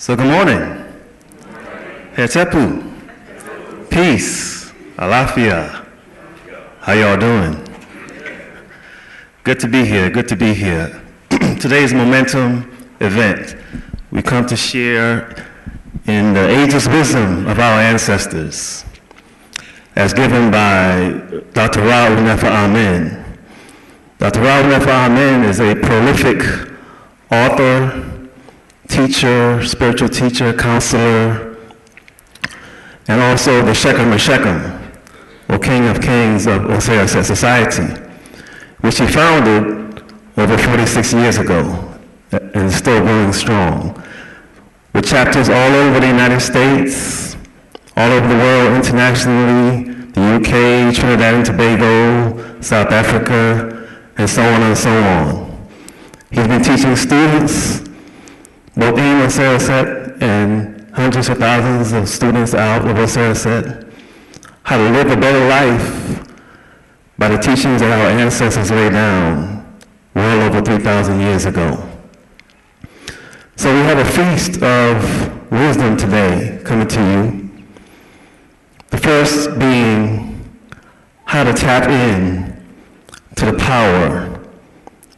So good morning. Hetepu. Peace. Alafia. How y'all doing? Good to be here. Good to be here. Today's momentum event. We come to share in the ageless wisdom of our ancestors, as given by Dr. Ra Un Nefer Amen. Dr. Ra Un Nefer Amen is a prolific author, teacher, spiritual teacher, counselor, and also the Shechem of Shechem, or King of Kings of Osiris Society, which he founded over 46 years ago and is still going strong, with chapters all over the United States, all over the world, internationally, the UK, Trinidad and Tobago, South Africa, and so on and so on. He's been teaching students both in Osiris and hundreds of thousands of students out of Osiris how to live a better life by the teachings that our ancestors laid down well over 3,000 years ago. So we have a feast of wisdom today coming to you. The first being how to tap in to the power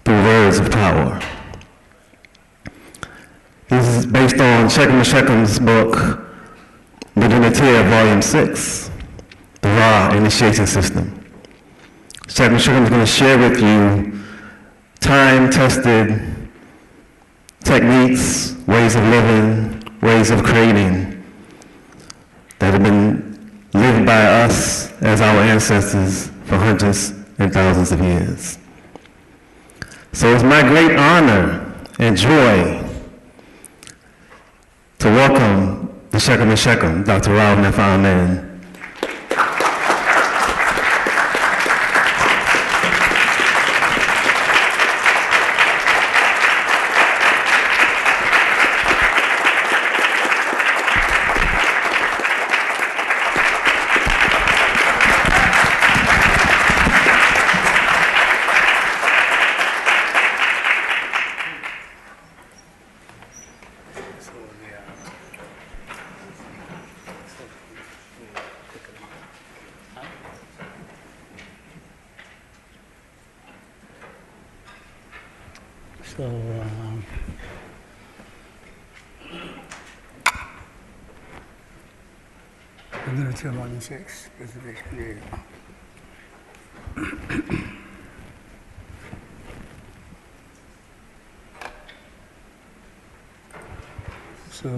through words of power. This is based on Shechem Shechem's book, The Divinity Volume 6, The Ra Initiation System. Shechem Shechem is going to share with you time-tested techniques, ways of living, ways of creating that have been lived by us as our ancestors for hundreds and thousands of years. So it's my great honor and joy to welcome the Shechem and Shechem, Dr. Ra Un Nefer 216 specifically. so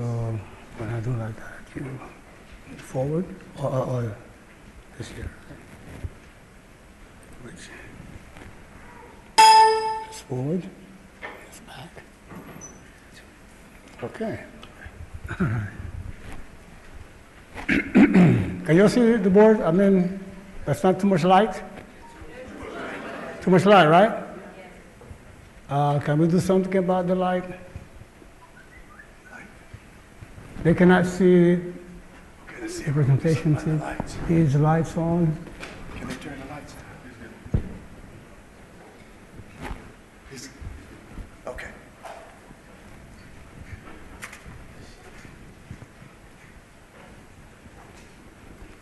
when I do like that, you forward or, or, or this here, which is forward, is back. Okay. All right. Can you see the board? I mean, that's not too much light? Too much light, right? Uh, can we do something about the light? They cannot see the presentation. These lights on. Can they turn the lights on? Is- Okay.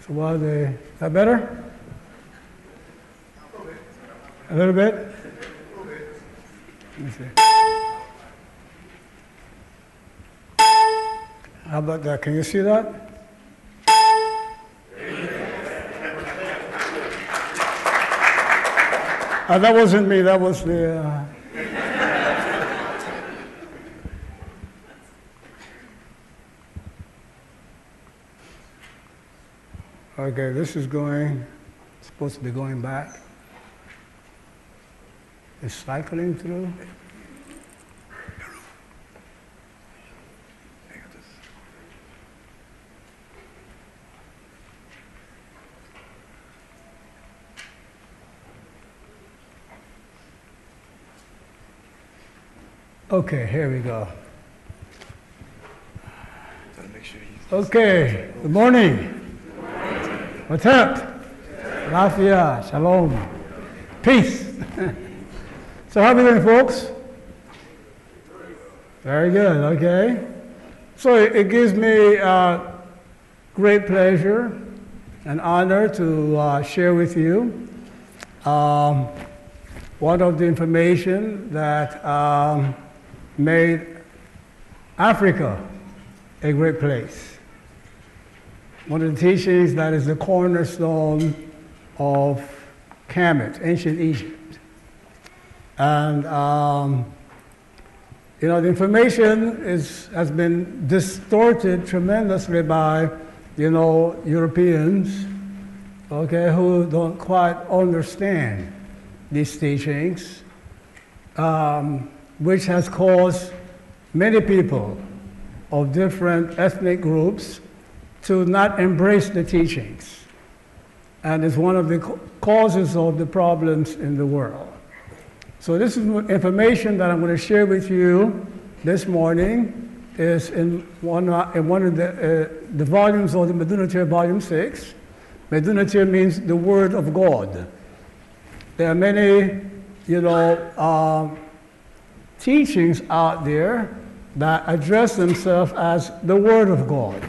So why they, is that better? A little bit? Let me see. How about that? Can you see that? Uh, that wasn't me, that was the. Uh... Okay, this is going, supposed to be going back. It's cycling through. Hang on just- Okay, here we go. Gotta make sure he's. Okay, good morning. What's up? Lafia, shalom, peace. so how are we doing, folks? Very good, okay. So it, it gives me uh, great pleasure and honor to uh, share with you um, one of the information that um, made Africa a great place. One of the teachings that is the cornerstone of Kemet, ancient Egypt. And um, you know, the information is, has been distorted tremendously by, you know, Europeans, okay, who don't quite understand these teachings, um, which has caused many people of different ethnic groups to not embrace the teachings. And it's one of the causes of the problems in the world. So this is information that I'm going to share with you this morning is in one, uh, in one of the, uh, the volumes of the Metu Neter Volume 6. Metu Neter means the Word of God. There are many, you know, um, teachings out there that address themselves as the Word of God.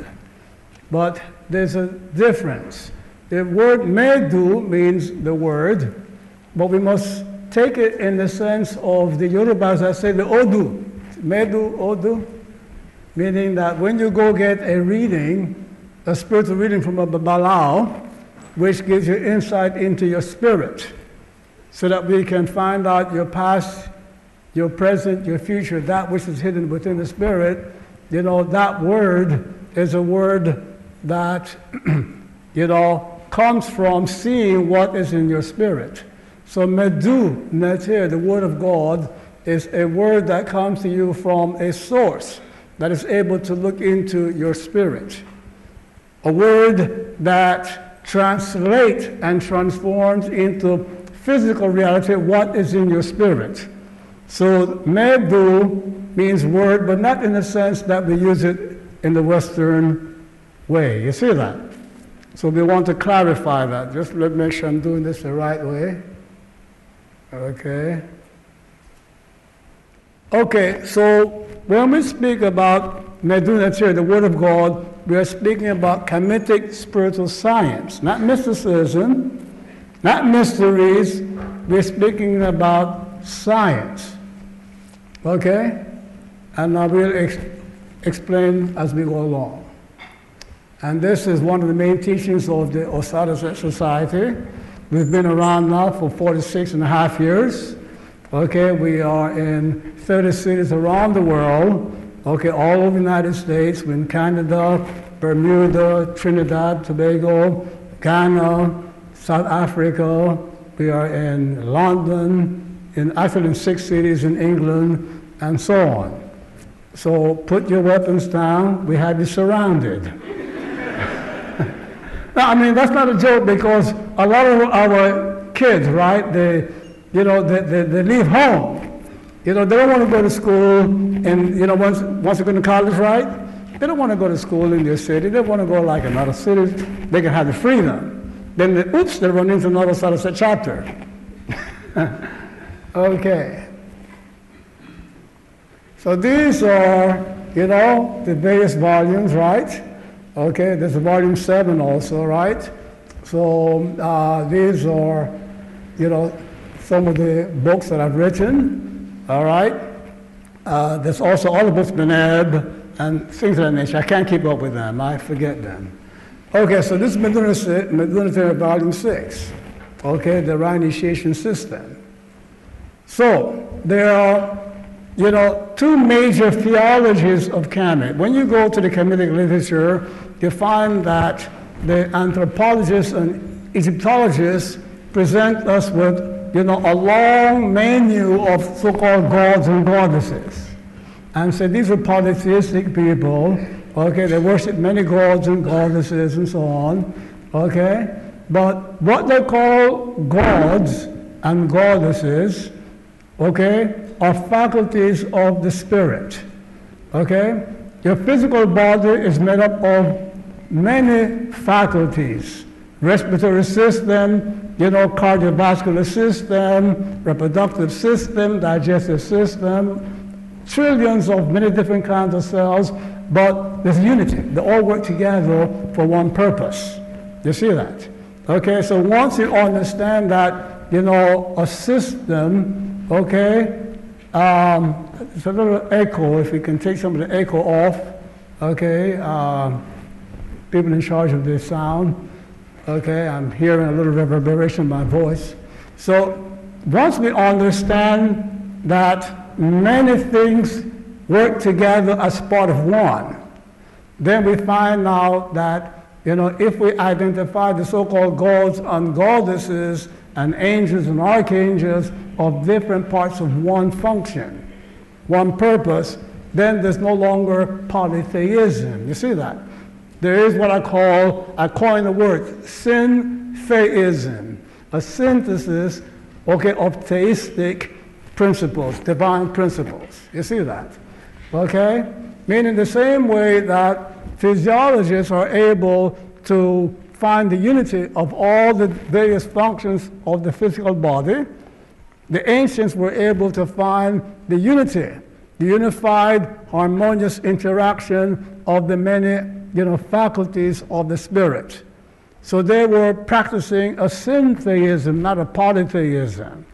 But there's a difference. The word medu means the Word, but we must take it in the sense of the Yorubas that say the Odu, Medu Odu, meaning that when you go get a reading, a spiritual reading from a Babalawo, which gives you insight into your spirit, so that we can find out your past, your present, your future, that which is hidden within the spirit, you know, that word is a word that, you know, comes from seeing what is in your spirit. So medu, netir, the word of God, is a word that comes to you from a source that is able to look into your spirit. A word that translates and transforms into physical reality what is in your spirit. So medu means word, but not in the sense that we use it in the Western way. You see that? So we want to clarify that. Just let me make sure I'm doing this the right way. Okay. Okay, so when we speak about Metu Neter, the Word of God, we are speaking about Kemetic spiritual science, not mysticism, not mysteries. We're speaking about science. Okay? And I will ex- explain as we go along. And this is one of the main teachings of the Osada Society. We've been around now for 46 and a half years. Okay, we are in 30 cities around the world. Okay, all over the United States, we're in Canada, Bermuda, Trinidad, Tobago, Ghana, South Africa. We are in London, in actually in six cities in England, and so on. So put your weapons down. We have you surrounded. I mean, that's not a joke because a lot of our kids, right, they, you know, they, they, they leave home. You know, they don't want to go to school, and, you know, once, once they go to college, right, they don't want to go to school in their city. They want to go like another city. They can have the freedom. Then, they, oops, they run into another the chapter. okay. So these are, you know, the various volumes, right? Okay, there's volume seven also, right? So uh, these are, you know, some of the books that I've written, all right? Uh, there's also other books, Beneb, and things of that nature. I can't keep up with them, I forget them. Okay, so this is Metu Neter Volume 6, okay, the Ra Initiation System. So there are you know, two major theologies of Kemet. When you go to the Kemetic literature, you find that the anthropologists and Egyptologists present us with, you know, a long menu of so-called gods and goddesses. And so these are polytheistic people, okay, they worship many gods and goddesses and so on, okay? But what they call gods and goddesses, okay, are faculties of the spirit. Okay? Your physical body is made up of many faculties respiratory system, you know, cardiovascular system, reproductive system, digestive system, trillions of many different kinds of cells, but there's unity. They all work together for one purpose. You see that? Okay, so once you understand that, you know, a system, okay, um, it's a little echo, if we can take some of the echo off, okay, um, people in charge of the sound, okay, I'm hearing a little reverberation in my voice. So once we understand that many things work together as part of one, then we find out that you know, if we identify the so-called gods and goddesses and angels and archangels of different parts of one function, one purpose, then there's no longer polytheism. You see that? There is what I call, I coin the word, syntheism, a synthesis, okay, of theistic principles, divine principles. You see that? Okay? Meaning the same way that physiologists are able to find the unity of all the various functions of the physical body, the ancients were able to find the unity, the unified, harmonious interaction of the many you know, faculties of the spirit. So they were practicing a syntheism, not a polytheism.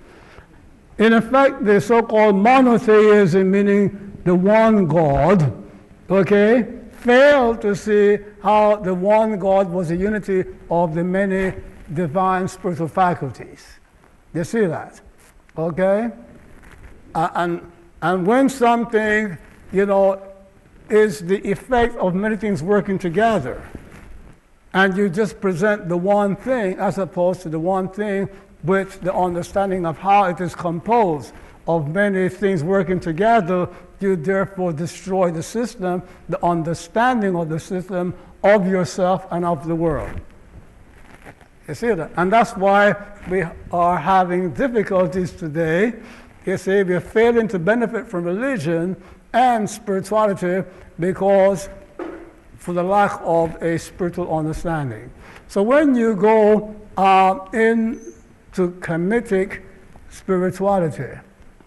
In effect, the so called monotheism, meaning the one God, okay, failed to see how the one God was the unity of the many divine spiritual faculties. You see that? Okay? And, and when something, you know, is the effect of many things working together, and you just present the one thing as opposed to the one thing with the understanding of how it is composed of many things working together, you therefore destroy the system, the understanding of the system of yourself and of the world. You see that? And that's why we are having difficulties today. You see, we're failing to benefit from religion and spirituality because for the lack of a spiritual understanding. So when you go uh, into Kemetic spirituality,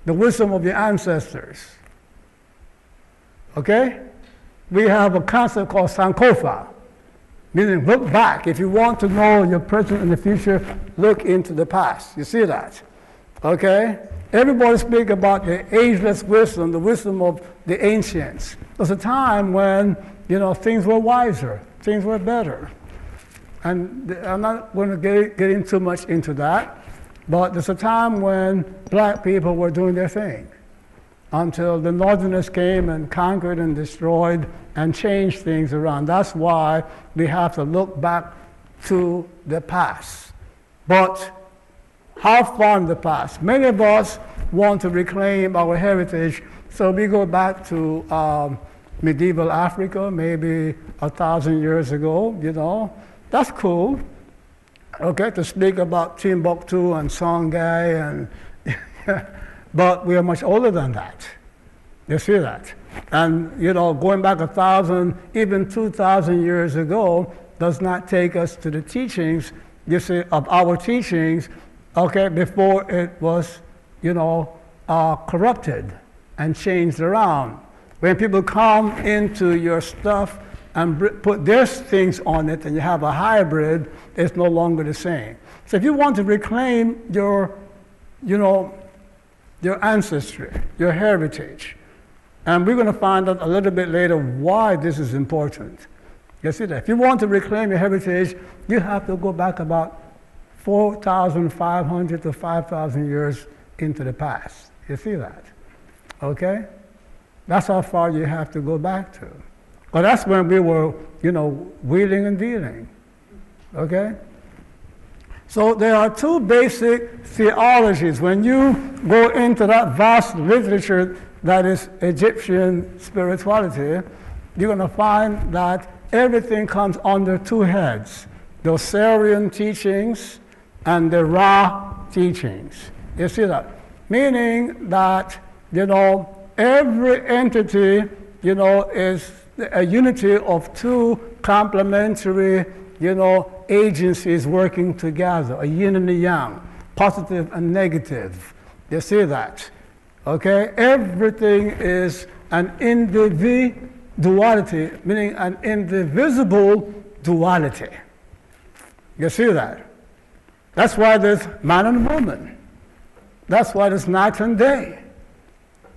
the wisdom of your ancestors. Okay? We have a concept called Sankofa, meaning look back. If you want to know your present and the future, look into the past. You see that? Okay? Everybody speak about the ageless wisdom, the wisdom of the ancients. There's a time when, you know, things were wiser, things were better. And I'm not going to get, get in too much into that. But there's a time when black people were doing their thing until the Northerners came and conquered and destroyed and changed things around. That's why we have to look back to the past. But how far in the past? Many of us want to reclaim our heritage, so we go back to um, medieval Africa, maybe a thousand years ago, you know. That's cool okay, to speak about Timbuktu and Songhai, and but we are much older than that. You see that? And you know, going back a thousand, even two thousand years ago, does not take us to the teachings, you see, of our teachings, okay, before it was, you know, uh, corrupted and changed around. When people come into your stuff and put their things on it and you have a hybrid, it's no longer the same. So if you want to reclaim your, you know, your ancestry, your heritage, and we're going to find out a little bit later why this is important. You see that? If you want to reclaim your heritage, you have to go back about 4,500 to 5,000 years into the past. You see that? Okay? That's how far you have to go back to. But that's when we were, you know, wheeling and dealing. Okay? So there are two basic theologies. When you go into that vast literature that is Egyptian spirituality, you're going to find that everything comes under two heads the Osirian teachings and the Ra teachings. You see that? Meaning that, you know, every entity, you know, is a unity of two complementary, you know, agencies working together, a yin and a yang, positive and negative. You see that? Okay? Everything is an individuality, meaning an indivisible duality. You see that? That's why there's man and woman. That's why there's night and day.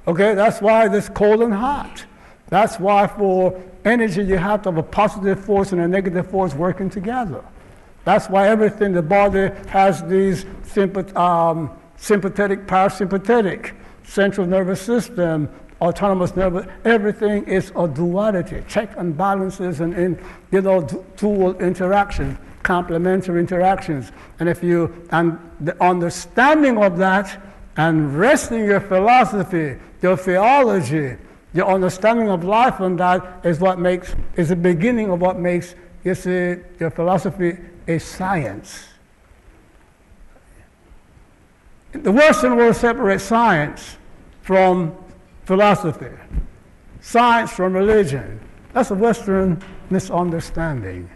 Okay? That's why there's cold and hot. That's why for energy you have to have a positive force and a negative force working together. That's why everything, the body has these sympath- um, sympathetic, parasympathetic, central nervous system, autonomous nervous, everything is a duality, check and balances and in, you know, dual interaction, complementary interactions. And if you, and the understanding of that and resting your philosophy, your theology, your understanding of life on that is what makes, is the beginning of what makes, you see, your philosophy a science. The Western world separates science from philosophy, science from religion. That's a Western misunderstanding.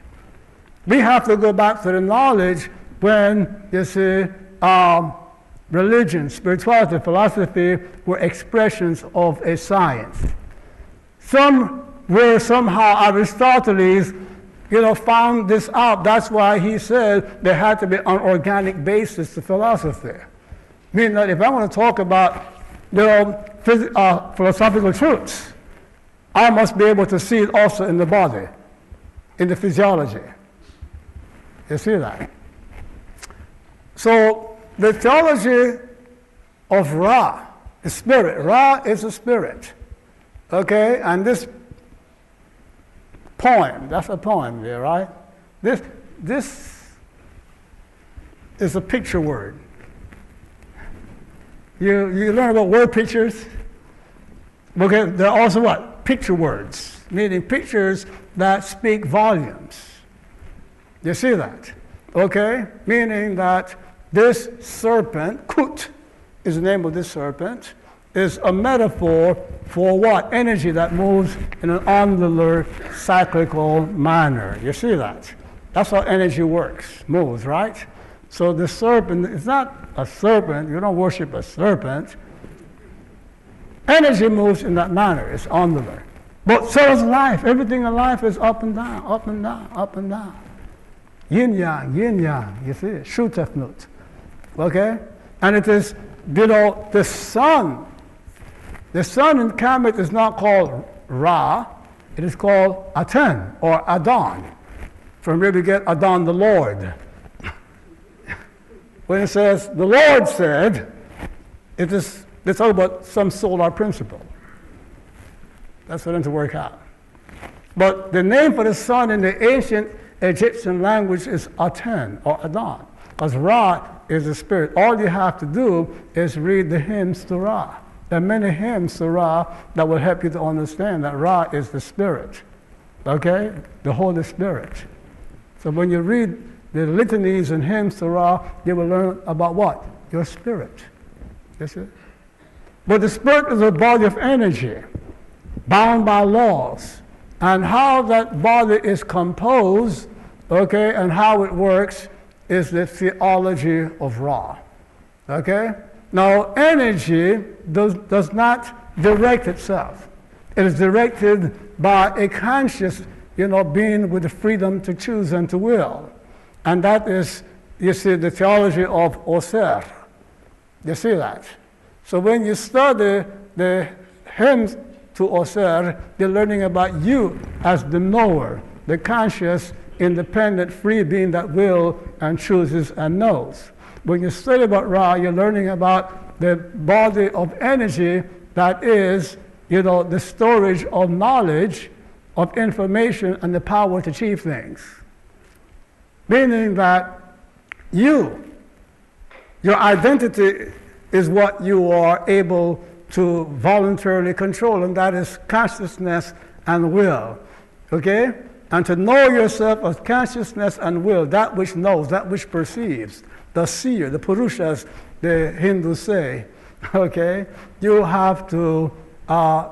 We have to go back to the knowledge when, you see, um, religion, spirituality, philosophy were expressions of a science. Some were somehow Aristoteles, you know, found this out. That's why he said there had to be an organic basis to philosophy. Meaning that if I want to talk about you know, phys- uh, philosophical truths, I must be able to see it also in the body, in the physiology. You see that? So the theology of Ra, the spirit, Ra is a spirit. Okay, and this poem, that's a poem there, right? This, this is a picture word. You, you learn about word pictures. Okay, they're also what? Picture words, meaning pictures that speak volumes. You see that? Okay? Meaning that this serpent, Kut is the name of this serpent, is a metaphor for what? Energy that moves in an angular, cyclical manner. You see that? That's how energy works, moves, right? So the serpent is not a serpent, you don't worship a serpent. Energy moves in that manner, it's angular. But so is life. Everything in life is up and down, up and down, up and down. Yin yang, yin yang, you see? Shu Tefnut. Okay? And it is, you know, the sun. The sun in Kemet is not called Ra, it is called Aten or Adon. From where we get Adon the Lord. when it says, the Lord said, it is, it's all about some solar principle. That's for them to work out. But the name for the sun in the ancient Egyptian language is Aten or Adon, because Ra is the spirit. All you have to do is read the hymns to Ra. There are many hymns to Ra that will help you to understand that Ra is the spirit, okay? The Holy Spirit. So when you read the litanies and hymns to Ra, you will learn about what? Your spirit. That's it. But the spirit is a body of energy bound by laws. And how that body is composed, okay, and how it works is the theology of Ra. Okay? Now, energy does, does not direct itself. It is directed by a conscious, you know, being with the freedom to choose and to will. And that is, you see, the theology of Oser. You see that? So when you study the hymns to Oser, you're learning about you as the knower, the conscious, independent, free being that will and chooses and knows. When you study about Ra, you're learning about the body of energy that is, you know, the storage of knowledge, of information, and the power to achieve things. Meaning that you, your identity is what you are able to voluntarily control, and that is consciousness and will. Okay? And to know yourself as consciousness and will, that which knows, that which perceives, the seer, the Purusha, as the Hindus say. Okay? You have to uh,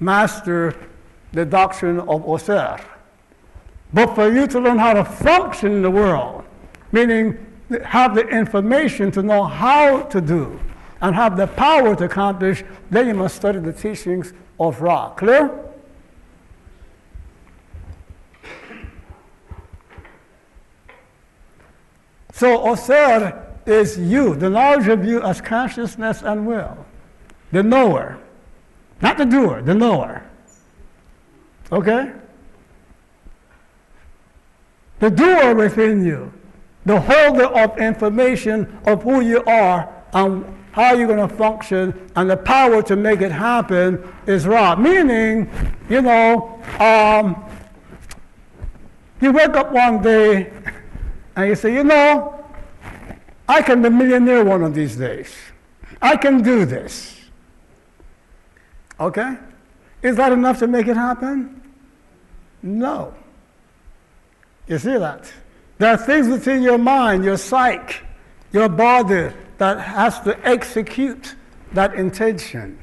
master the doctrine of Oser. But for you to learn how to function in the world, meaning have the information to know how to do, and have the power to accomplish, then you must study the teachings of Ra. Clear? So Osir is you, the knowledge of you as consciousness and will, the knower, not the doer, the knower. Okay? The doer within you, the holder of information of who you are and how you're going to function and the power to make it happen is Ra. Meaning, you know, um, you wake up one day and you say, you know, I can be a millionaire one of these days. I can do this. Okay? Is that enough to make it happen? No. You see that? There are things within your mind, your psyche, your body that has to execute that intention.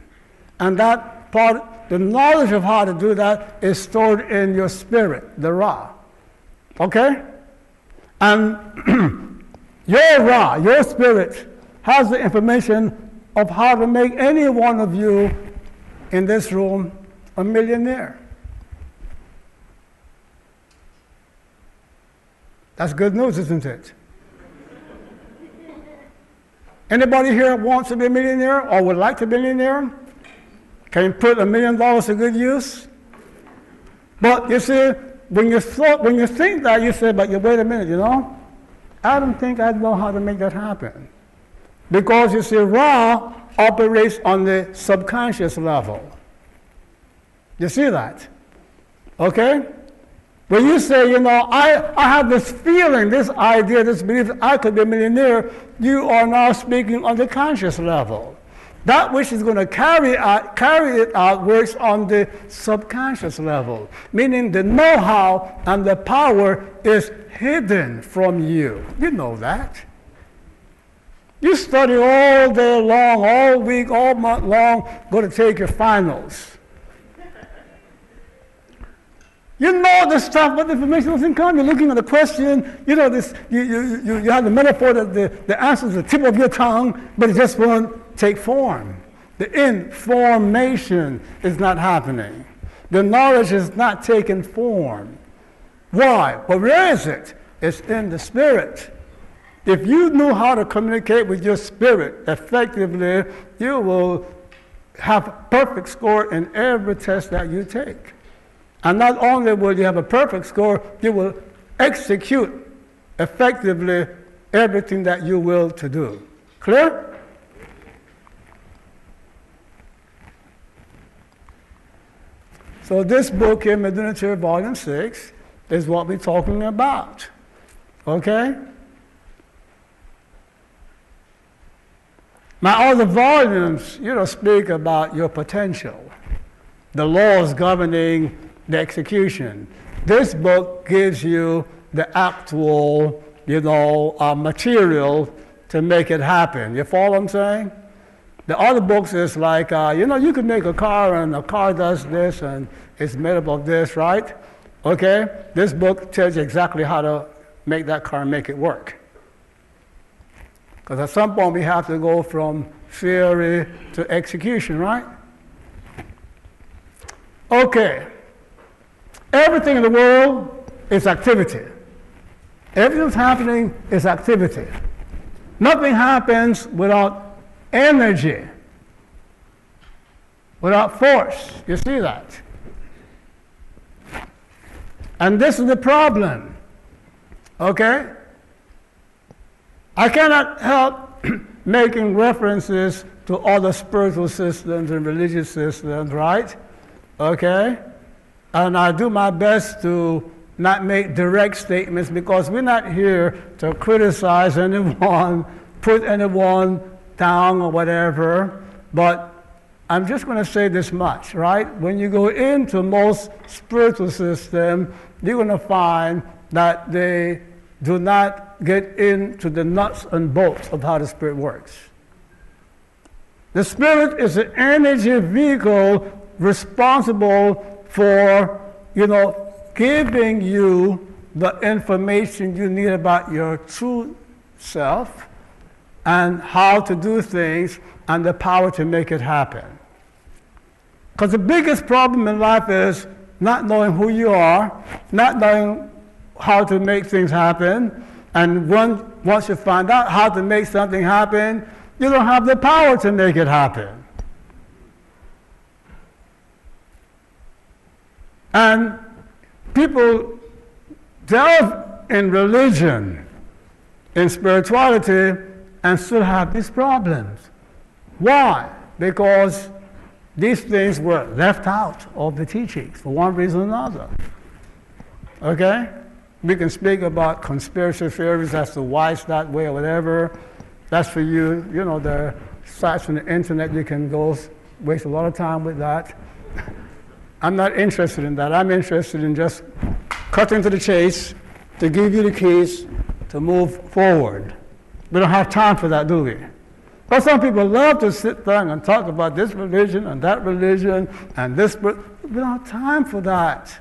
And that part, the knowledge of how to do that is stored in your spirit, the Ra. Okay? And your Ra, your spirit, has the information of how to make any one of you in this room a millionaire. That's good news, isn't it? Anybody here wants to be a millionaire or would like to be a millionaire? Can you put a million dollars to good use? But you see, when you, thought, when you think that, you say, but you wait a minute, you know? I don't think I know how to make that happen. Because you see, Ra operates on the subconscious level. You see that? Okay? When you say, you know, I, I have this feeling, this idea, this belief I could be a millionaire, you are now speaking on the conscious level. That which is going to carry, out, carry it out works on the subconscious level, meaning the know how and the power is hidden from you. You know that. You study all day long, all week, all month long, go to take your finals. You know the stuff, but the information doesn't come. You're looking at the question, you know, this, you, you, you, you have the metaphor that the, the answer is the tip of your tongue, but it just won't take form. The information is not happening. The knowledge is not taking form. Why? Well, where is it? It's in the spirit. If you know how to communicate with your spirit effectively, you will have perfect score in every test that you take. And not only will you have a perfect score, you will execute effectively everything that you will to do. Clear? So this book here, Metu Neter Volume 6, is what we're talking about. Okay? My other volumes, you know, speak about your potential, the laws governing the execution. This book gives you the actual, you know, uh, material to make it happen. You follow what I'm saying? The other books is like, uh, you know, you can make a car and a car does this and it's made up of this, right? Okay? This book tells you exactly how to make that car and make it work. Because at some point we have to go from theory to execution, right? Okay. Everything in the world is activity. Everything that's happening is activity. Nothing happens without energy, without force. You see that? And this is the problem. Okay? I cannot help making references to other spiritual systems and religious systems, right? Okay? And I do my best to not make direct statements because we're not here to criticize anyone, put anyone down or whatever. But I'm just going to say this much, right? When you go into most spiritual systems, you're going to find that they do not get into the nuts and bolts of how the spirit works. The spirit is an energy vehicle responsible for, you know, giving you the information you need about your true self and how to do things and the power to make it happen. Because the biggest problem in life is not knowing who you are, not knowing how to make things happen, and once you find out how to make something happen, you don't have the power to make it happen. And people delve in religion, in spirituality, and still have these problems. Why? Because these things were left out of the teachings for one reason or another. Okay? We can speak about conspiracy theories as to why it's that way or whatever. That's for you. You know, the sites on the internet, you can go waste a lot of time with that. I'm not interested in that. I'm interested in just cutting to the chase to give you the keys to move forward. We don't have time for that, do we? But some people love to sit there and talk about this religion and that religion and this, but we don't have time for that.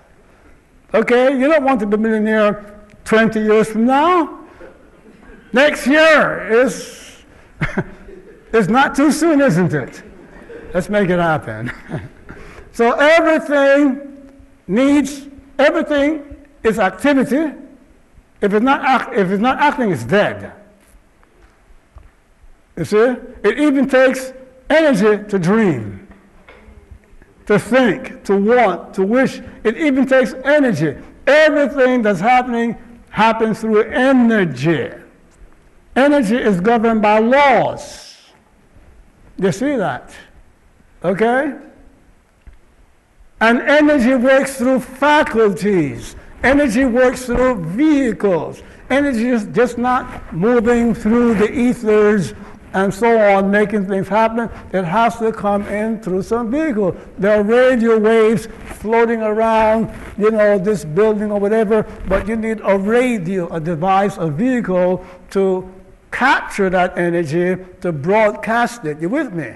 Okay? You don't want to be a millionaire 20 years from now. Next year is, is not too soon, isn't it? Let's make it happen. so everything needs, everything is activity. If it's not, act, if it's not acting, it's dead. You see? It even takes energy to dream, to think, to want, to wish. It even takes energy. Everything that's happening happens through energy. Energy is governed by laws. You see that? Okay? And energy works through faculties. Energy works through vehicles. Energy is just not moving through the ethers and so on, making things happen, it has to come in through some vehicle. There are radio waves floating around, you know, this building or whatever, but you need a radio, a device, a vehicle to capture that energy, to broadcast it. You with me?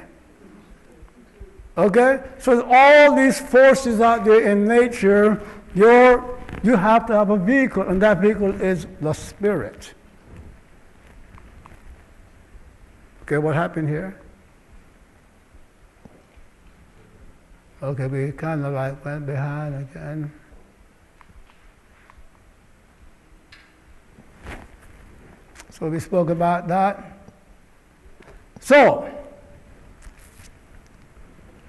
Okay? So all these forces out there in nature, you're, you have to have a vehicle, and that vehicle is the spirit. Okay, what happened here? Okay, we kind of like went behind again. So we spoke about that. So,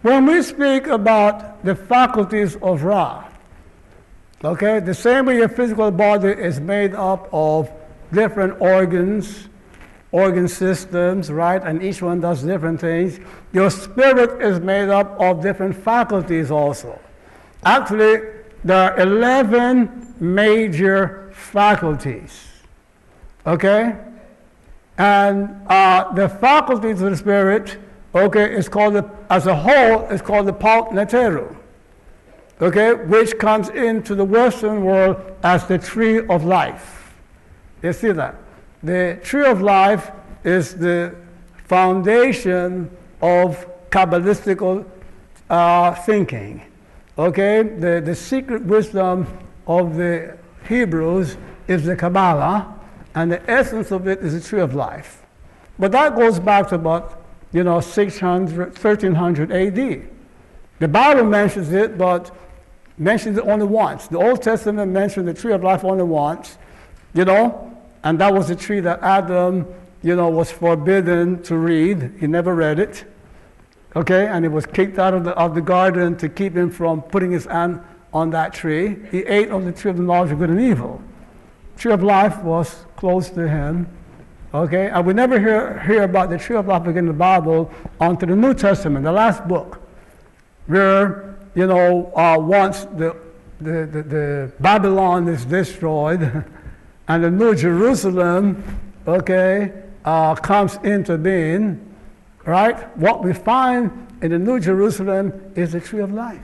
when we speak about the faculties of Ra, okay, the same way your physical body is made up of different organs, organ systems, right? And each one does different things. Your spirit is made up of different faculties also. Actually, there are 11 major faculties. Okay? And uh, the faculties of the spirit, okay, is called, the, as a whole, is called the Paut Neteru. Okay, which comes into the Western world as the tree of life. You see that? The tree of life is the foundation of Kabbalistic uh, thinking. Okay? The, the secret wisdom of the Hebrews is the Kabbalah, and the essence of it is the tree of life. But that goes back to about, you know, 600, 1300 AD. The Bible mentions it, but mentions it only once. The Old Testament mentioned the tree of life only once, you know, and that was the tree that Adam, you know, was forbidden to read. He never read it. Okay, and he was kicked out of the, of the garden to keep him from putting his hand on that tree. He ate of the tree of the knowledge of good and evil. Tree of life was close to him. Okay, and we never hear, hear about the tree of life again in the Bible until the New Testament, the last book, where, you know, uh, once the, the, the, the Babylon is destroyed, and the New Jerusalem, okay, uh, comes into being, right? What we find in the New Jerusalem is the tree of life,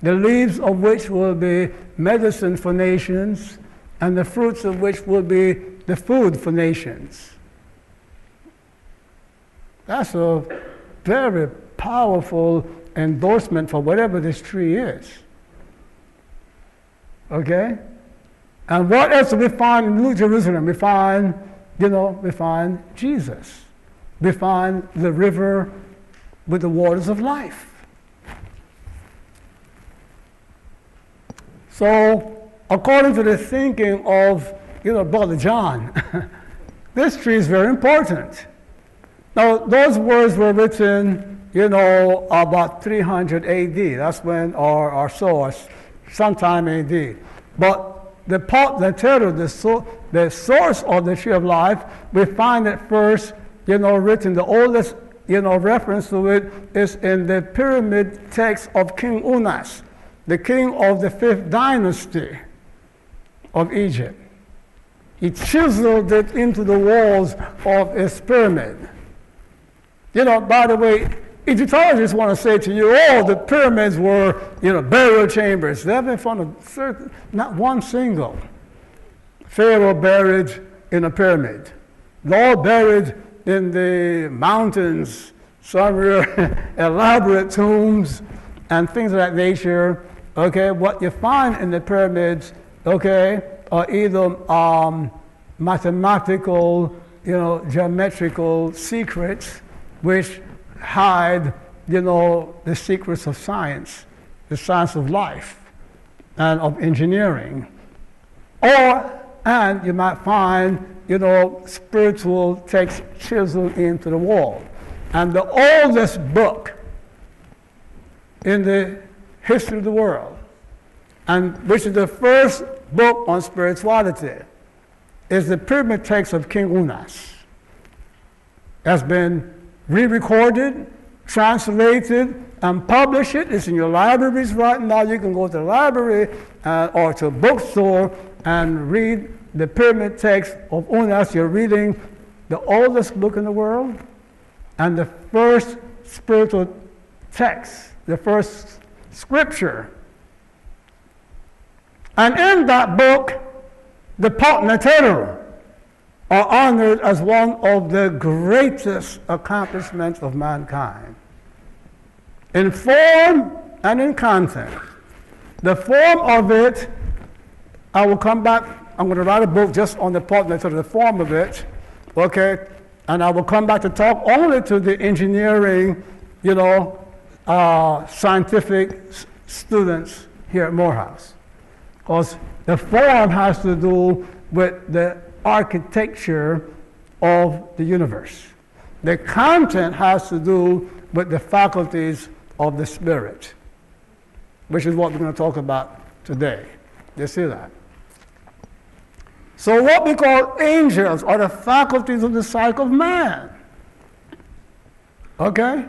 the leaves of which will be medicine for nations, and the fruits of which will be the food for nations. That's a very powerful endorsement for whatever this tree is. Okay? And what else do we find in New Jerusalem? We find you know, we find Jesus. We find the river with the waters of life. So, according to the thinking of, you know, Brother John, this tree is very important. Now, those words were written, you know, about 300 AD. That's when our, our source, sometime AD. But the part, the title, the, so, the source of the tree of life, we find it first, you know, written. The oldest, you know, reference to it is in the pyramid text of King Unas the king of the fifth dynasty of Egypt. He chiseled it into the walls of his pyramid. You know, by the way, Egyptologists want to say to you, oh, the pyramids were, you know, burial chambers. They haven't found a certain, not one single pharaoh buried in a pyramid. They're all buried in the mountains, some elaborate tombs and things of that nature okay, what you find in the pyramids, okay, are either um, mathematical, you know, geometrical secrets which hide, you know, the secrets of science, the science of life and of engineering. Or, and you might find, you know, spiritual texts chiseled into the wall. And the oldest book in the history of the world, and which is the first book on spirituality, is the pyramid text of King Unas. Has been re-recorded, translated, and published. It's in your libraries right now. You can go to the library uh, or to a bookstore and read the pyramid text of Unas. You're reading the oldest book in the world and the first spiritual text, the first Scripture. And in that book, the Paut Neteru are honored as one of the greatest accomplishments of mankind. In form and in content. The form of it, I will come back, I'm going to write a book just on the Paut Neteru, the form of it, okay? And I will come back to talk only to the engineering, you know, uh, scientific students here at Morehouse. Because the form has to do with the architecture of the universe. The content has to do with the faculties of the Spirit, which is what we're going to talk about today. You see that? So, what we call angels are the faculties of the psyche of man. Okay?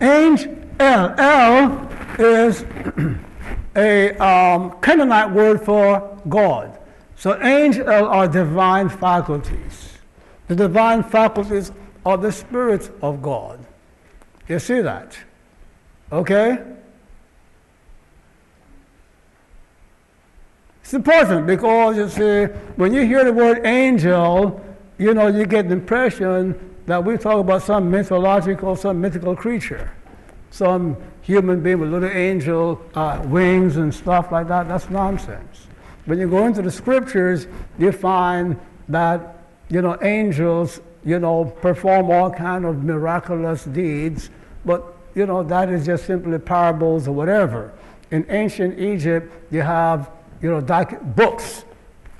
Angel El. El is a um, Canaanite word for God. So angel are divine faculties. The divine faculties are the spirits of God. You see that? Okay? It's important because you see, when you hear the word angel, you know, you get the impression that we talk about some mythological, some mythical creature some human being with little angel uh, wings and stuff like that. That's nonsense. When you go into the scriptures, you find that, you know, angels, you know, perform all kind of miraculous deeds, but, you know, that is just simply parables or whatever. In ancient Egypt, you have, you know, books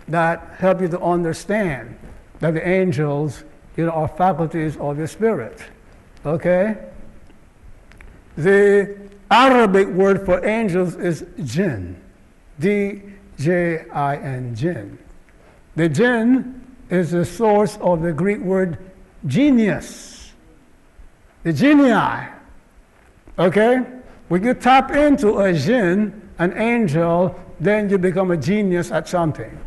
that help you to understand that the angels, you know, are faculties of the spirit. Okay? The Arabic word for angels is jinn, D J I N, jinn. The jinn is the source of the Greek word genius, the genii. Okay? When you tap into a jinn, an angel, then you become a genius at something.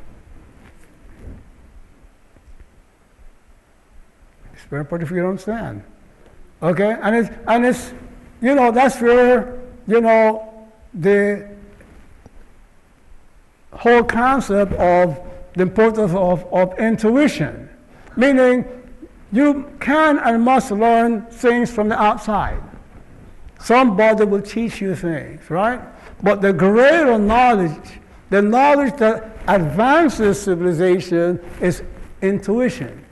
It's very important for you don't understand. Okay? And it's, and it's you know, that's where, you know, the whole concept of the importance of, of intuition, meaning you can and must learn things from the outside. Somebody will teach you things, right? But the greater knowledge, the knowledge that advances civilization is intuition.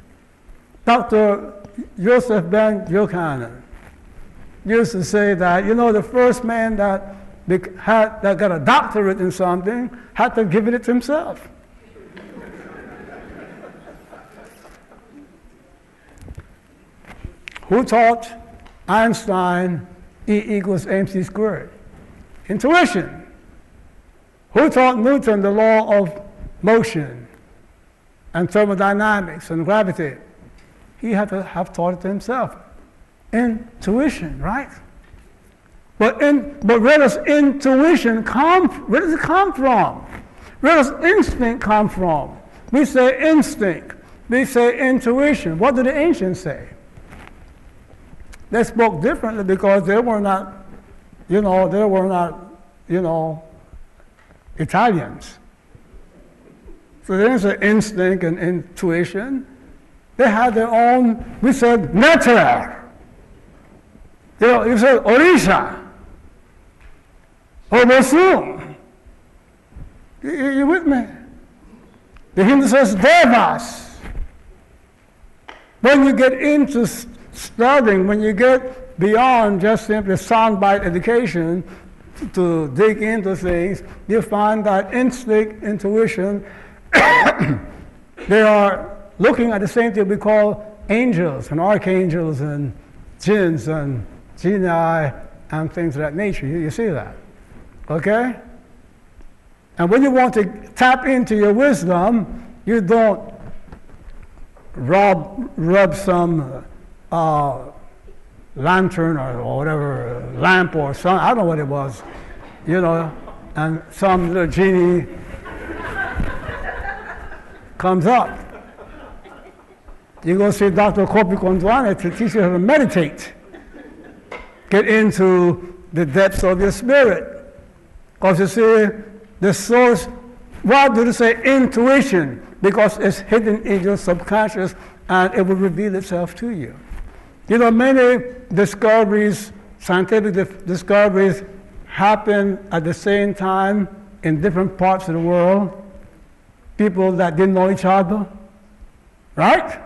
Dr. Joseph Ben Jochannan used to say that, you know, the first man that, had, that got a doctorate in something had to give it to himself. Who taught Einstein E equals mc squared? Intuition. Who taught Newton the law of motion and thermodynamics and gravity? He had to have taught it to himself. Intuition, right? But, in, but where does intuition come Where does it come from? Where does instinct come from? We say instinct. We say intuition. What did the ancients say? They spoke differently because they were not, you know, they were not, you know, Italians. So they didn't say instinct and intuition. They had their own, we said, nature. You know, you said Orisha. Oh, or Bosum. You, you with me? The Hindu says Devas. When you get into studying, when you get beyond just simply soundbite education, to dig into things, you find that instinct, intuition, they are looking at the same thing we call angels and archangels and jinns and genii and things of that nature. You, you see that? Okay? And when you want to tap into your wisdom, you don't rub, rub some uh, lantern or, or whatever, lamp or something, I don't know what it was, you know, and some little genie comes up. You go see Dr. Kopi Kondwane to teach you how to meditate. Get into the depths of your spirit. Because you see, the source, why do they say intuition? Because it's hidden in your subconscious and it will reveal itself to you. You know, many discoveries, scientific discoveries, happen at the same time in different parts of the world. People that didn't know each other, right?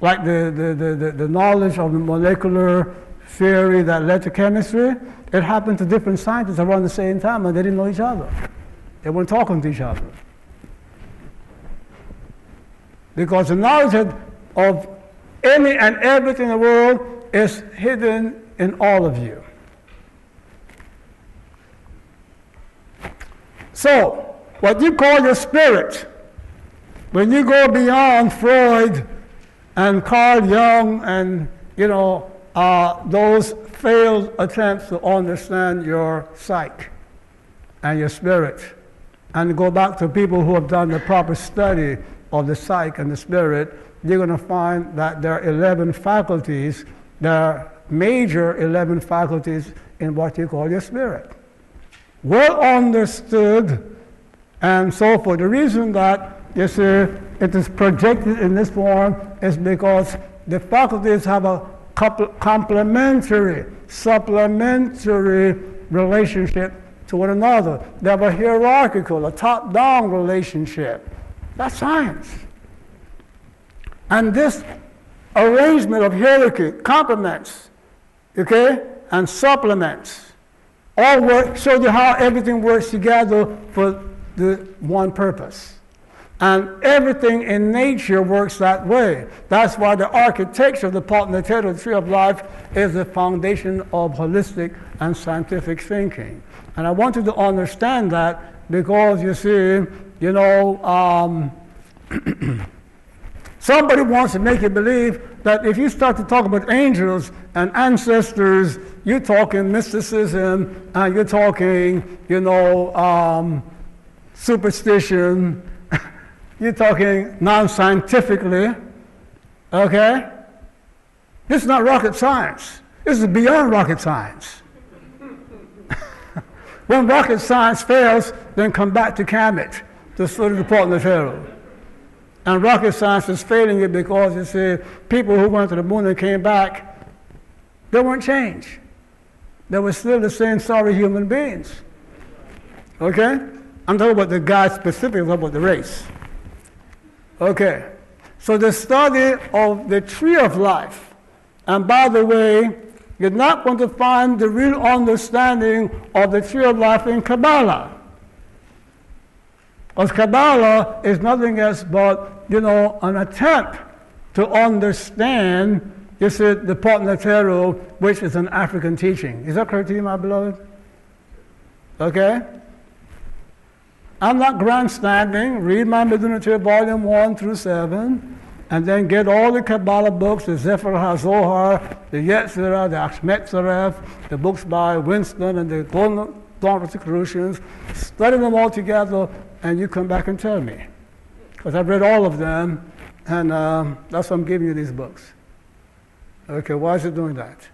Like the, the, the, the knowledge of the molecular theory that led to chemistry, it happened to different scientists around the same time and they didn't know each other. They weren't talking to each other. Because the knowledge of any and everything in the world is hidden in all of you. So, what you call your spirit, when you go beyond Freud and Carl Jung and, you know, uh, those failed attempts to understand your psyche and your spirit, and go back to people who have done the proper study of the psyche and the spirit, you're going to find that there are 11 faculties, there are major 11 faculties in what you call your spirit. Well understood and so forth. The reason that you see it is projected in this form is because the faculties have a complementary, supplementary relationship to one another. They have a hierarchical, a top down relationship. That's science. And this arrangement of hierarchy complements, okay, and supplements all work, show you how everything works together for the one purpose. And everything in nature works that way. That's why the architecture of the Paut Neteru Tree of Life is the foundation of holistic and scientific thinking. And I want you to understand that because you see, you know, um, Somebody wants to make you believe that if you start to talk about angels and ancestors, you're talking mysticism and you're talking, you know, um, superstition, you're talking non scientifically, okay? This is not rocket science. This is beyond rocket science. when rocket science fails, then come back to CAMET, the study department of Herald. And rocket science is failing it because you see, people who went to the moon and came back, they weren't changed. They were still the same sorry human beings. Okay? I'm talking about the guy specifically about the race. Okay. So the study of the tree of life, and by the way, you're not going to find the real understanding of the tree of life in Kabbalah. Because Kabbalah is nothing else but, you know, an attempt to understand, you see, the Paut Neteru, which is an African teaching. Is that correct to you, my beloved? Okay? I'm not grandstanding. Read my Metu Neter Volume 1 through 7, and then get all the Kabbalah books, the Sefer HaZohar, the Yetzirah, the Achmet the books by Winston, and the Golden Rosicrucians, study them all together, and you come back and tell me. Because I've read all of them, and um, that's why I'm giving you these books. Okay, why is it doing that?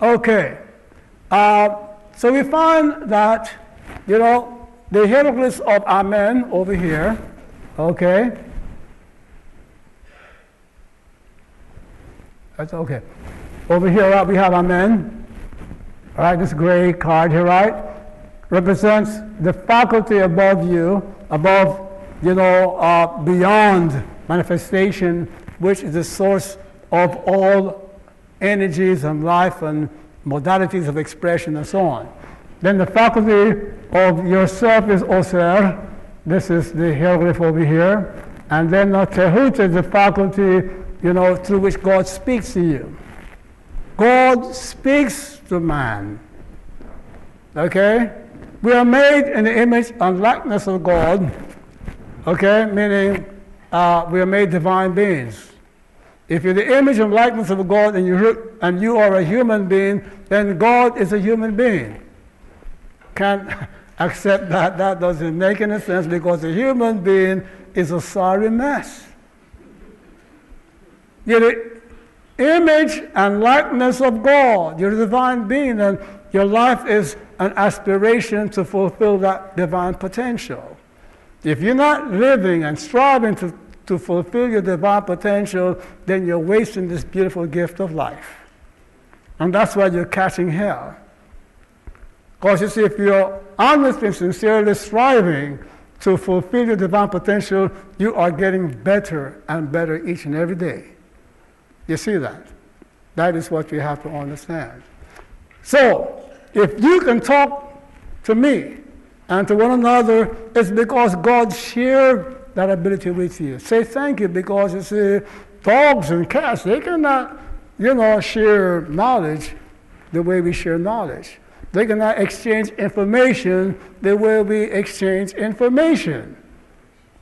Okay. Uh, so we find that, you know, the hieroglyphs of Amen over here, okay? That's okay. Over here right, we have Amen. All right, this gray card here, right? Represents the faculty above you, above, you know, uh, beyond manifestation, which is the source of all energies and life and modalities of expression and so on. Then the faculty of yourself is Ausar. This is the hieroglyph over here. And then the Tehut is the faculty, you know, through which God speaks to you. God speaks to man. Okay? We are made in the image and likeness of God. Okay? Meaning uh, we are made divine beings. If you're the image and likeness of God and you, and you are a human being, then God is a human being. Can't accept that. That doesn't make any sense because a human being is a sorry mess. You're the image and likeness of God. You're a divine being, and your life is an aspiration to fulfill that divine potential. If you're not living and striving to to fulfill your divine potential, then you're wasting this beautiful gift of life. And that's why you're catching hell. Because you see, if you're honestly and sincerely striving to fulfill your divine potential, you are getting better and better each and every day. You see that? That is what we have to understand. So, if you can talk to me and to one another, it's because God's shared that ability with you. Say thank you because you see, dogs and cats, they cannot, you know, share knowledge the way we share knowledge. They cannot exchange information the way we exchange information.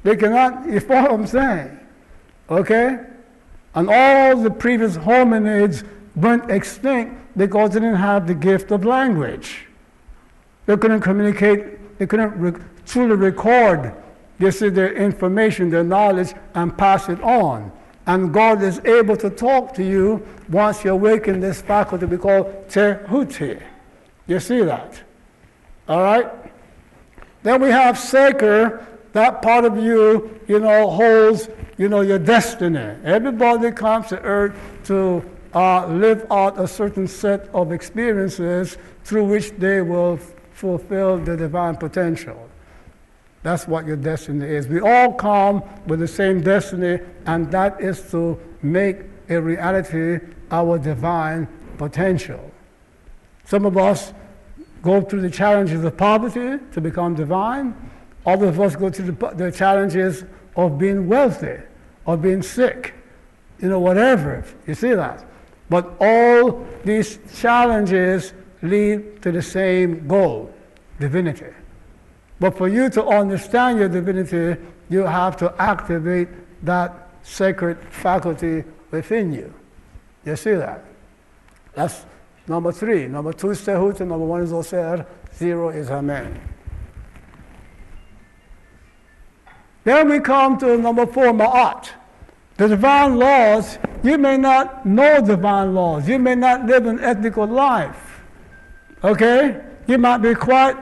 They cannot, you follow what I'm saying? Okay? And all the previous hominids went extinct because they didn't have the gift of language. They couldn't communicate, they couldn't re- truly record this is their information, their knowledge, and pass it on. And God is able to talk to you once you awaken this faculty we call tehuti. You see that? All right? Then we have seker. That part of you, you know, holds, you know, your destiny. Everybody comes to earth to uh, live out a certain set of experiences through which they will fulfill the divine potential. That's what your destiny is. We all come with the same destiny, and that is to make a reality our divine potential. Some of us go through the challenges of poverty to become divine. Others of us go through the, the challenges of being wealthy, or being sick, you know, whatever. You see that? But all these challenges lead to the same goal divinity. But for you to understand your divinity, you have to activate that sacred faculty within you. You see that? That's number three. Number two is Tehut, and number one is Ausar, zero is Amen. Then we come to number four, Ma'at. The divine laws, you may not know divine laws. You may not live an ethical life. Okay? You might be quite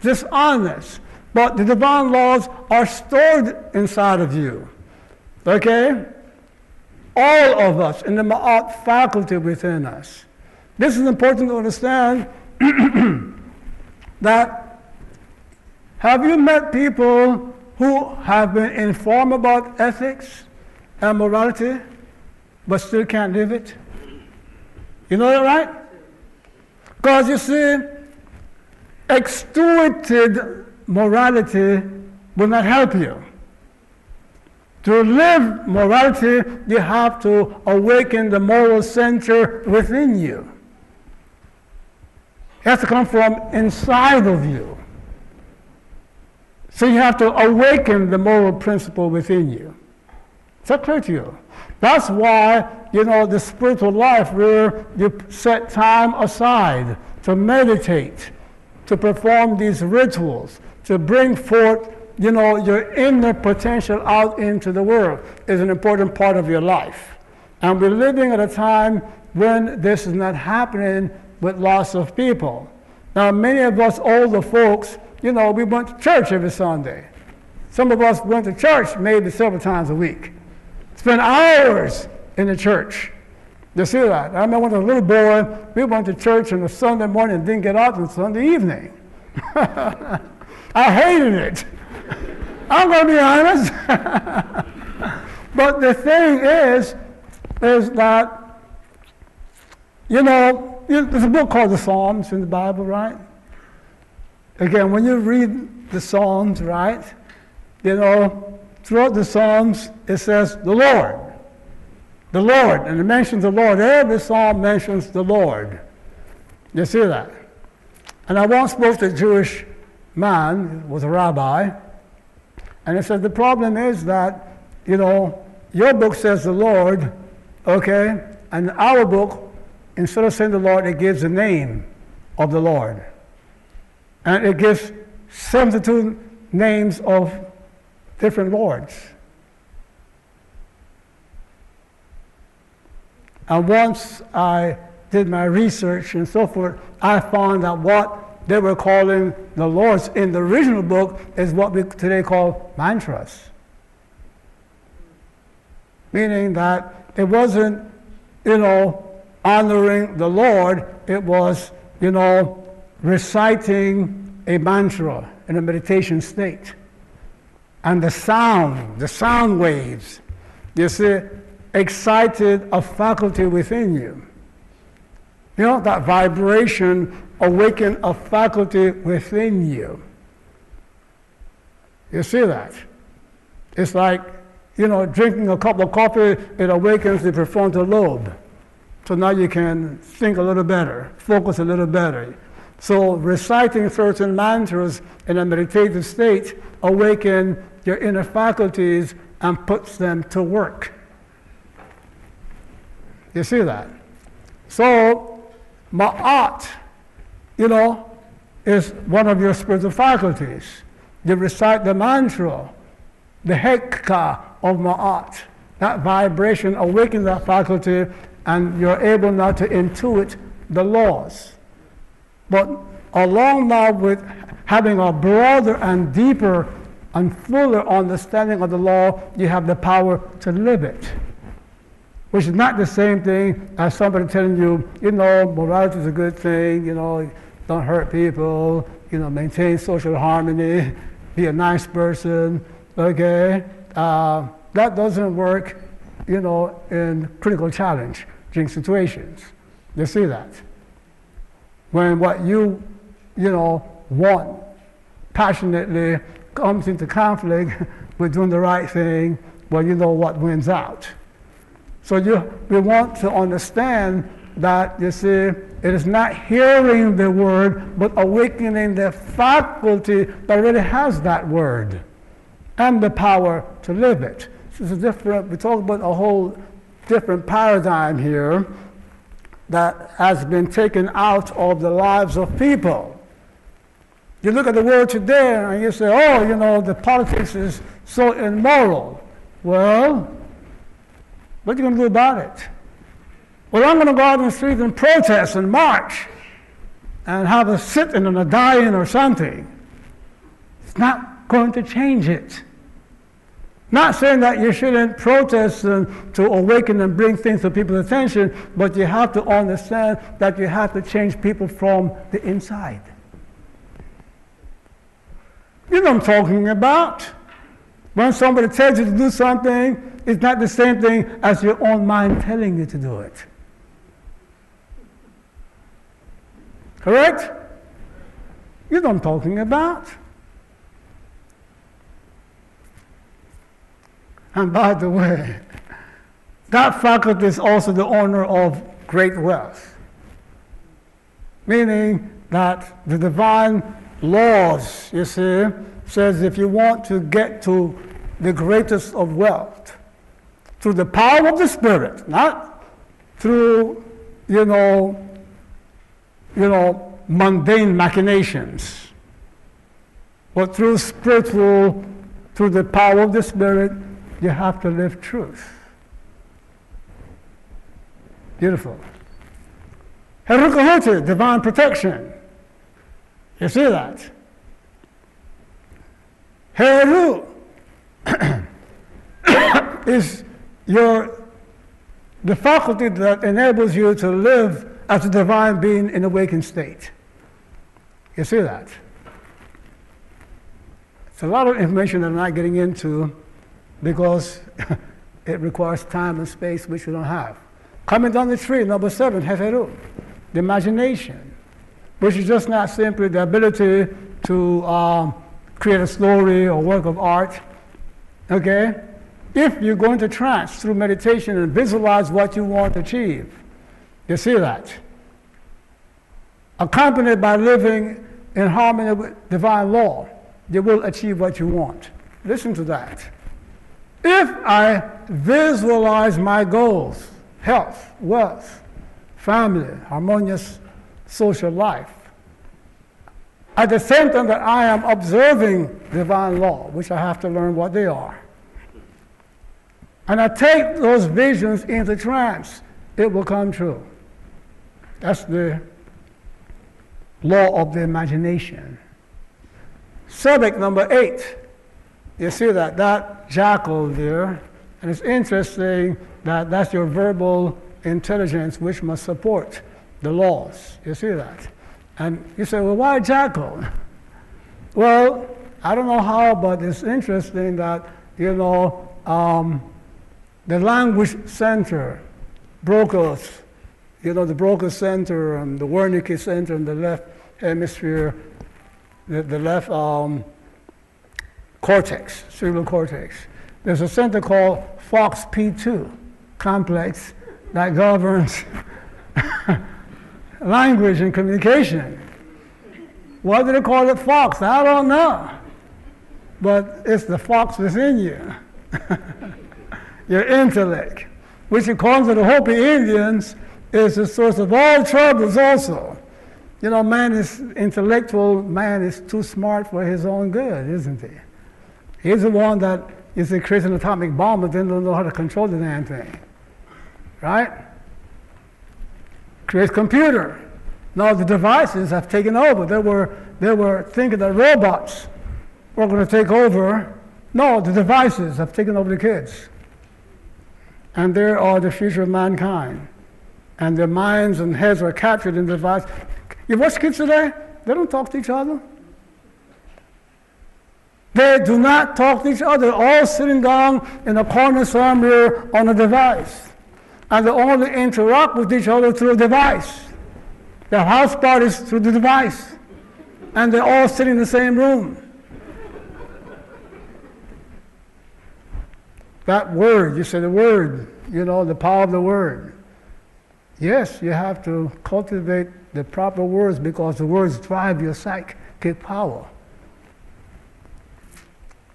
dishonest. But the divine laws are stored inside of you. Okay? All of us in the Ma'at faculty within us. This is important to understand that have you met people who have been informed about ethics and morality, but still can't live it? You know that, right? Because you see, extuited morality will not help you. To live morality, you have to awaken the moral center within you. It has to come from inside of you. So you have to awaken the moral principle within you. Is that clear to you? That's why, you know, the spiritual life where you set time aside to meditate, to perform these rituals, to bring forth, you know, your inner potential out into the world is an important part of your life. And we're living at a time when this is not happening with lots of people. Now, many of us older folks, you know, we went to church every Sunday. Some of us went to church maybe several times a week. Spent hours in the church. You see that? I remember when I was a little boy, we went to church on a Sunday morning and didn't get out until Sunday evening. I hated it. I'm going to be honest. but the thing is, is that, you know, there's a book called the Psalms in the Bible, right? Again, when you read the Psalms, right, you know, throughout the Psalms, it says the Lord. The Lord, and it mentions the Lord. Every psalm mentions the Lord. You see that? And I once spoke to a Jewish man, was a rabbi, and he said, The problem is that, you know, your book says the Lord, okay, and our book, instead of saying the Lord, it gives the name of the Lord. And it gives 72 names of different lords. And once I did my research and so forth, I found that what they were calling the Lords in the original book is what we today call mantras. Meaning that it wasn't, you know, honoring the Lord, it was, you know, reciting a mantra in a meditation state. And the sound, the sound waves, you see, excited a faculty within you. You know, that vibration awakened a faculty within you. You see that? It's like, you know, drinking a cup of coffee, it awakens the prefrontal lobe. So now you can think a little better, focus a little better. So reciting certain mantras in a meditative state awaken your inner faculties and puts them to work. You see that? So, ma'at, you know, is one of your spiritual faculties. You recite the mantra, the hekka of ma'at. That vibration awakens that faculty, and you're able now to intuit the laws. But along now with having a broader and deeper and fuller understanding of the law, you have the power to live it which is not the same thing as somebody telling you, you know, morality is a good thing, you know, don't hurt people, you know, maintain social harmony, be a nice person, okay? Uh, that doesn't work, you know, in critical challenging situations. You see that? When what you, you know, want passionately comes into conflict with doing the right thing, well, you know what wins out. So you, we want to understand that, you see, it is not hearing the word, but awakening the faculty that really has that word and the power to live it. This is different, we talk about a whole different paradigm here that has been taken out of the lives of people. You look at the world today and you say, oh, you know, the politics is so immoral. Well, what are you going to do about it? Well, I'm going to go out in the street and protest and march and have a sitting and a dying or something. It's not going to change it. Not saying that you shouldn't protest and to awaken and bring things to people's attention, but you have to understand that you have to change people from the inside. You know what I'm talking about. When somebody tells you to do something, it's not the same thing as your own mind telling you to do it. Correct? You know what I'm talking about. And by the way, that faculty is also the owner of great wealth, meaning that the divine laws, you see, says if you want to get to the greatest of wealth, through the power of the Spirit, not through, you know, you know, mundane machinations, but through spiritual, through the power of the Spirit, you have to live truth. Beautiful. Herukhuti, divine protection. You see that? Heru is your the faculty that enables you to live as a divine being in awakened state. You see that? It's a lot of information that I'm not getting into because it requires time and space which we don't have. Coming down the tree, number seven, Het-Heru, the imagination, which is just not simply the ability to um, create a story or work of art. Okay? If you go into trance through meditation and visualize what you want to achieve, you see that. Accompanied by living in harmony with divine law, you will achieve what you want. Listen to that. If I visualize my goals, health, wealth, family, harmonious social life. At the same time that I am observing divine law, which I have to learn what they are. And I take those visions into trance, it will come true. That's the law of the imagination. Subject number eight. You see that, that jackal there, and it's interesting that that's your verbal intelligence which must support the laws. You see that? And you say, well, why jackal? Well, I don't know how, but it's interesting that, you know, um, the language center, Broca's, you know, the Broca center and the Wernicke center in the left hemisphere, the, the left um, cortex, cerebral cortex. There's a center called FOXP2 complex that governs language and communication. Why do they call it fox? I don't know. But it's the fox within you, your intellect, which according to the Hopi Indians is the source of all troubles also. You know, man is intellectual, man is too smart for his own good, isn't he? He's the one that is creates an atomic bomb but then don't know how to control the damn thing right? Creates computer. Now the devices have taken over. They were, they were thinking that robots were going to take over. No, the devices have taken over the kids. And they are the future of mankind. And their minds and heads are captured in the device. You watch kids today? They don't talk to each other. They do not talk to each other, all sitting down in a corner somewhere on a device and they only interact with each other through a device. Their house parties through the device. And they all sit in the same room. that word, you say the word, you know, the power of the word. Yes, you have to cultivate the proper words because the words drive your psychic power.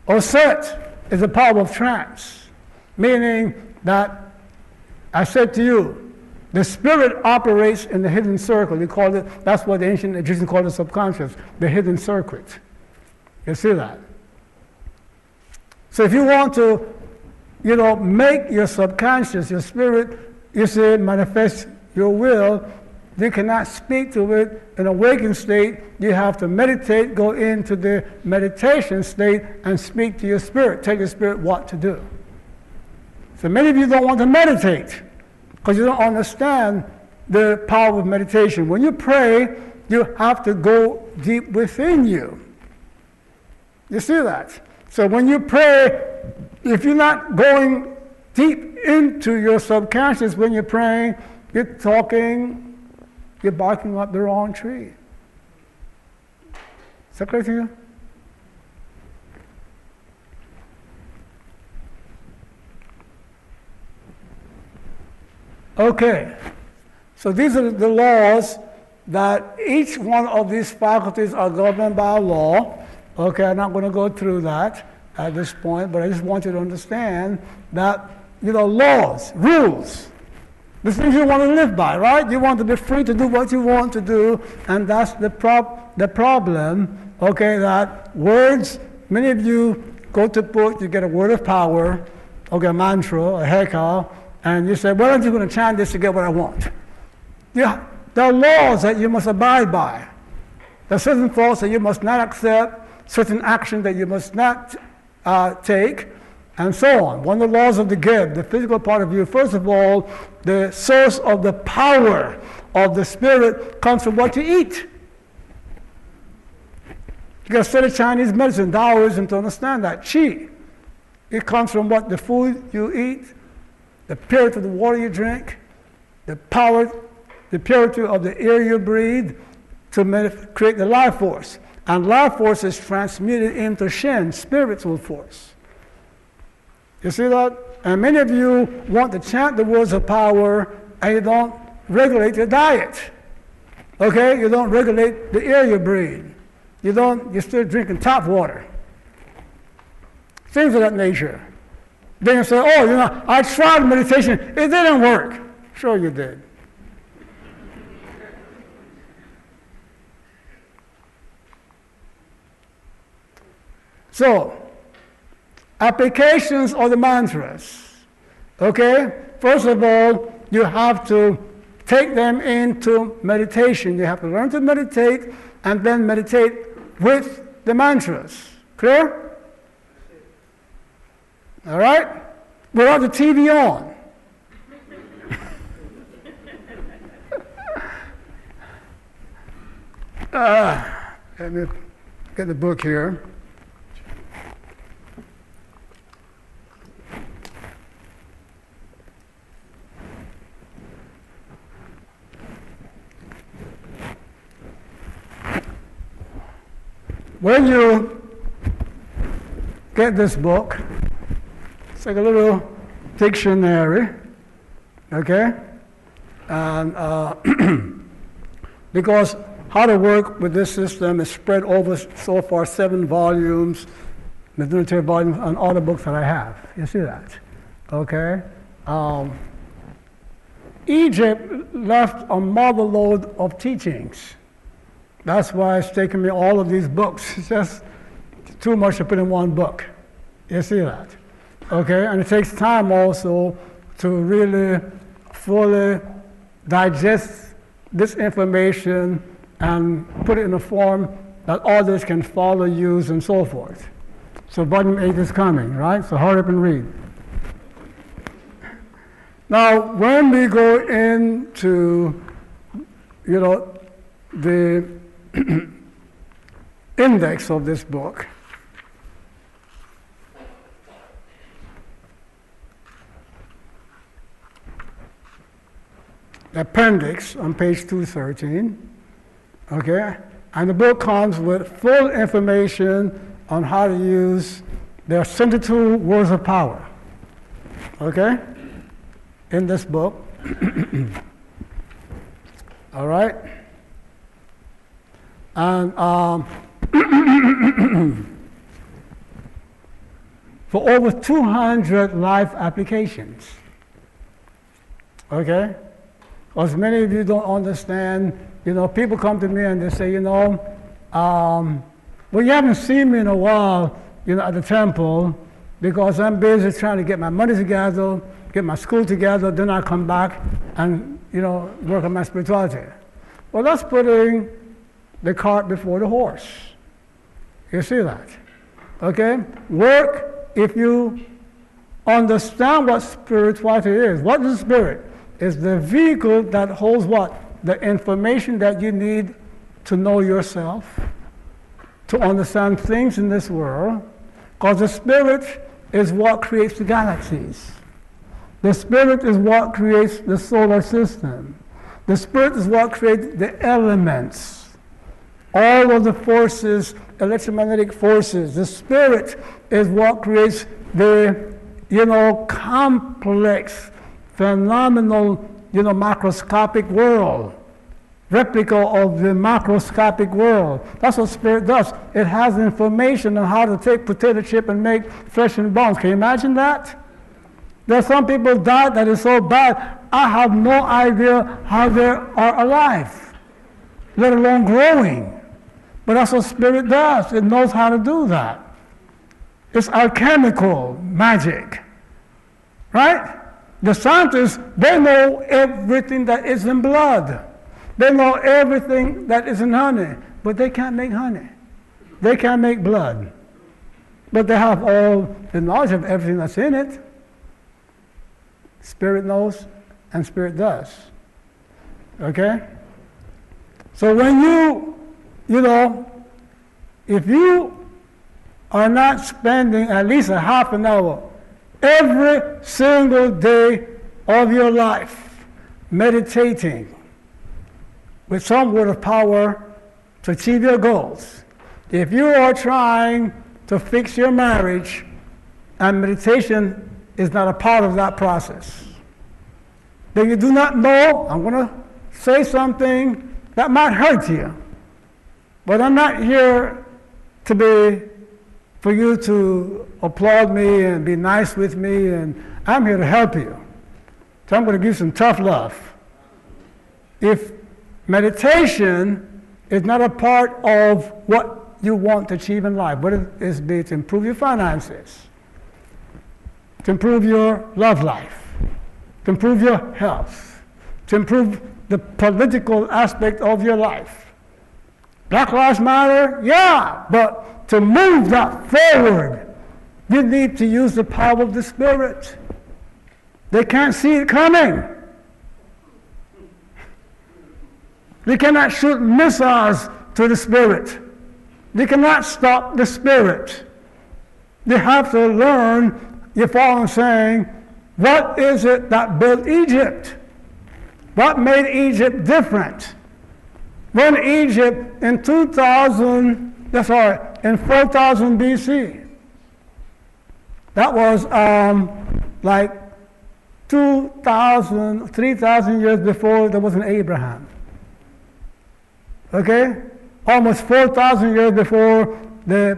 Auset is the power of trance, meaning that I said to you, the spirit operates in the hidden circle. We call it, that's what the ancient Egyptians called the subconscious, the hidden circuit. You see that? So if you want to, you know, make your subconscious, your spirit, you see, manifest your will, you cannot speak to it in awakened state. You have to meditate, go into the meditation state, and speak to your spirit. Tell your spirit what to do. So many of you don't want to meditate because you don't understand the power of meditation. When you pray, you have to go deep within you. You see that? So when you pray, if you're not going deep into your subconscious when you're praying, you're talking, you're barking up the wrong tree. Is that clear to you? Okay, so these are the laws that each one of these faculties are governed by law. Okay, I'm not going to go through that at this point, but I just want you to understand that, you know, laws, rules, the things you want to live by, right? You want to be free to do what you want to do, and that's the, prob- the problem, okay, that words, many of you go to book, you get a word of power, okay, a mantra, a heka, and you say, well, I'm just going to chant this to get what I want. Yeah, there are laws that you must abide by. There are certain thoughts that you must not accept, certain actions that you must not uh, take, and so on. One of the laws of the gift, the physical part of you, first of all, the source of the power of the spirit comes from what you eat. You got to study Chinese medicine, Taoism to understand that. Qi. It comes from what the food you eat, the purity of the water you drink, the power, the purity of the air you breathe to create the life force. And life force is transmuted into Shen, spiritual force. You see that? And many of you want to chant the words of power and you don't regulate your diet. Okay? You don't regulate the air you breathe. You don't, you're still drinking tap water. Things of that nature. Then you say, oh, you know, I tried meditation, it didn't work. Sure you did. So, applications of the mantras. Okay? First of all, you have to take them into meditation. You have to learn to meditate and then meditate with the mantras. Clear? All right? Without the TV on. uh, let me get the book here. When you get this book, it's like a little dictionary, okay? And uh, because how to work with this system is spread over so far seven volumes, military volumes, on all the books that I have. You see that, okay? Um, Egypt left a mother load of teachings. That's why it's taken me all of these books. It's just too much to put in one book. You see that? Okay, and it takes time also to really fully digest this information and put it in a form that others can follow, use, and so forth. So volume 8 is coming, right? So hurry up and read. Now, when we go into, you know, the index of this book, appendix on page 213. Okay? And the book comes with full information on how to use their 72 words of power. Okay? In this book. All right? And um, for over 200 life applications. Okay? As many of you don't understand, you know, people come to me and they say, you know, um, well, you haven't seen me in a while, you know, at the temple because I'm busy trying to get my money together, get my school together, then I come back and, you know, work on my spirituality. Well, that's putting the cart before the horse. You see that? Okay? Work if you understand what spirituality is. What is spirit? Is the vehicle that holds what? The information that you need to know yourself, to understand things in this world, because the Spirit is what creates the galaxies. The Spirit is what creates the solar system. The Spirit is what creates the elements. All of the forces, electromagnetic forces. The Spirit is what creates the, you know, complex, phenomenal, you know, macroscopic world replica of the macroscopic world. That's what spirit does. It has information on how to take potato chip and make flesh and bones. Can you imagine that? There are some people died that is so bad, I have no idea how they are alive, let alone growing. But that's what spirit does. It knows how to do that. It's alchemical magic. Right? The scientists, they know everything that is in blood. They know everything that is in honey, but they can't make honey. They can't make blood. But they have all the knowledge of everything that's in it. Spirit knows and spirit does. Okay? So when you, you know, if you are not spending at least a half an hour every single day of your life meditating, with some word of power to achieve your goals. If you are trying to fix your marriage and meditation is not a part of that process, then you do not know, I'm going to say something that might hurt you. But I'm not here to be for you to applaud me and be nice with me, and I'm here to help you. So I'm going to give you some tough love. If Meditation is not a part of what you want to achieve in life, but it is be to improve your finances, to improve your love life, to improve your health, to improve the political aspect of your life. Black Lives Matter, yeah, but to move that forward, you need to use the power of the Spirit. They can't see it coming. They cannot shoot missiles to the spirit. They cannot stop the spirit. They have to learn, you follow I'm saying, what is it that built Egypt? What made Egypt different? When Egypt in 2000, that's right, in 4000 BC, that was um, like 2,000, 3,000 years before there was an Abraham. Okay? Almost 4,000 years before they,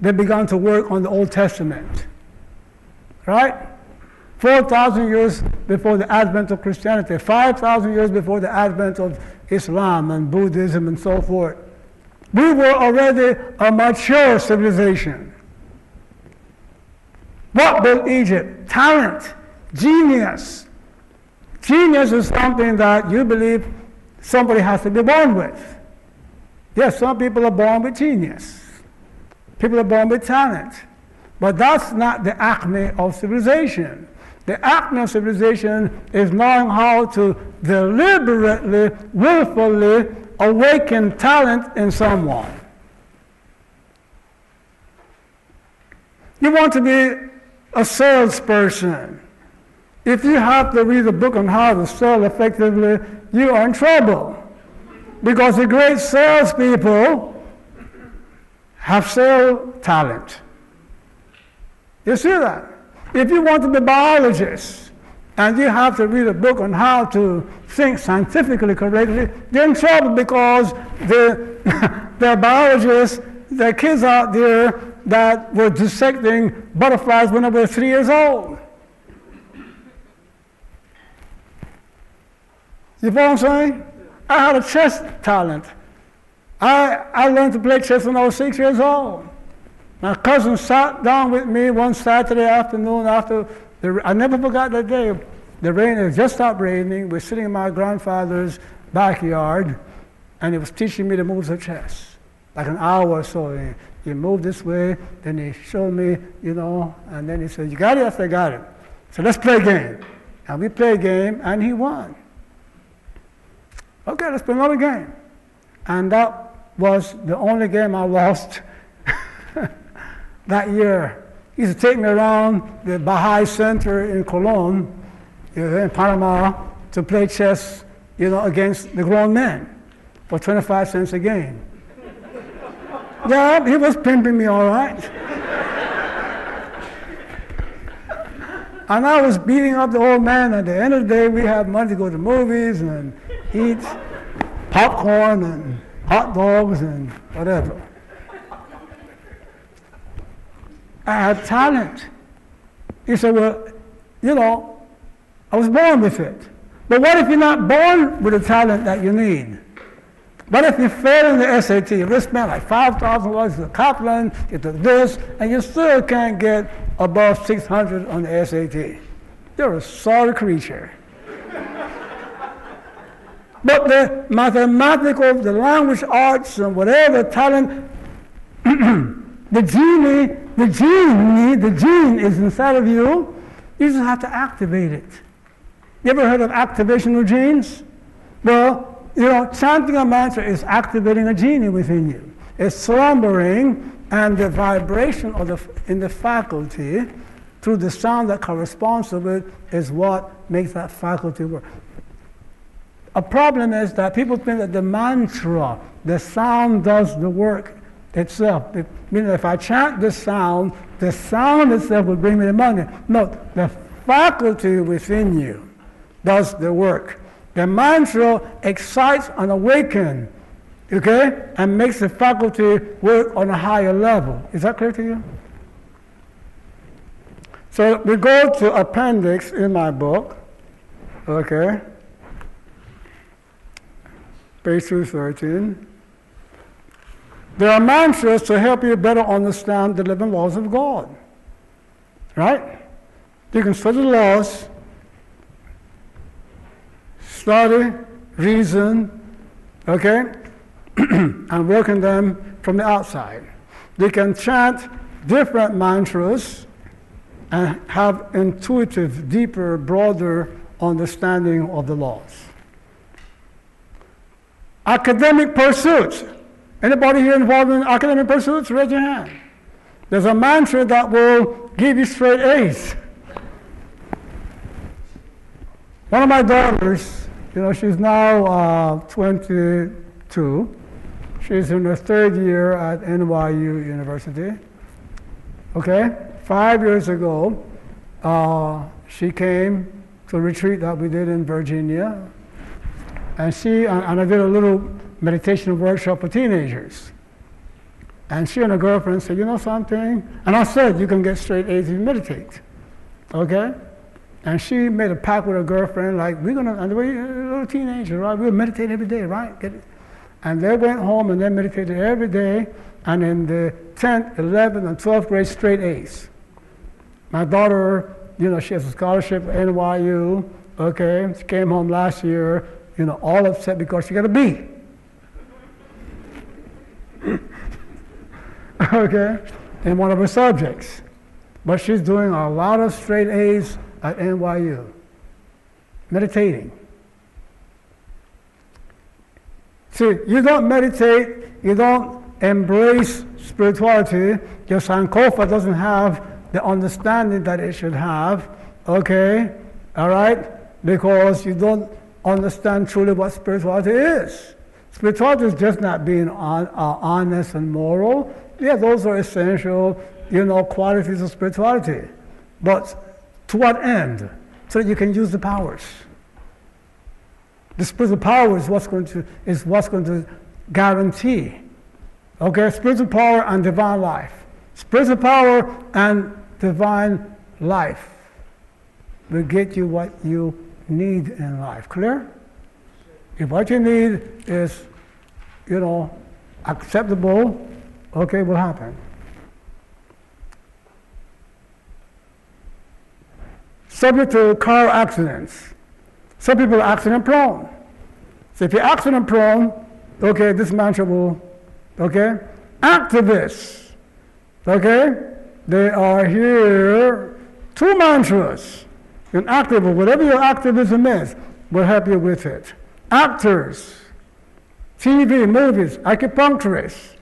they began to work on the Old Testament. Right? 4,000 years before the advent of Christianity, 5,000 years before the advent of Islam and Buddhism and so forth. We were already a mature civilization. What built Egypt? Talent, genius. Genius is something that you believe somebody has to be born with. Yes, some people are born with genius. People are born with talent. But that's not the acme of civilization. The acme of civilization is knowing how to deliberately, willfully awaken talent in someone. You want to be a salesperson. If you have to read a book on how to sell effectively, you are in trouble. Because the great salespeople have sales talent. You see that? If you want to be a biologist and you have to read a book on how to think scientifically correctly, you're in trouble because the, are biologists, are kids out there that were dissecting butterflies when they were three years old. You follow what I'm saying? I had a chess talent. I, I learned to play chess when I was six years old. My cousin sat down with me one Saturday afternoon after the, I never forgot that day. The rain had just stopped raining. We're sitting in my grandfather's backyard, and he was teaching me to move the chess, like an hour or so. He, he moved this way, then he showed me, you know, and then he said, "You got it?" I said, "I got it." So let's play a game. And we played a game, and he won. Okay, let's play another game. And that was the only game I lost that year. He used to take me around the Baha'i Center in Colón, you know, in Panama, to play chess, you know, against the grown men for 25 cents a game. yeah, he was pimping me all right. and I was beating up the old man. At the end of the day, we had money to go to movies and eat popcorn and hot dogs and whatever. I had talent. He said, Well, you know, I was born with it. But what if you're not born with the talent that you need? What if you fail in the SAT? You spend like $5,000 to Kaplan, get to this, and you still can't get above 600 on the SAT. You're a sorry creature. but the mathematical, the language arts, and whatever talent, the genie, the genie, the gene is inside of you. You just have to activate it. You ever heard of activational genes? Well, you know, chanting a mantra is activating a genie within you. It's slumbering, and the vibration of the, in the faculty through the sound that corresponds to it is what makes that faculty work. A problem is that people think that the mantra, the sound does the work itself. It, meaning if I chant the sound, the sound itself will bring me the money. No, the faculty within you does the work. The mantra excites and awakens, okay, and makes the faculty work on a higher level. Is that clear to you? So we go to appendix in my book, okay, page 213. There are mantras to help you better understand the living laws of God. Right? You can study the laws, study, reason, okay, and work in them from the outside. You can chant different mantras and have intuitive, deeper, broader understanding of the laws. Academic pursuits. Anybody here involved in academic pursuits? Raise your hand. There's a mantra that will give you straight A's. One of my daughters, you know, she's now uh, 22. She's in her third year at NYU University. Okay? Five years ago, uh, she came to a retreat that we did in Virginia. And she, and I did a little meditation workshop for teenagers. And she and her girlfriend said, You know something? And I said, You can get straight A's if you meditate. Okay? And she made a pact with her girlfriend, like, we're going to, and we're a uh, little teenagers, right? We'll meditate every day, right? And they went home and they meditated every day. And in the 10th, 11th, and 12th grade, straight A's. My daughter, you know, she has a scholarship at NYU. Okay, she came home last year, you know, all upset because she got a B. okay, in one of her subjects. But she's doing a lot of straight A's at NYU, meditating. See, you don't meditate, you don't embrace spirituality, your Sankofa doesn't have the understanding that it should have, okay? All right? Because you don't understand truly what spirituality is. Spirituality is just not being on, uh, honest and moral. Yeah, those are essential, you know, qualities of spirituality. But to what end? So that you can use the powers. The spiritual power is what's going to, is what's going to guarantee. Okay, spiritual power and divine life. Spiritual power and divine life will get you what you need in life. Clear? If what you need is, you know, acceptable, okay, will happen. Subject to car accidents. Some people are accident prone. So if you're accident prone, okay, this mantra will, okay? Activists, okay? They are here, two mantras. An active, whatever your activism is, will help you with it actors, TV, movies, acupuncturists,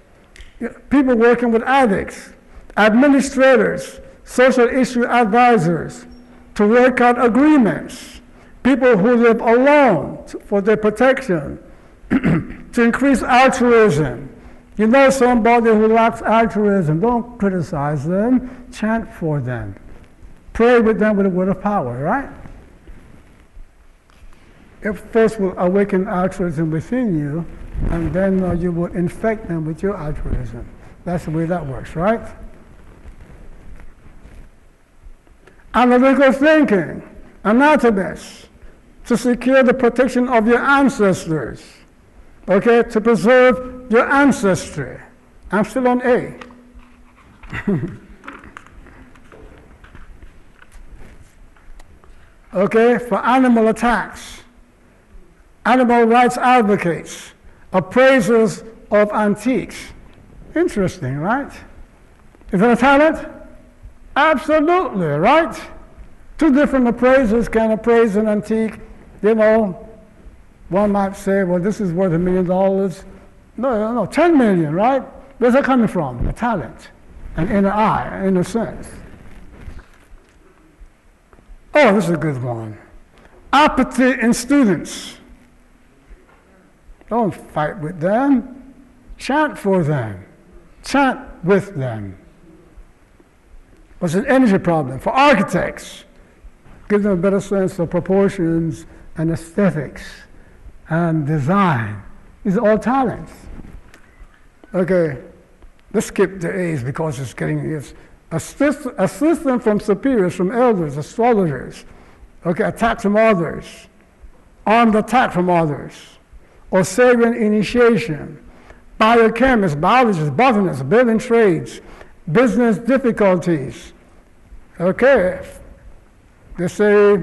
people working with addicts, administrators, social issue advisors to work out agreements, people who live alone for their protection, to increase altruism. You know somebody who lacks altruism, don't criticize them, chant for them. Pray with them with a word of power, right? It first will awaken altruism within you, and then uh, you will infect them with your altruism. That's the way that works, right? Analytical thinking, anatomists, to secure the protection of your ancestors, okay, to preserve your ancestry. I'm still on A. okay, for animal attacks, animal rights advocates, appraisers of antiques. Interesting, right? Is that a talent? Absolutely, right? Two different appraisers can appraise an antique. You know, one might say, well, this is worth a million dollars. No, no, no, 10 million, right? Where's that coming from? A talent, an inner eye, an inner sense. Oh, this is a good one. Apathy in students. Don't fight with them. Chant for them. Chant with them. What's an energy problem? For architects, give them a better sense of proportions and aesthetics and design. These are all talents. Okay, let's skip the A's because it's getting it's assist, assistance from superiors, from elders, astrologers. Okay, attack from others, armed attack from others, Ausarian initiation, biochemists, biologists, botanists, building trades, business difficulties. Okay, they say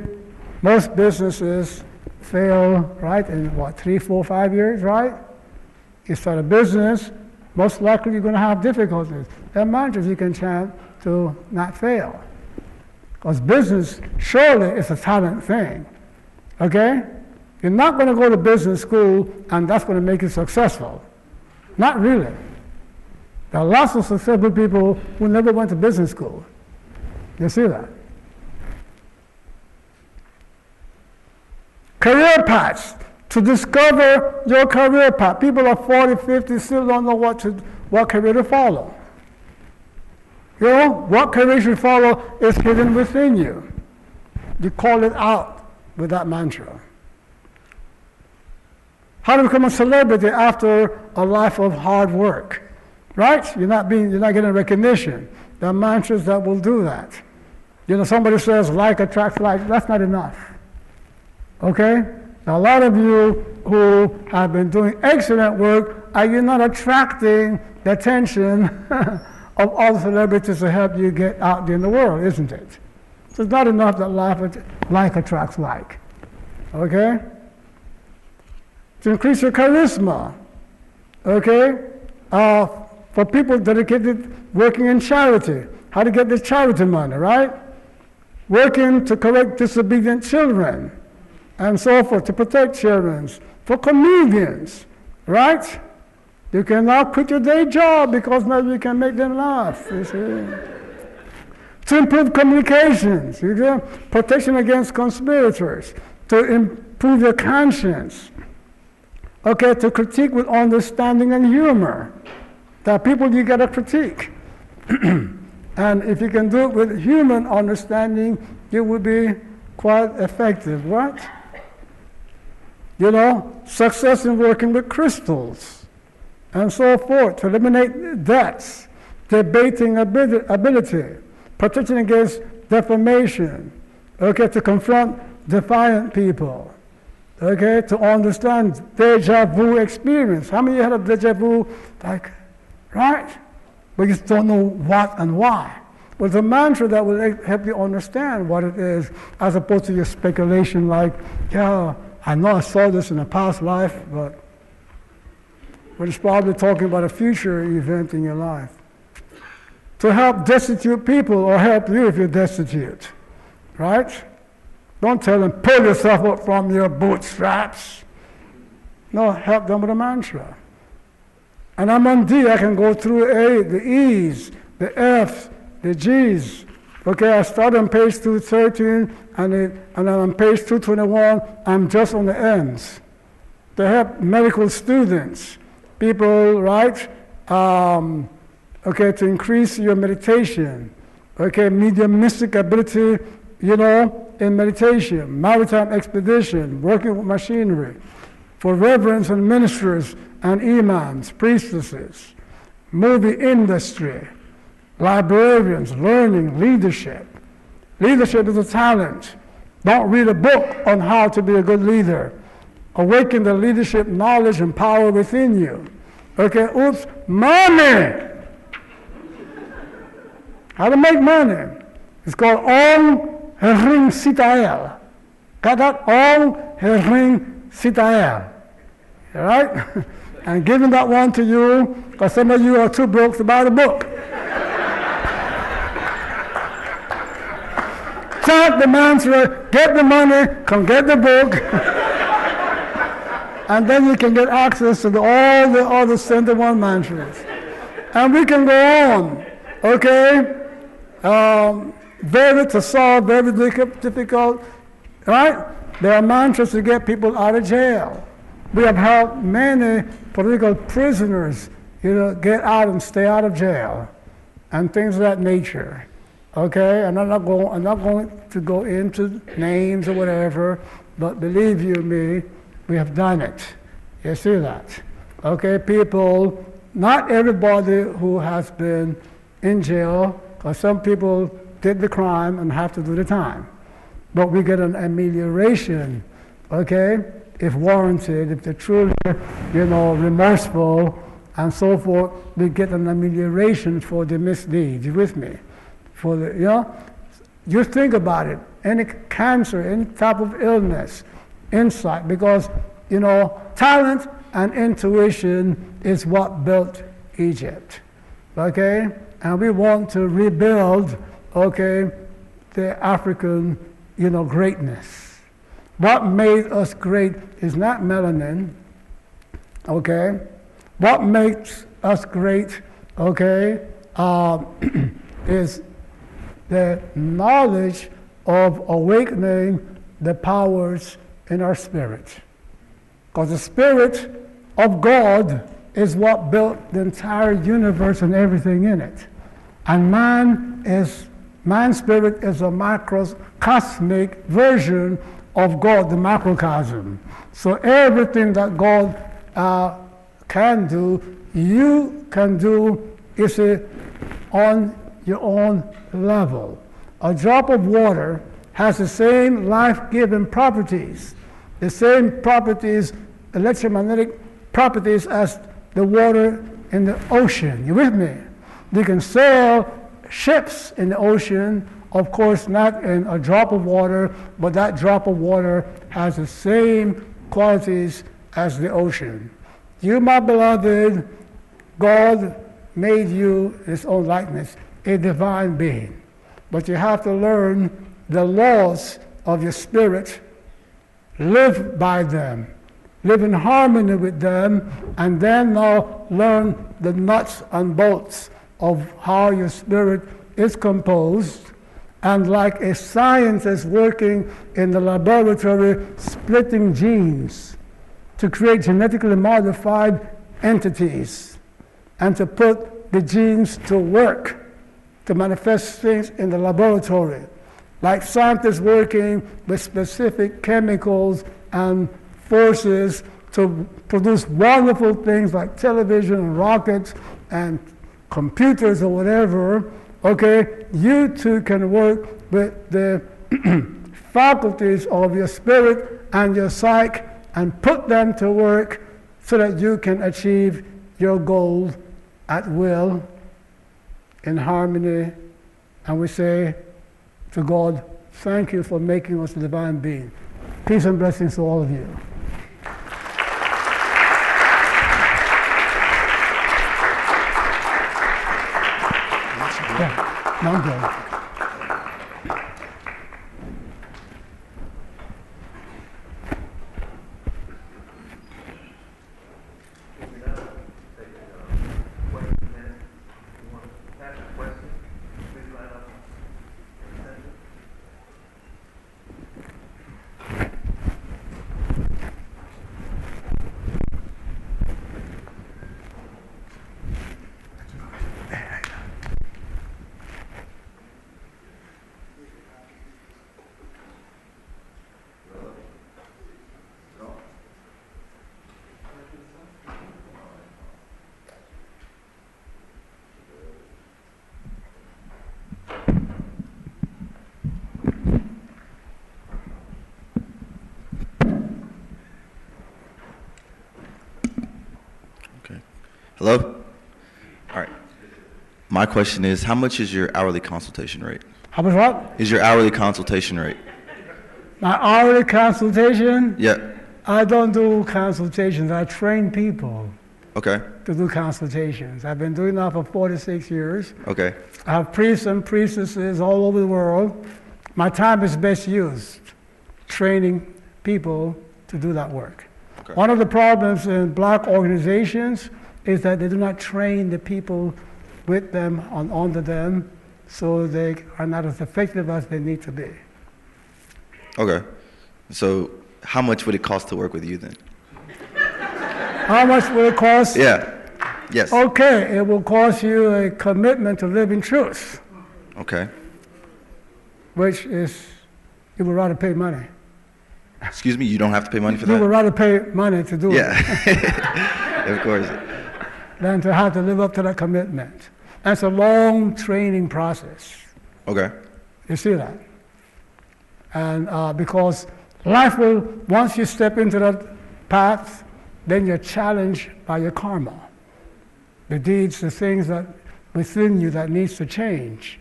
most businesses fail, right, in what, three, four, five years, right? You start a business, most likely you're going to have difficulties. There are mantras you can chant to not fail. Because business surely is a talent thing. Okay? You're not going to go to business school and that's going to make you successful. Not really. There are lots of successful people who never went to business school. You see that? Career paths. To discover your career path. People are 40, 50, still don't know what, to, what career to follow. You know, what career should follow is hidden within you. You call it out with that mantra. How to become a celebrity after a life of hard work, right? You're not being, you're not getting recognition. There are mantras that will do that. You know, somebody says like attracts like. That's not enough. Okay? Now, a lot of you who have been doing excellent work, are you not attracting the attention of all the celebrities to help you get out there in the world, isn't it? So it's not enough that like attracts like. Okay? To increase your charisma. Okay? Uh, for people dedicated working in charity. How to get the charity money, right? Working to correct disobedient children and so forth, to protect children. For comedians, right? You can now quit your day job because now you can make them laugh. You see? to improve communications, you protection against conspirators, to improve your conscience. Okay, to critique with understanding and humor. There are people you gotta critique. and if you can do it with human understanding, you will be quite effective, right? You know, success in working with crystals and so forth, to eliminate debts, debating ability, protection against defamation, okay, to confront defiant people, okay, to understand deja vu experience. How many had a deja vu, like, right? But you just don't know what and why. It's a mantra that will help you understand what it is, as opposed to your speculation like, yeah, I know I saw this in a past life, but but it's probably talking about a future event in your life. To help destitute people or help you if you're destitute, right? Don't tell them, pull yourself up from your bootstraps. No, help them with a mantra. And I'm on D, I can go through A, the E's, the F's, the G's, Okay, I start on page 213 and, it, and then on page 221, I'm just on the ends. They help medical students, people, right? Um, okay, to increase your meditation. Okay, medium mediumistic ability, you know, in meditation, maritime expedition, working with machinery, for reverends and ministers and imams, priestesses, movie industry, librarians, learning, leadership. Leadership is a talent. Don't read a book on how to be a good leader. Awaken the leadership knowledge and power within you. Okay, oops, money. How to make money. It's called Om Hering. Got that? Om Hering Sitael. All right? and giving that one to you because some of you are too broke to buy the book. Chant the mantra, get the money, come get the book. and then you can get access to the, all the other center one mantras. And we can go on, okay? Um, very to solve, very difficult, right? There are mantras to get people out of jail. We have helped many political prisoners, you know, get out and stay out of jail, and things of that nature. Okay, and I'm not going, I'm not going to go into names or whatever, but believe you me, we have done it. You see that? Okay, people, not everybody who has been in jail, because some people did the crime and have to do the time. But we get an amelioration, okay, if warranted, if they're truly, you know, remorseful and so forth, we get an amelioration for the misdeeds. You with me? for the, you know, just think about it. Any cancer, any type of illness, insight, because, you know, talent and intuition is what built Egypt. Okay? And we want to rebuild, okay, the African, you know, greatness. What made us great is not melanin, okay? What makes us great, okay, uh, is the knowledge of awakening the powers in our spirit. Because the Spirit of God is what built the entire universe and everything in it. And man is, man's spirit is a microcosmic version of God, the macrocosm. So everything that God uh, can do, you can do, is on your own level. A drop of water has the same life-giving properties, the same properties, electromagnetic properties as the water in the ocean. You with me? You can sail ships in the ocean, of course not in a drop of water, but that drop of water has the same qualities as the ocean. You, my beloved, God made you his own likeness a divine being. But you have to learn the laws of your spirit, live by them, live in harmony with them, and then now learn the nuts and bolts of how your spirit is composed. And like a scientist working in the laboratory, splitting genes to create genetically modified entities and to put the genes to work to manifest things in the laboratory, like scientists working with specific chemicals and forces to produce wonderful things like television and rockets and computers or whatever, okay, you too can work with the faculties of your spirit and your psyche and put them to work so that you can achieve your goals at will in harmony, and we say to God, Thank you for making us divine being. Peace and blessings to all of you. Yeah, now I'm done. Hello? All right. My question is, how much is your hourly consultation rate? How much what? Is your hourly consultation rate? My hourly consultation? Yeah. I don't do consultations. I train people Okay. to do consultations. I've been doing that for 46 years. Okay. I have priests and priestesses all over the world. My time is best used training people to do that work. Okay. One of the problems in black organizations is that they do not train the people with them and under them, so they are not as effective as they need to be. Okay. So, how much would it cost to work with you then? How much would it cost? Yeah. Yes. Okay, it will cost you a commitment to live in truth, Okay. which is you would rather pay money. Excuse me, you don't have to pay money for that? You would rather pay money to do it Yeah. of course. than to have to live up to that commitment. That's a long training process. Okay. You see that? And uh, because life will, once you step into that path, then you're challenged by your karma. The deeds, the things that within you that needs to change.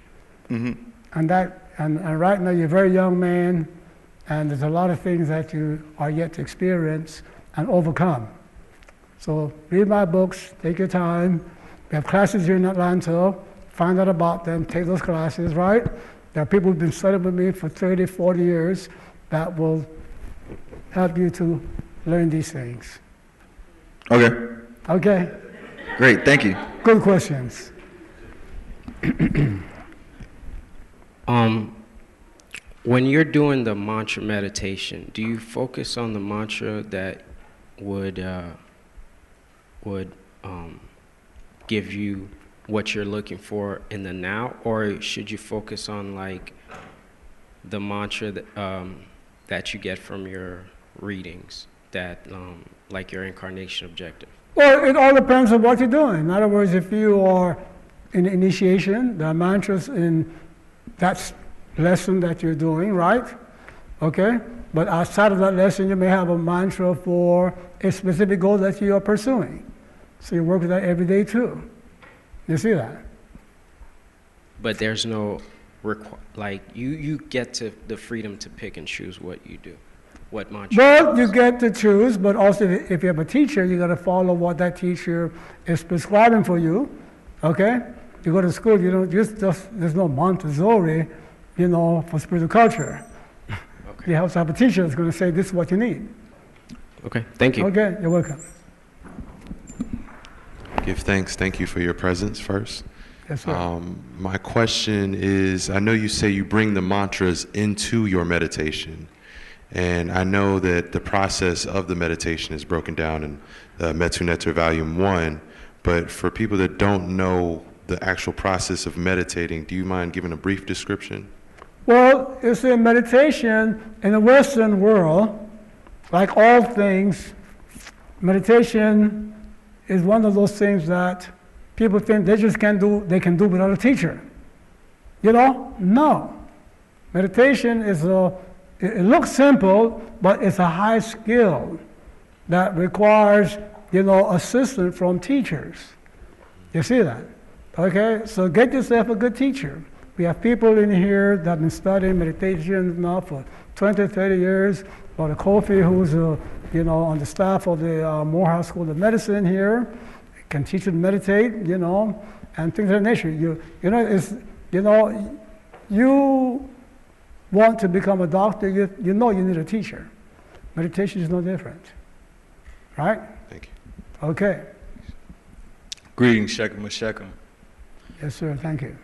hmm And that, and, and right now you're a very young man, and there's a lot of things that you are yet to experience and overcome. So read my books, take your time. We have classes here in Atlanta. Find out about them, take those classes, right? There are people who've been studying with me for 30, 40 years that will help you to learn these things. Okay. Okay? Great. Thank you. Good questions. Um, when you're doing the mantra meditation, do you focus on the mantra that would uh, would um, give you what you're looking for in the now, or should you focus on like the mantra that um, that you get from your readings, that um, like your incarnation objective? Well, it all depends on what you're doing. In other words, if you are in initiation, the mantras in that lesson that you're doing, right? Okay? But outside of that lesson, you may have a mantra for a specific goal that you are pursuing. So you work with that every day too. You see that? But there's no requ- like you you get to the freedom to pick and choose what you do, what mantra. Well, you get to choose, but also if you have a teacher, you got to follow what that teacher is prescribing for you. Okay? You go to school, you don't just, just there's no Montessori, you know, for spiritual culture. Okay. You have to have a teacher that's going to say this is what you need. Okay. Thank you. Okay, you're welcome. Give thanks. Thank you for your presence first. Yes, sir. Um, my question is I know you say you bring the mantras into your meditation. And I know that the process of the meditation is broken down in uh, Metu Neter Volume 1. But for people that don't know the actual process of meditating, do you mind giving a brief description? Well, you see, meditation in the Western world, like all things, meditation is one of those things that people think they just can do, they can do without a teacher. You know? No. Meditation is a, it looks simple, but it's a high skill that requires, you know, assistance from teachers. You see that? Okay, so get yourself a good teacher. We have people in here that have been studying meditation now for 20, 30 years. Brother Kofi, who's uh, you know on the staff of the uh, Morehouse School of Medicine here, can teach you to meditate, you know, and things of that nature. You, you know, it's, you know, you want to become a doctor, you, you know you need a teacher. Meditation is no different, right? Thank you. Okay. Greetings, Shechem Shechem. Yes, sir. Thank you.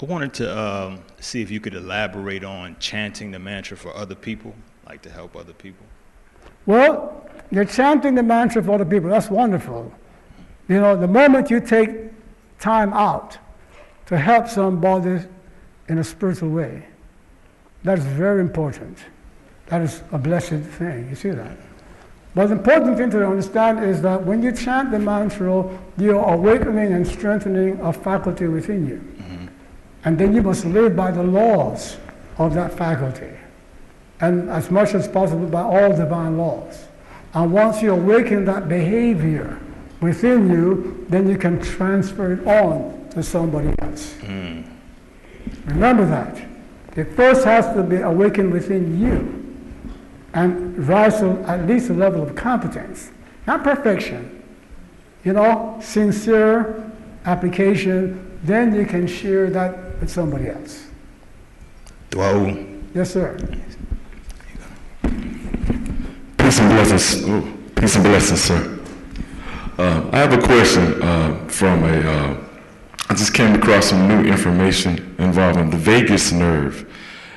I wanted to um, see if you could elaborate on chanting the mantra for other people, like to help other people. Well, you're chanting the mantra for other people. That's wonderful. You know, the moment you take time out to help somebody in a spiritual way, that is very important. That is a blessed thing. You see that? But the important thing to understand is that when you chant the mantra, you're awakening and strengthening a faculty within you. Mm-hmm. And then you must live by the laws of that faculty and as much as possible by all divine laws. And once you awaken that behavior within you, then you can transfer it on to somebody else. Hmm. Remember that. It first has to be awakened within you and rise to at least a level of competence, not perfection. You know, sincere application, then you can share that with somebody else. Dwau. Yes, sir. Peace and blessings. Oh, peace and blessings, sir. Uh, I have a question uh, from a. Uh, I just came across some new information involving the vagus nerve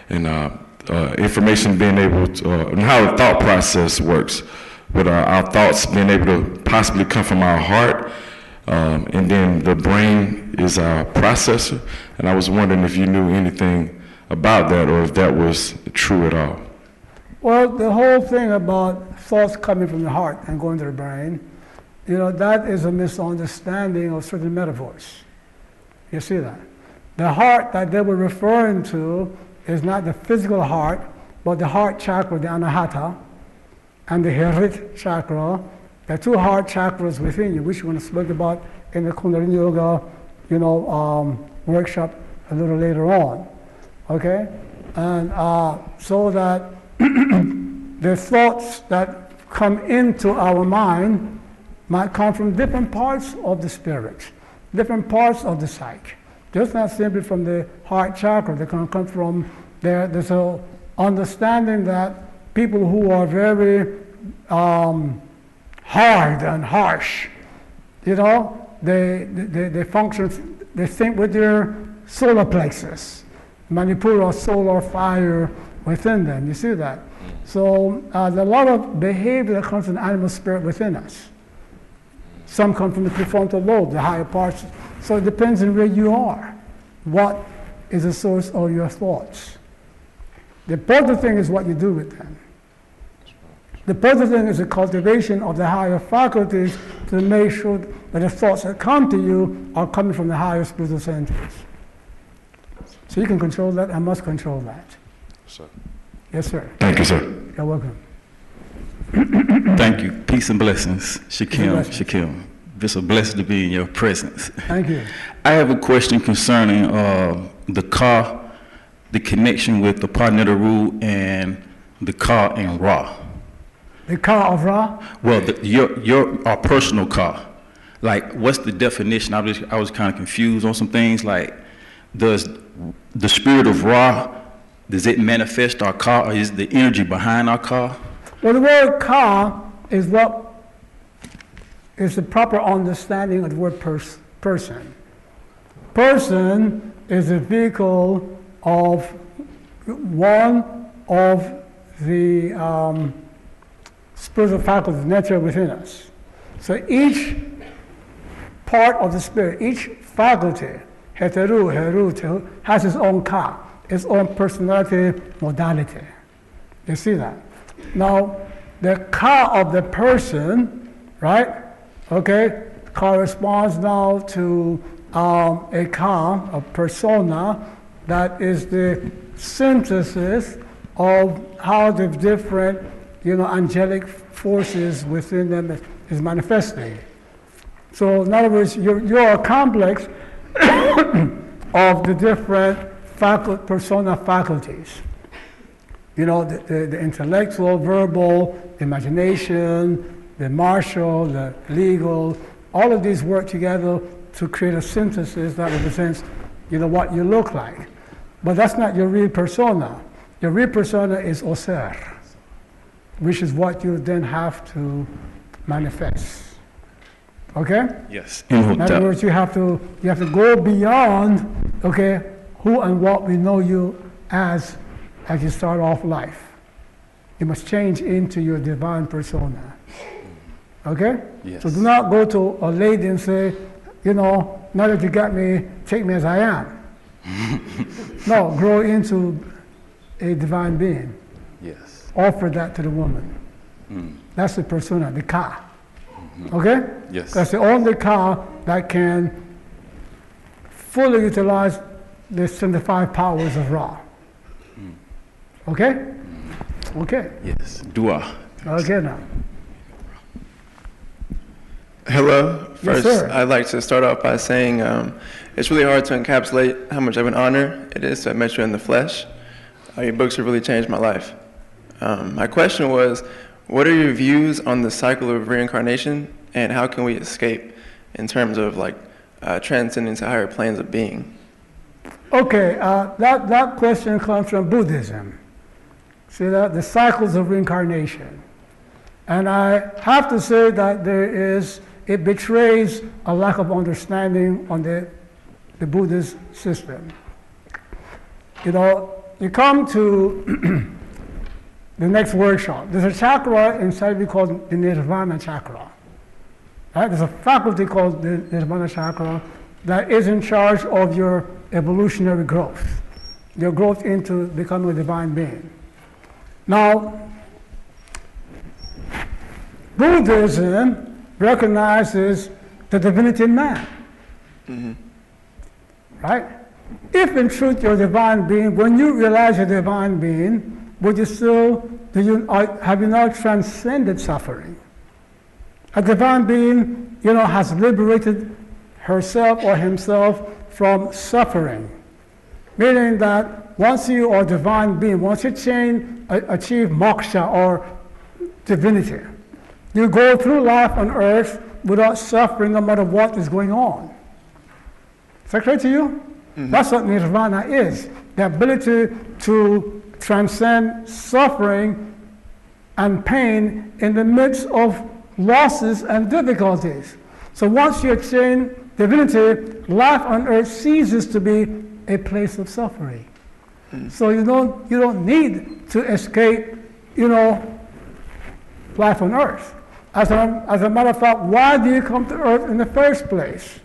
and uh, uh, information being able to, uh, and how the thought process works, with our, our thoughts being able to possibly come from our heart, um, and then the brain is our processor. And I was wondering if you knew anything about that or if that was true at all. Well, the whole thing about thoughts coming from the heart and going to the brain, you know, that is a misunderstanding of certain metaphors. You see that? The heart that they were referring to is not the physical heart, but the heart chakra, the anahata, and the Harit chakra, the two heart chakras within you, which we're going to speak about in the Kundalini Yoga, you know, um, workshop a little later on. Okay? And uh, so that the thoughts that come into our mind might come from different parts of the spirit, different parts of the psyche. Just not simply from the heart chakra. They can come from there. There's a understanding that people who are very um, hard and harsh, you know, they, they, they function, they think with their solar plexus, Manipura solar fire within them. You see that? So uh, there's a lot of behavior that comes from the animal spirit within us. Some come from the prefrontal lobe, the higher parts. So it depends on where you are. What is the source of your thoughts? The important thing is what you do with them. The important thing is the cultivation of the higher faculties to make sure that the thoughts that come to you are coming from the higher spiritual centers. So you can control that I must control that. Sir. Yes, sir. Thank you, sir. You're welcome. Thank you. Peace and blessings. Shakim, blessings. Shakim. It's a blessing to be in your presence. Thank you. I have a question concerning uh, the ka, the connection with the Paut Neteru and the ka and Ra. The ka of Ra, Well, the, your your our personal ka. Like, what's the definition? I was I was kind of confused on some things. Like, does the spirit of Ra does it manifest our ka, is the energy behind our ka? well, the word ka is what is the proper understanding of the word pers- person. Person is a vehicle of one of the um, spiritual faculties nature within us. So each part of the spirit, each faculty, heteru, heru, has its own ka, its own personality modality. You see that? Now, the ka of the person, right, okay, corresponds now to um, a ka, a persona, that is the synthesis of how the different, you know, angelic forces within them is, manifesting. So, in other words, you're, you're a complex of the different facul- persona faculties. You know, the, the, the intellectual, verbal, the imagination, the martial, the legal, all of these work together to create a synthesis that represents, you know, what you look like. But that's not your real persona. Your real persona is Ausar, which is what you then have to manifest. Okay? Yes. In other words, you have to you have to go beyond, okay, who and what we know you as as you start off life. You must change into your divine persona. Okay? Yes. So do not go to a lady and say, you know, now that you got me, take me as I am. no, grow into a divine being. Yes. Offer that to the woman. Mm. That's the persona, the ka. Okay? Yes. That's the only ka that can fully utilize the 75 powers of Ra. Okay? Okay. Yes. Dua. Okay now. Hello. Yes, First, sir. I'd like to start off by saying um, it's really hard to encapsulate how much of an honor it is to have met you in the flesh. Uh, your books have really changed my life. Um, my question was, what are your views on the cycle of reincarnation, and how can we escape in terms of like uh, transcending to higher planes of being? Okay, uh, that, that question comes from Buddhism. See that? The cycles of reincarnation. And I have to say that there is, it betrays a lack of understanding on the, the Buddhist system. You know, you come to the next workshop. There's a chakra inside we call the Nirvana chakra. Right? There's a faculty called the Nirvana chakra that is in charge of your evolutionary growth, your growth into becoming a divine being. Now, Buddhism recognizes the divinity in man. Mm-hmm. Right? If in truth you're a divine being, when you realize you're a divine being, would you still, do you, have you now transcended suffering? A divine being, you know, has liberated herself or himself from suffering. Meaning that once you are a divine being, once you achieve moksha or divinity, you go through life on earth without suffering no matter what is going on. Is that clear to you? Mm-hmm. That's what nirvana is the ability to transcend suffering and pain in the midst of losses and difficulties. So once you attain divinity, life on earth ceases to be a place of suffering. Hmm. So you don't, you don't need to escape, you know, life on earth. As a, as a matter of fact, why do you come to earth in the first place?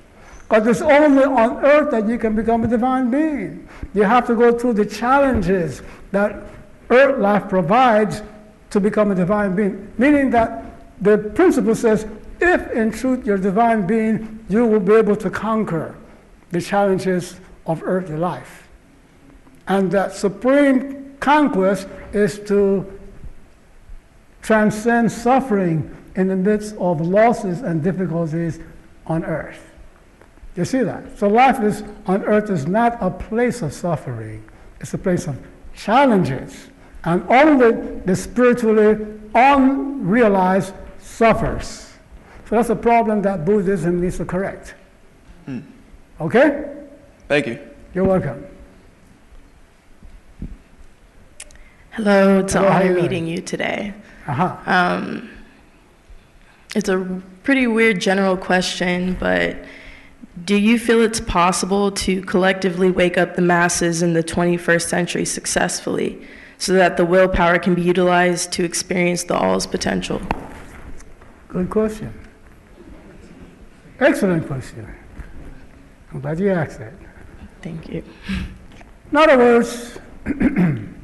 Because it's only on earth that you can become a divine being. You have to go through the challenges that earth life provides to become a divine being. Meaning that the principle says, if in truth you're divine being, you will be able to conquer the challenges of earthly life. And that supreme conquest is to transcend suffering in the midst of losses and difficulties on earth. You see that? So life is on earth is not a place of suffering. It's a place of challenges. And only the spiritually unrealized suffers. So that's a problem that Buddhism needs to correct. Okay? Thank you. You're welcome. Hello, it's an Hello, how honor meeting you today. Uh-huh. Um, it's a pretty weird general question, but do you feel it's possible to collectively wake up the masses in the 21st century successfully so that the willpower can be utilized to experience the all's potential? Good question. Excellent question. I'm glad you asked that. Thank you. In other words, and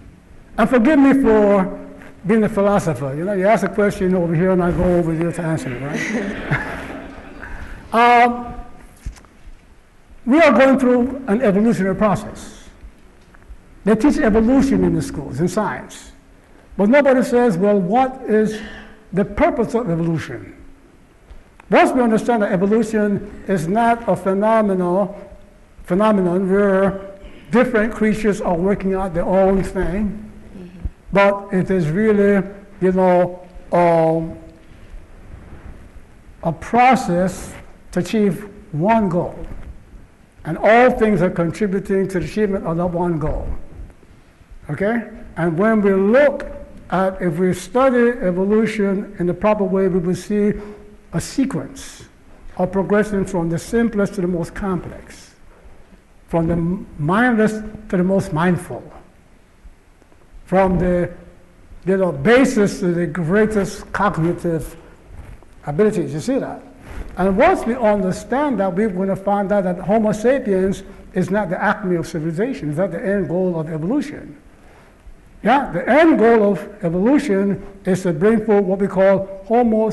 forgive me for being a philosopher. You know, you ask a question over here and I go over here to answer it, right? um, we are going through an evolutionary process. They teach evolution in the schools, in science. But nobody says, well, what is the purpose of evolution? Once we understand that evolution is not a phenomenal phenomenon where different creatures are working out their own thing, but it is really, you know, um, a process to achieve one goal. And all things are contributing to the achievement of that one goal. Okay? And when we look at, if we study evolution in the proper way, we will see a sequence of progression from the simplest to the most complex, from the mindless to the most mindful, from the you know, basis to the greatest cognitive abilities. You see that? And once we understand that, we're going to find out that Homo sapiens is not the acme of civilization, it's not the end goal of evolution. Yeah, the end goal of evolution is to bring forth what we call Homo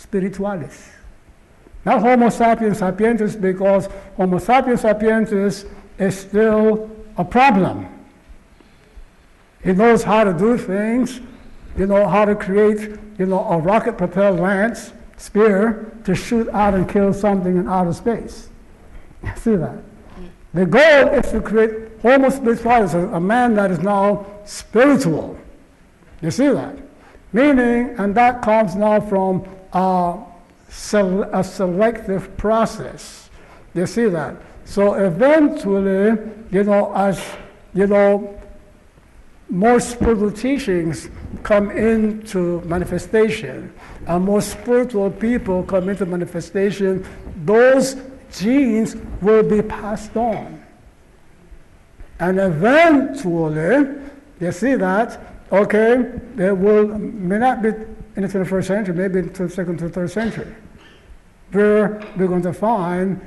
spiritualis. Not Homo sapiens sapientis because Homo sapiens sapientis is still a problem. He knows how to do things, you know, how to create, you know, a rocket propelled lance spear to shoot out and kill something in outer space. See that? The goal is to create homo spiritualis, a, a man that is now spiritual. You see that? Meaning, and that comes now from uh, a selective process. You see that? So eventually, you know, as you know, more spiritual teachings come into manifestation, and more spiritual people come into manifestation, those genes will be passed on. And eventually, you see that, okay, there will, may not be in the first century, maybe in the second to third century, where we're going to find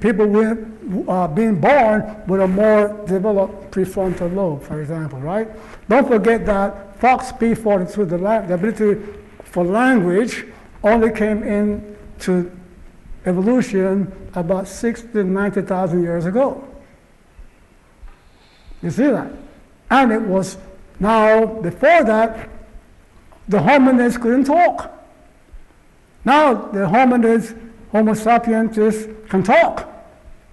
people with, uh, being born with a more developed prefrontal lobe, for example, right? Don't forget that Fox P42, the, la- the ability for language, only came into evolution about 60 to 90,000 years ago. You see that? And it was now, before that, the hominids couldn't talk. Now the hominids, Homo sapiens, can talk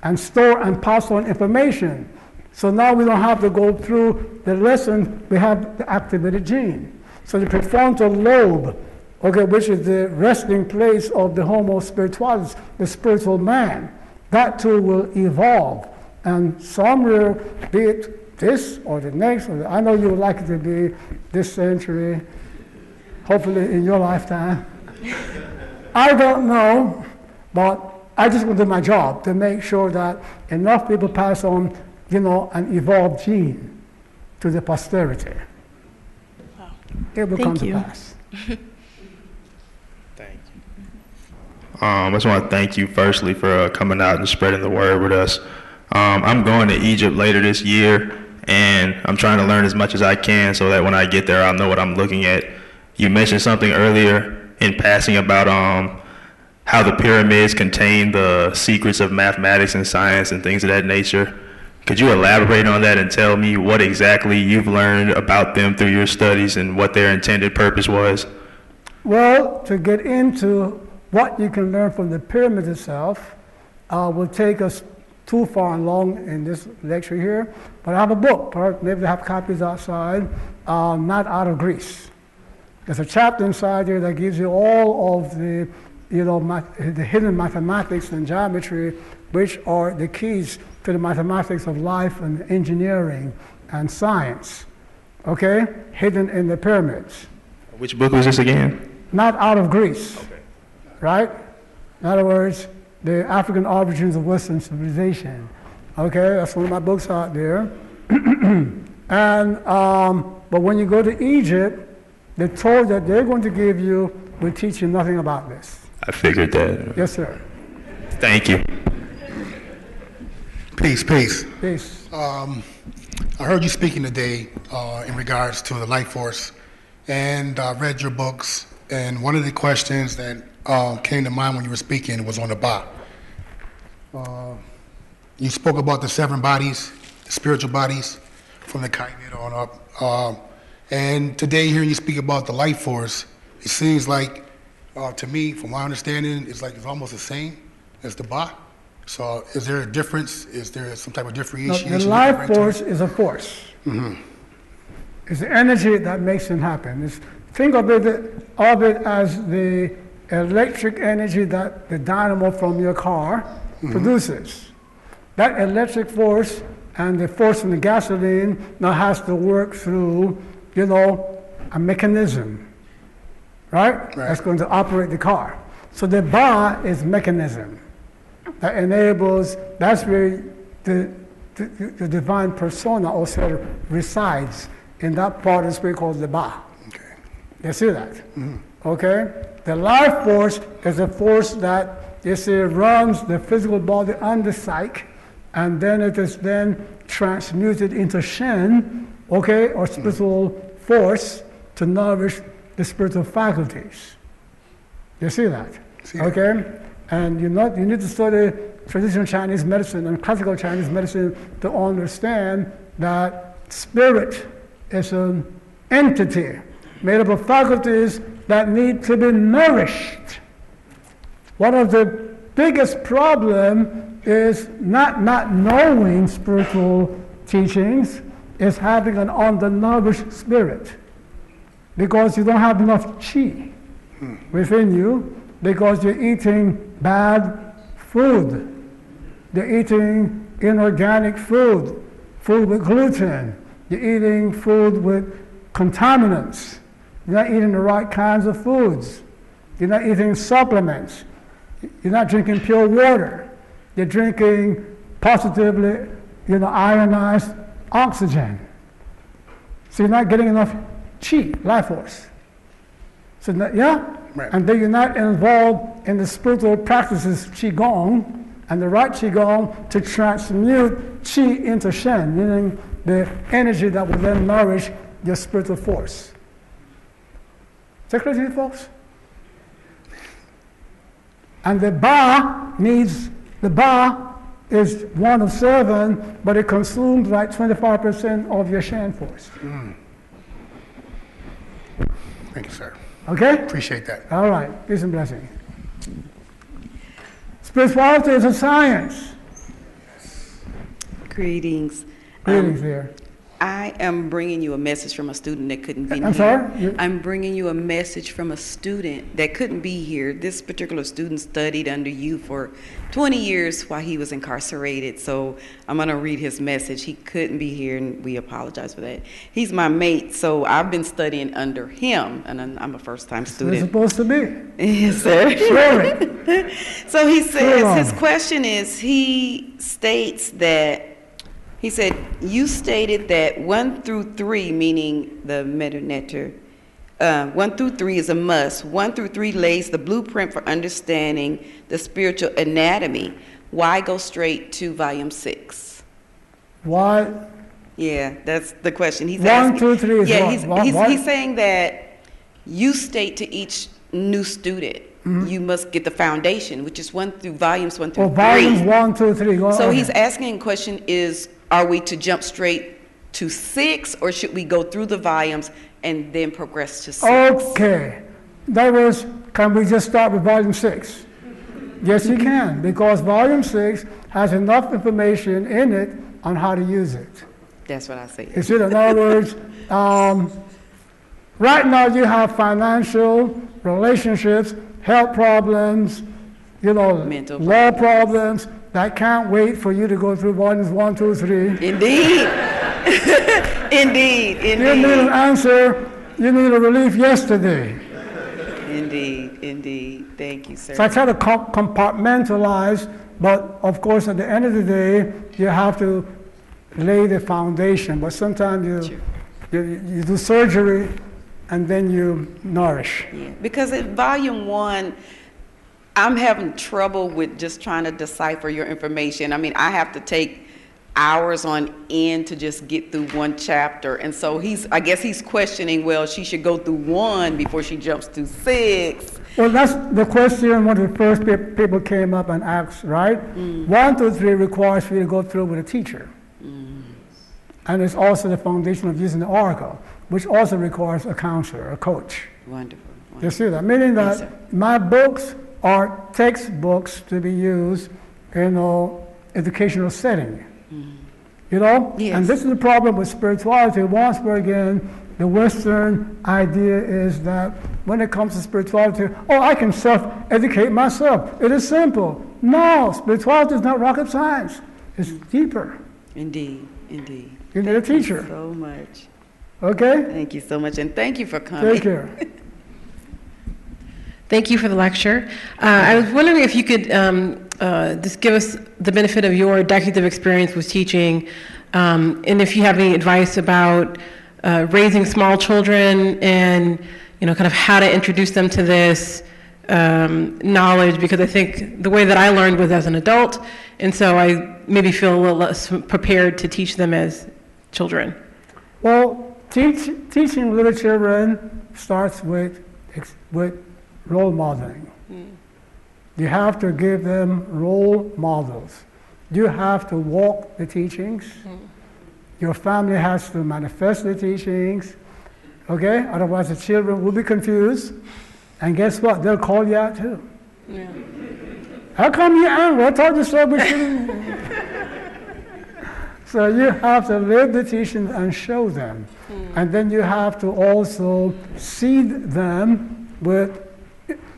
and store and pass on information. So now we don't have to go through the lesson, we have the activated gene. So the prefrontal lobe, okay, which is the resting place of the Homo spiritualis, the spiritual man, that too will evolve. And somewhere, be it this or the next, or the, I know you would like it to be this century, hopefully in your lifetime. I don't know, but I just want to do my job to make sure that enough people pass on, you know, an evolved gene to the posterity. Wow. It will Thank come to pass. thank you. pass. Um, I just want to thank you firstly for uh, coming out and spreading the word with us. Um, I'm going to Egypt later this year, and I'm trying to learn as much as I can so that when I get there, I'll know what I'm looking at. You mentioned something earlier in passing about um, how the pyramids contain the secrets of mathematics and science and things of that nature. Could you elaborate on that and tell me what exactly you've learned about them through your studies and what their intended purpose was? Well, to get into what you can learn from the pyramid itself uh, will take us too far along in this lecture here. But I have a book, maybe they have copies outside, uh, Not Out of Greece. There's a chapter inside there that gives you all of the, you know, the hidden mathematics and geometry, which are the keys to the mathematics of life and engineering and science. Okay, hidden in the pyramids Which book was this again? not out of Greece. Right? In other words, the African origins of Western civilization. Okay, that's one of my books out there. and um, but when you go to Egypt, the Torah that they're going to give you will teach you nothing about this. I figured that. Yes, sir. Thank you. Peace, peace. Peace. Um, I heard you speaking today uh, in regards to the life force, and I read your books. And one of the questions that uh, came to mind when you were speaking was on the Ba. Uh, you spoke about the seven bodies, the spiritual bodies, from the Kaimid on up. And today, hearing you speak about the life force, it seems like, uh, to me, from my understanding, it's like it's almost the same as the Ba. So, is there a difference? Is there some type of differentiation? the you life can bring to force is a force. Mm -hmm. It's the energy that makes it happen. It's, think of it, of it as the electric energy that the dynamo from your car Mhm. produces. That electric force and the force from the gasoline now has to work through, you know, a mechanism, right? That's going to operate the car. So the Ba is mechanism that enables, that's where the, the, the divine persona also resides in that part of the spirit called the Ba. Okay. You see that? Mm-hmm. Okay? The life force is a force that you see runs the physical body and the psyche, and then it is then transmuted into Shen, okay, or spiritual force to nourish the spiritual faculties. You see that? okay? And you, not, you need to study traditional Chinese medicine and classical Chinese medicine to understand that spirit is an entity made up of faculties that need to be nourished. One of the biggest problem is not not knowing spiritual teachings, is having an undernourished spirit. Because you don't have enough chi within you, because you're eating bad food. You're eating inorganic food, food with gluten. You're eating food with contaminants. You're not eating the right kinds of foods. You're not eating supplements. You're not drinking pure water. You're drinking positively, you know, ionized oxygen. So you're not getting enough chi, life force. So that, yeah, Right. and then you're not involved in the spiritual practices qigong and the right qigong to transmute qi into shen, meaning the energy that will then nourish your spiritual force. Is that clear to you folks? And the ba needs, the ba is one of seven, but it consumes like 25% of your Shen force. Thank you, sir. Okay? Appreciate that. All right. Peace and blessing. Spirituality is a science. Greetings. Greetings Um, there. I am bringing you a message from a student that couldn't be I'm here. sorry? I'm bringing you a message from a student that couldn't be here. This particular student studied under you for 20 years while he was incarcerated. So I'm going to read his message. He couldn't be here, and we apologize for that. He's my mate, so I've been studying under him, and I'm a first-time It's student. supposed to be. Yes, sir. Sure. so he says his question is he states that he said you stated that one through three, meaning the Metu Neter, uh, one through three is a must. One through three lays the blueprint for understanding the spiritual anatomy. Why go straight to volume six? Why? Yeah, that's the question. He's One, asking. two, three is yeah, what? he's, What- he's, he's saying that you state to each new student Mhm. you must get the foundation, which is one through volumes one through Well, volumes three. one, two, three. Go So okay. he's asking a question is, are we to jump straight to six, or should we go through the volumes and then progress to six? Okay. That was, can we just start with volume six? Yes, you can, because volume six has enough information in it on how to use it. That's what I say. See, in other words, um, right now you have financial, relationships, health problems, you know, Mental law problems that can't wait for you to go through volumes one, two, three. Indeed. Indeed, Indeed. You need an answer, you need a relief yesterday. Indeed, indeed. Thank you, sir. So I try to com- compartmentalize, but of course, at the end of the day, you have to lay the foundation. But sometimes you, you, you do surgery and then you nourish. Yeah, because in volume one, I'm having trouble with just trying to decipher your information. I mean, I have to take hours on end to just get through one chapter. And so he's, I guess he's questioning, well, she should go through one before she jumps to six. Well, that's the question one of the first pe- people came up and asked, right? Mm. One, two, three requires for you to go through with a teacher. Mm. And it's also the foundation of using the oracle, which also requires a counselor, a coach. Wonderful. You see that? Meaning Yes, that my books are textbooks to be used in an educational setting. Mm-hmm. You know? And this is the problem with spirituality. Once we're again, the Western idea is that when it comes to spirituality, oh, I can self educate myself. It is simple. No, spirituality is not rocket science, it's deeper. Indeed, indeed. You need a Thank you teacher. so much. Okay? Thank you so much, and thank you for coming. Take care. Thank you for the lecture. Uh, I was wondering if you could um, uh, just give us the benefit of your decades of experience with teaching, um, and if you have any advice about uh, raising small children and you know kind of how to introduce them to this um, knowledge, because I think the way that I learned was as an adult, and so I maybe feel a little less prepared to teach them as children. Well, teach, teaching little children starts with, with role modeling. Hmm. You have to give them role models. You have to walk the teachings. Hmm. Your family has to manifest the teachings. Okay? Otherwise, the children will be confused. And guess what? They'll call you out too. Yeah. How come you're angry? I told you so. So you have to live the teachings and show them. Hmm. And then you have to also seed them with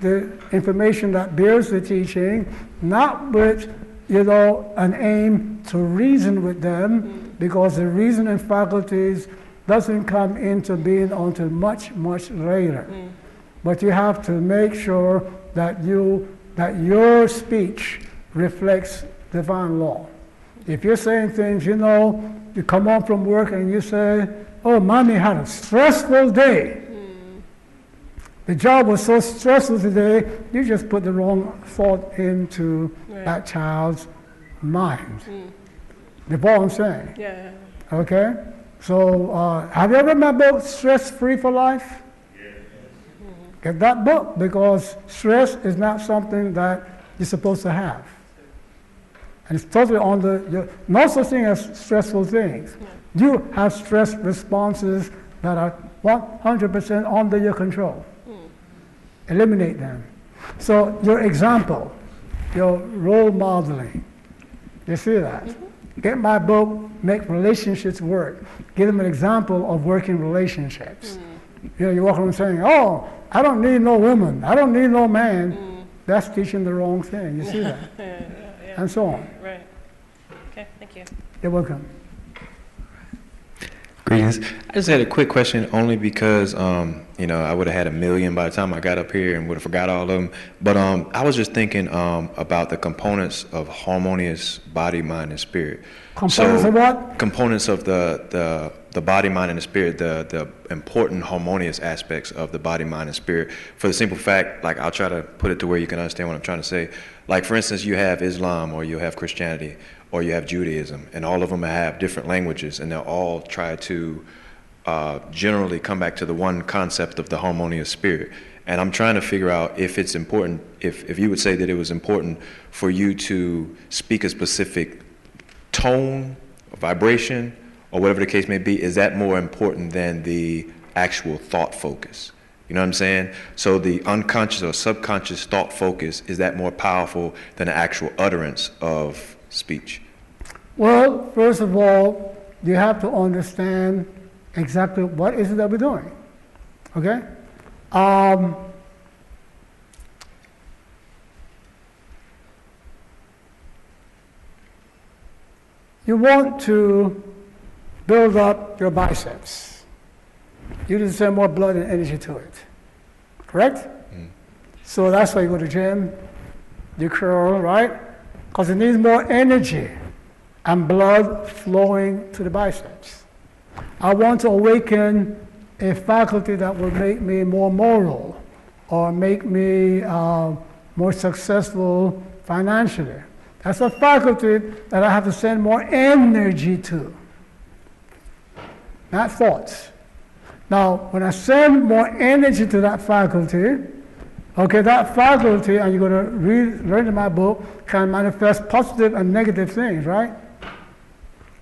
the information that bears the teaching, not with, you know, an aim to reason with them, hmm. because the reasoning faculties doesn't come into being until much, much later. Hmm. But you have to make sure that you that your speech reflects divine law. If you're saying things, you know, you come home from work and you say, "Oh, mommy had a stressful day." The job was so stressful today, you just put the wrong thought into Right. that child's mind. You follow what I'm saying? Yeah. Okay? So, uh, have you ever read my book, Stress Free for Life? Get that book because stress is not something that you're supposed to have. And it's totally on the, your, no such thing as stressful things. You have stress responses that are 100% under your control. Hmm. Eliminate them. So, your example, your role modeling, you see that? Mm-hmm. Get my book, Make Relationships Work. Give them an example of working relationships. Hmm. You know, you walk around saying, oh, I don't need no woman. I don't need no man. Hmm. That's teaching the wrong thing. You see that? yeah, yeah, yeah. And so on. Right. Okay, thank you. You're welcome. Greetings. I just had a quick question only because, um, you know, I would have had a million by the time I got up here and would have forgot all of them. But um, I was just thinking um, about the components of harmonious body, mind, and spirit. Components So, of what? Components of the, the, the body, mind, and the spirit, the, the important harmonious aspects of the body, mind, and spirit. For the simple fact, like, I'll try to put it to where you can understand what I'm trying to say. Like, for instance, you have Islam or you have Christianity or you have Judaism, and all of them have different languages, and they'll all try to uh, generally come back to the one concept of the harmonious spirit. And I'm trying to figure out if it's important, if, if you would say that it was important for you to speak a specific tone, vibration, or whatever the case may be, is that more important than the actual thought focus? You know what I'm saying? So the unconscious or subconscious thought focus, is that more powerful than the actual utterance of speech? Well, first of all, you have to understand exactly what is it that we're doing. Okay? Um, you want to build up your biceps. You need to send more blood and energy to it. Correct? So that's why you go to gym, you curl, right? Because it needs more energy and blood flowing to the biceps. I want to awaken a faculty that will make me more moral or make me uh, more successful financially. That's a faculty that I have to send more energy to, not thoughts. Now, when I send more energy to that faculty, okay, that faculty, and you're going to read, learn in my book, can manifest positive and negative things, right?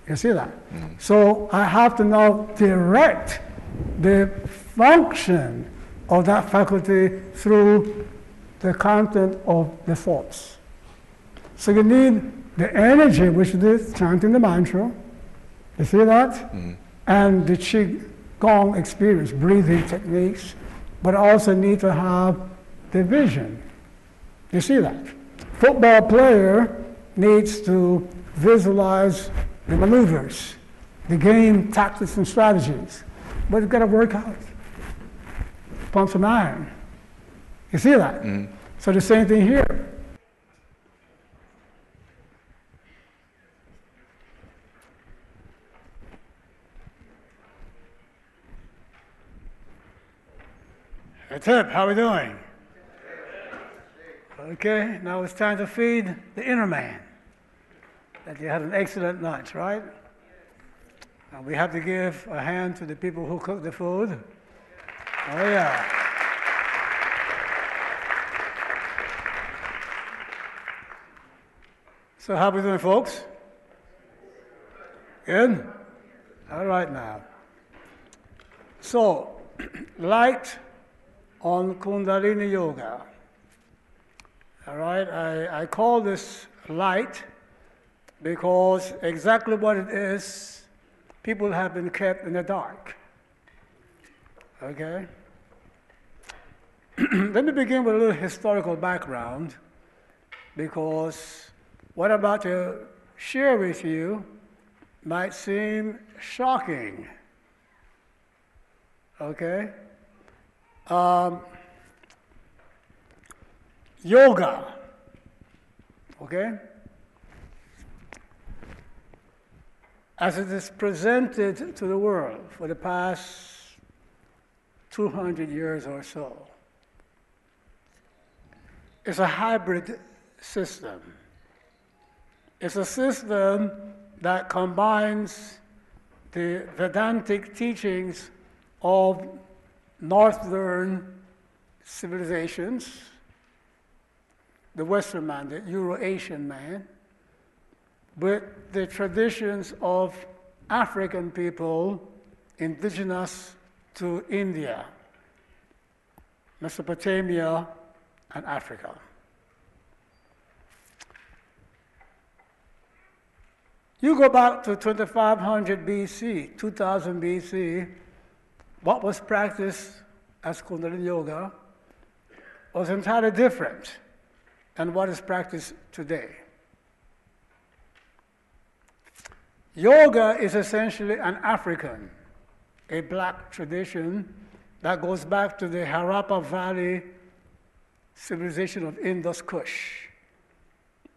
You see that? Mm. So I have to now direct the function of that faculty through the content of the thoughts. So you need the energy, which is chanting the mantra. You see that? Mm. And the Qigong experience, breathing techniques, but also need to have the vision. You see that? Football player needs to visualize the maneuvers, the game tactics and strategies. But it's got to work out. Pump some iron. You see that? Mm-hmm. So the same thing here. Hey, Tip, how we doing? Okay, now it's time to feed the inner man. That you had an excellent lunch, right? And we have to give a hand to the people who cook the food. Oh, yeah. So, how we doing, folks? Good? All right, now. So, light on Kundalini Yoga. All right, I, I call this light because exactly what it is, people have been kept in the dark. Okay? Let me begin with a little historical background because what I'm about to share with you might seem shocking. Okay? Um, yoga. Okay? As it is presented to the world for the past 200 years or so, it's a hybrid system. It's a system that combines the Vedantic teachings of Northern civilizations, the Western man, the Euro-Asian man, with the traditions of African people indigenous to India, Mesopotamia, and Africa. You go back to 2500 BC, 2000 BC, what was practiced as Kundalini Yoga was entirely different than what is practiced today. Yoga is essentially an African, a black tradition that goes back to the Harappa Valley civilization of Indus Kush,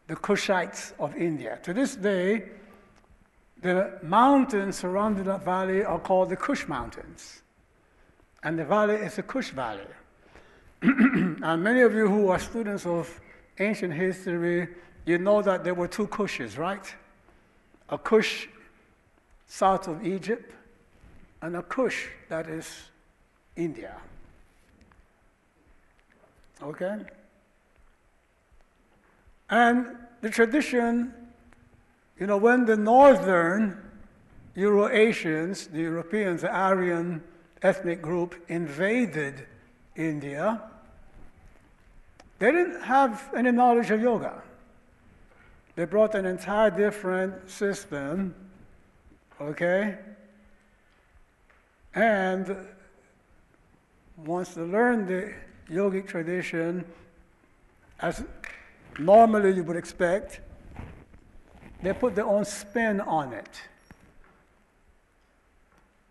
the Kushites of India. To this day, the mountains surrounding that valley are called the Kush Mountains. And the valley is the Kush Valley. and many of you who are students of ancient history, you know that there were two Kushes, right? A Kush south of Egypt and a Kush that is India. Okay? And the tradition, you know, when the northern Euro-Asians, the Europeans, the Aryan ethnic group invaded India, they didn't have any knowledge of yoga. They brought an entire different system, okay? And once they learned the yogic tradition, as normally you would expect, they put their own spin on it.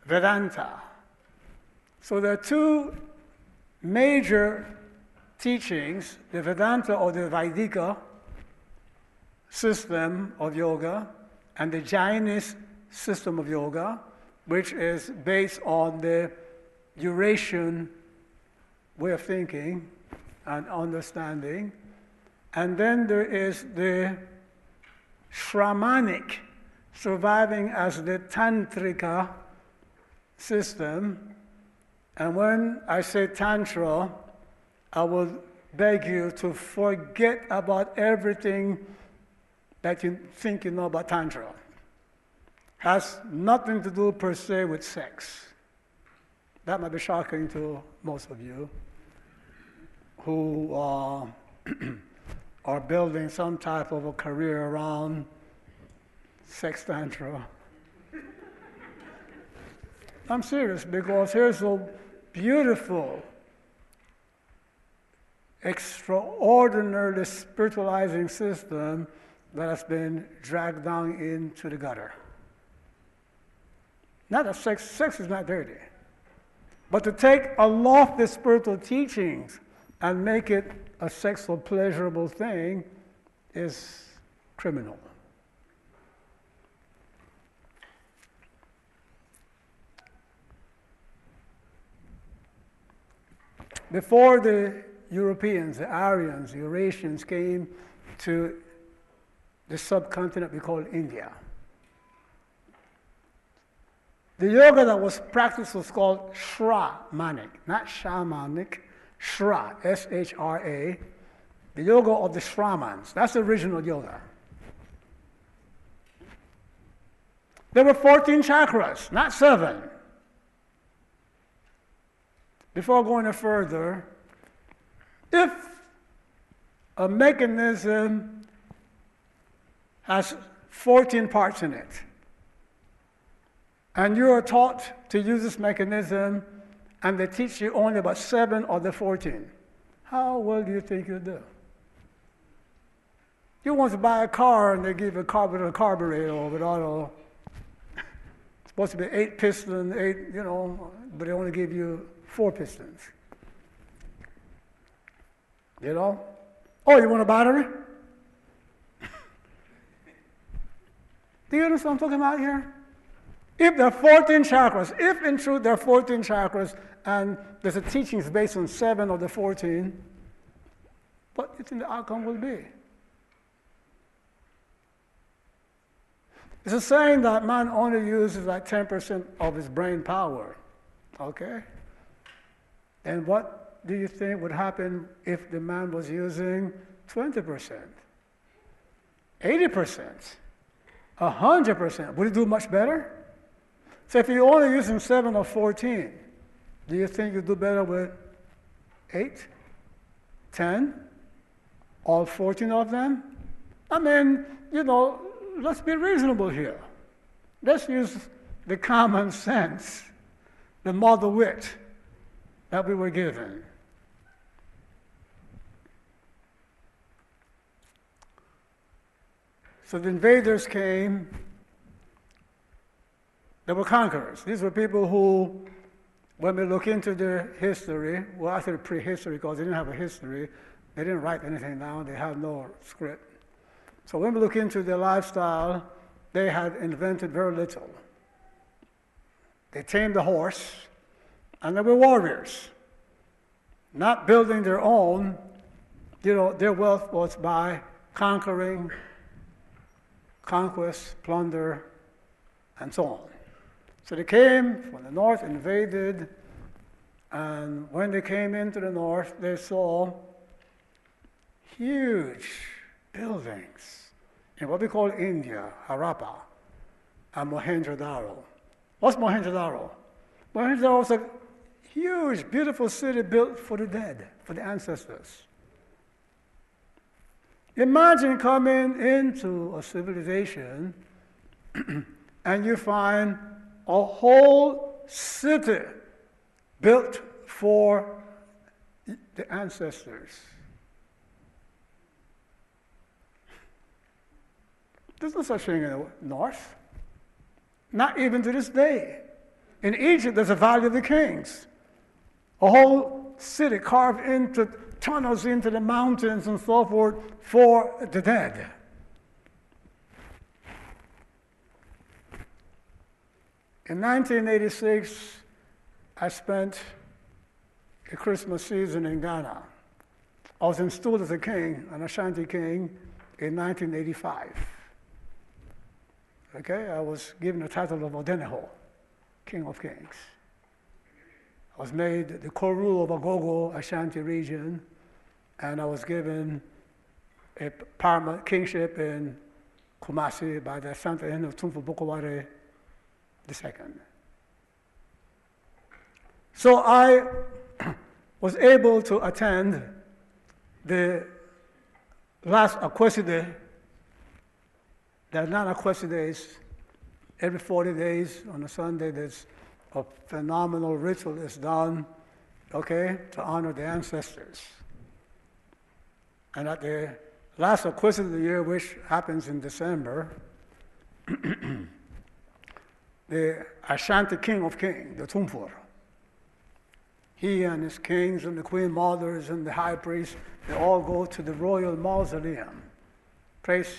Vedanta. So there are two major teachings the Vedanta or the Vaidika system of yoga and the Jainist system of yoga, which is based on the Eurasian way of thinking and understanding. And then there is the Shramanic, surviving as the Tantrika system. And when I say Tantra, I will beg you to forget about everything that you think you know about Tantra. Has nothing to do per se with sex. That might be shocking to most of you who uh, are building some type of a career around sex tantra. I'm serious because here's a beautiful, extraordinarily spiritualizing system that has been dragged down into the gutter. Not that sex, sex is not dirty, but to take aloft lofty spiritual teachings and make it a sexual pleasurable thing is criminal. Before the Europeans, the Aryans, the Eurasians came to the subcontinent we call India, the yoga that was practiced was called Shramanic, not shamanic, Shra, S H R A, the yoga of the Shramans. That's the original yoga. There were 14 chakras, not seven. Before going further, if a mechanism has 14 parts in it. And you are taught to use this mechanism, and they teach you only about seven of the 14. How well do you think you'll do? You want to buy a car, and they give you a car with a carburetor with auto. It's supposed to be eight piston, eight, you know, but they only give you four pistons. You know? Oh, you want a battery? Do you understand what I'm talking about here? If there are 14 chakras, if in truth there are 14 chakras, and there's a teaching based on seven of the 14, what do you think the outcome will be? It's a saying that man only uses like 10% of his brain power. Okay? And what do you think would happen if the man was using 20%? 80%? 100%? Would he do much better? So if you're only using 7 or 14, do you think you do better with 8? 10? All 14 of them? I mean, you know, let's be reasonable here. Let's use the common sense, the mother wit that we were given. So the invaders came, they were conquerors. These were people who, when we look into their history, well, actually prehistory because they didn't have a history, they didn't write anything down, they had no script. So when we look into their lifestyle, they had invented very little. They tamed the horse, and they were warriors. Not building their own, you know, their wealth was by conquering, conquest, plunder, and so on. So they came from the north, invaded, and when they came into the north, they saw huge buildings in what we call India, Harappa, and Mohenjo-Daro. What's Mohenjo-Daro? Mohenjo-Daro was a huge, beautiful city built for the dead, for the ancestors. Imagine coming into a civilization and you find a whole city built for the ancestors. There's no such thing in the north. Not even to this day. In Egypt, there's a Valley of the Kings. A whole city carved into tunnels into the mountains and so forth for the dead. In 1986, I spent a Christmas season in Ghana. I was installed as a king, an Ashanti king, in 1985. Okay, I was given the title of Odeneho, King of Kings. Was made the co-ruler of Agogo Ashanti region, and I was given a paramount kingship in Kumasi by the Asantehene Otumfuo Opoku Ware II. So I was able to attend the last Akwasidae there are non days. Every 40 days on a Sunday, there's a phenomenal ritual is done, okay, to honor the ancestors. And at the last Akwasidae of the year, which happens in December, the Ashanti King of Kings, the Tumfur, he and his kings and the queen mothers and the high priests, they all go to the royal mausoleum, place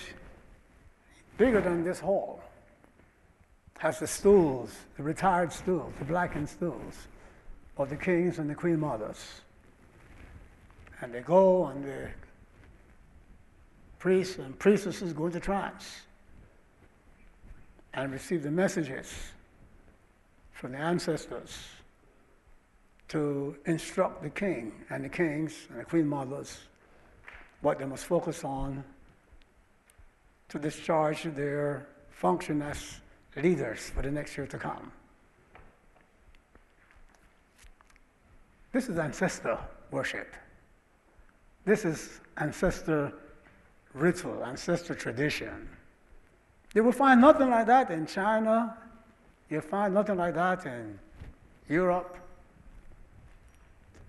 bigger than this hall, has the stools, the retired stools, the blackened stools of the kings and the queen mothers. And they go and the priests and priestesses go into trance and receive the messages from the ancestors to instruct the king and the kings and the queen mothers what they must focus on to discharge their function as leaders for the next year to come. This is ancestor worship. this is ancestor ritual, ancestor tradition. You will find nothing like that in China. You'll find nothing like that in Europe.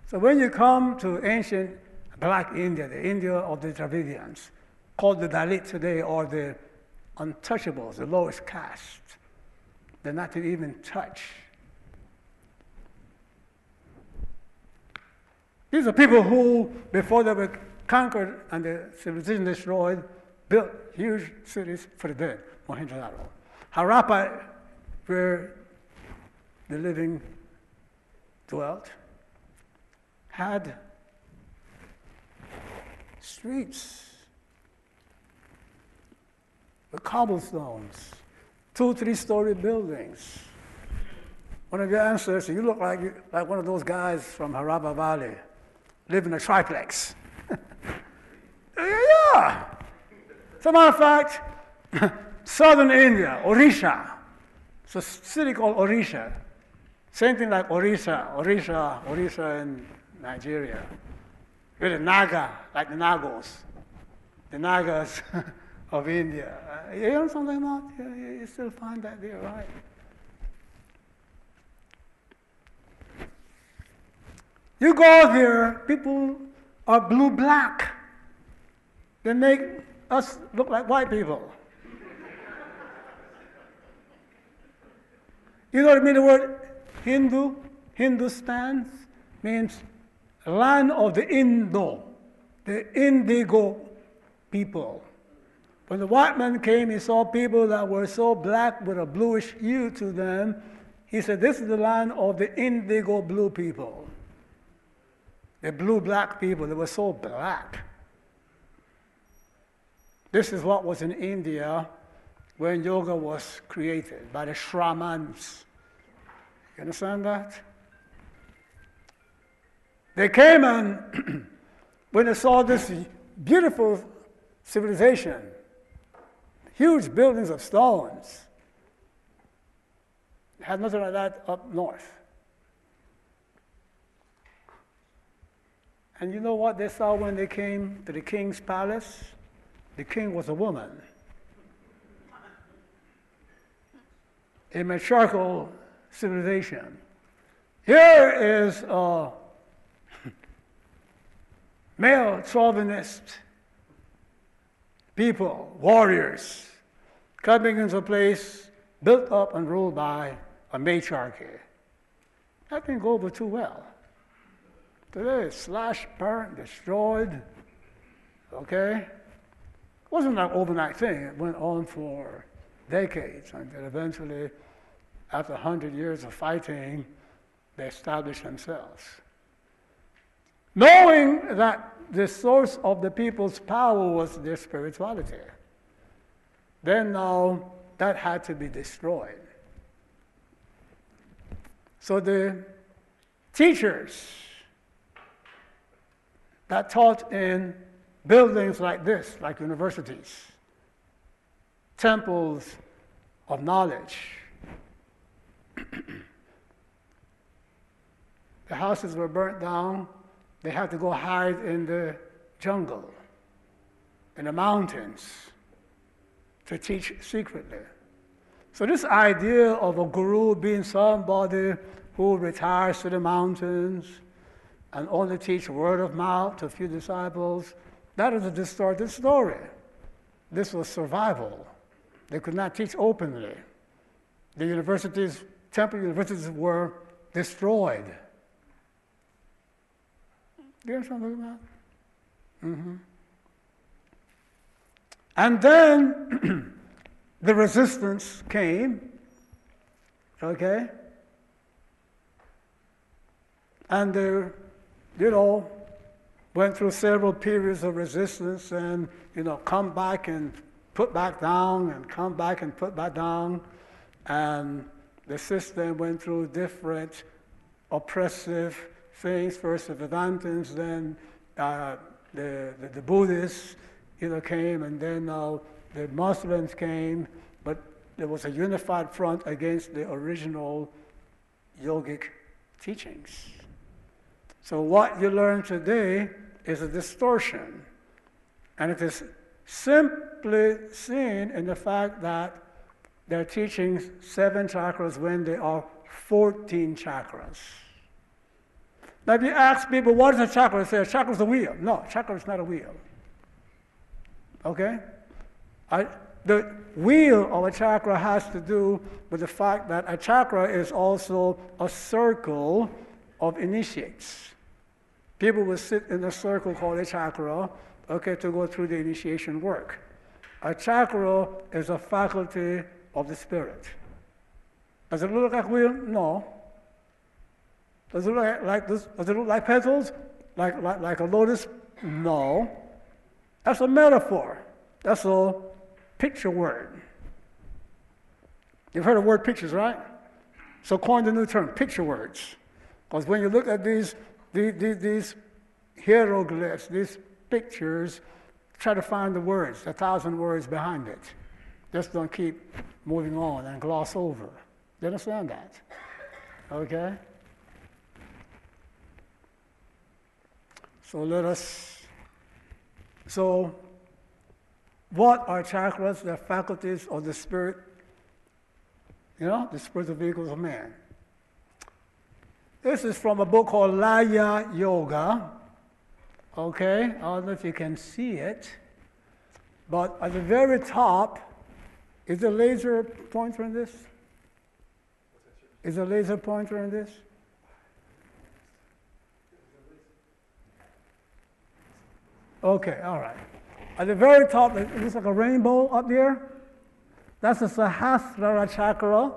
So when you come to ancient black India, the India of the Dravidians, called the Dalit today, or the untouchables, the lowest caste, they're not to even touch. These are people who, before they were conquered and the civilization destroyed, built huge cities for the dead, Mohenjo-Daro. Harappa, where the living dwelt, had streets with cobblestones, two, three story buildings. One of your ancestors, you look like, like one of those guys from Harappa Valley, live in a triplex. yeah. As a matter of fact, southern India, Orisha, it's a city called Orisha. Same thing like Orissa, Orisha, Orissa in Nigeria. The Naga, like the Nagos, the Nagas of India. Uh, you know something about? You, still find that there, right? You go there, people are blue black. They make us look like white people. You know what I mean? The word Hindu, Hindustan means land of the Indo, the indigo people. When the white man came, he saw people that were so black with a bluish hue to them. He said, This is the land of the indigo blue people. The blue black people, they were so black. This is what was in India when yoga was created by the Shramans. You understand that? They came and when they saw this beautiful civilization, huge buildings of stones, had nothing like that up north. And you know what they saw when they came to the king's palace? The king was a woman. A matriarchal civilization. Here is a male chauvinist people, warriors, into a place built up and ruled by a matriarchy. That didn't go over too well. Today it's slashed, burnt, destroyed. Okay? It wasn't an overnight thing. It went on for decades until eventually, after 100 years of fighting, they established themselves. Knowing that the source of the people's power was their spirituality, then now that had to be destroyed. So the teachers that taught in buildings like this, like universities, temples of knowledge. the houses were burnt down. They had to go hide in the jungle, in the mountains, to teach secretly. So, this idea of a guru being somebody who retires to the mountains, and only teach word of mouth to a few disciples, that is a distorted story. This was survival. They could not teach openly. The universities, temple universities, were destroyed. Do you understand what I'm talking about? Mm-hmm. And then the resistance came, okay? And they, you know, went through several periods of resistance and, you know, come back and put back down and come back and put back down. And the system went through different oppressive things. First the Vedantins, then uh, the, the, the, Buddhists, you know, came, and then uh, the Muslims came. But there was a unified front against the original yogic teachings. So what you learn today is a distortion. And it is simply seen in the fact that they're teaching seven chakras when there are 14 chakras. Now, if you ask people, what is a chakra? They say, a chakra is a wheel. No, chakra is not a wheel. Okay? I, the wheel of a chakra has to do with the fact that a chakra is also a circle of initiates. People will sit in a circle called a chakra, okay, to go through the initiation work. A chakra is a faculty of the spirit. Does it look like a wheel? No. Does it look like, like this? Does it look like petals? Like, like, like a lotus? No. That's a metaphor. That's a picture word. You've heard of word pictures, right? So coined a new term, picture words. Because when you look at these, these, these, these hieroglyphs, these pictures, try to find the words, a thousand words behind it. Just don't keep moving on and gloss over. You understand that? Okay? So let us. So, what are chakras? They're faculties of the spirit, you know, the spiritual vehicles of man. This is from a book called Laya Yoga. Okay, I don't know if you can see it, but at the very top, is the laser pointer in this? Is a laser pointer in this? Okay, all right. At the very top, it looks like a rainbow up there. That's the Sahasrara chakra,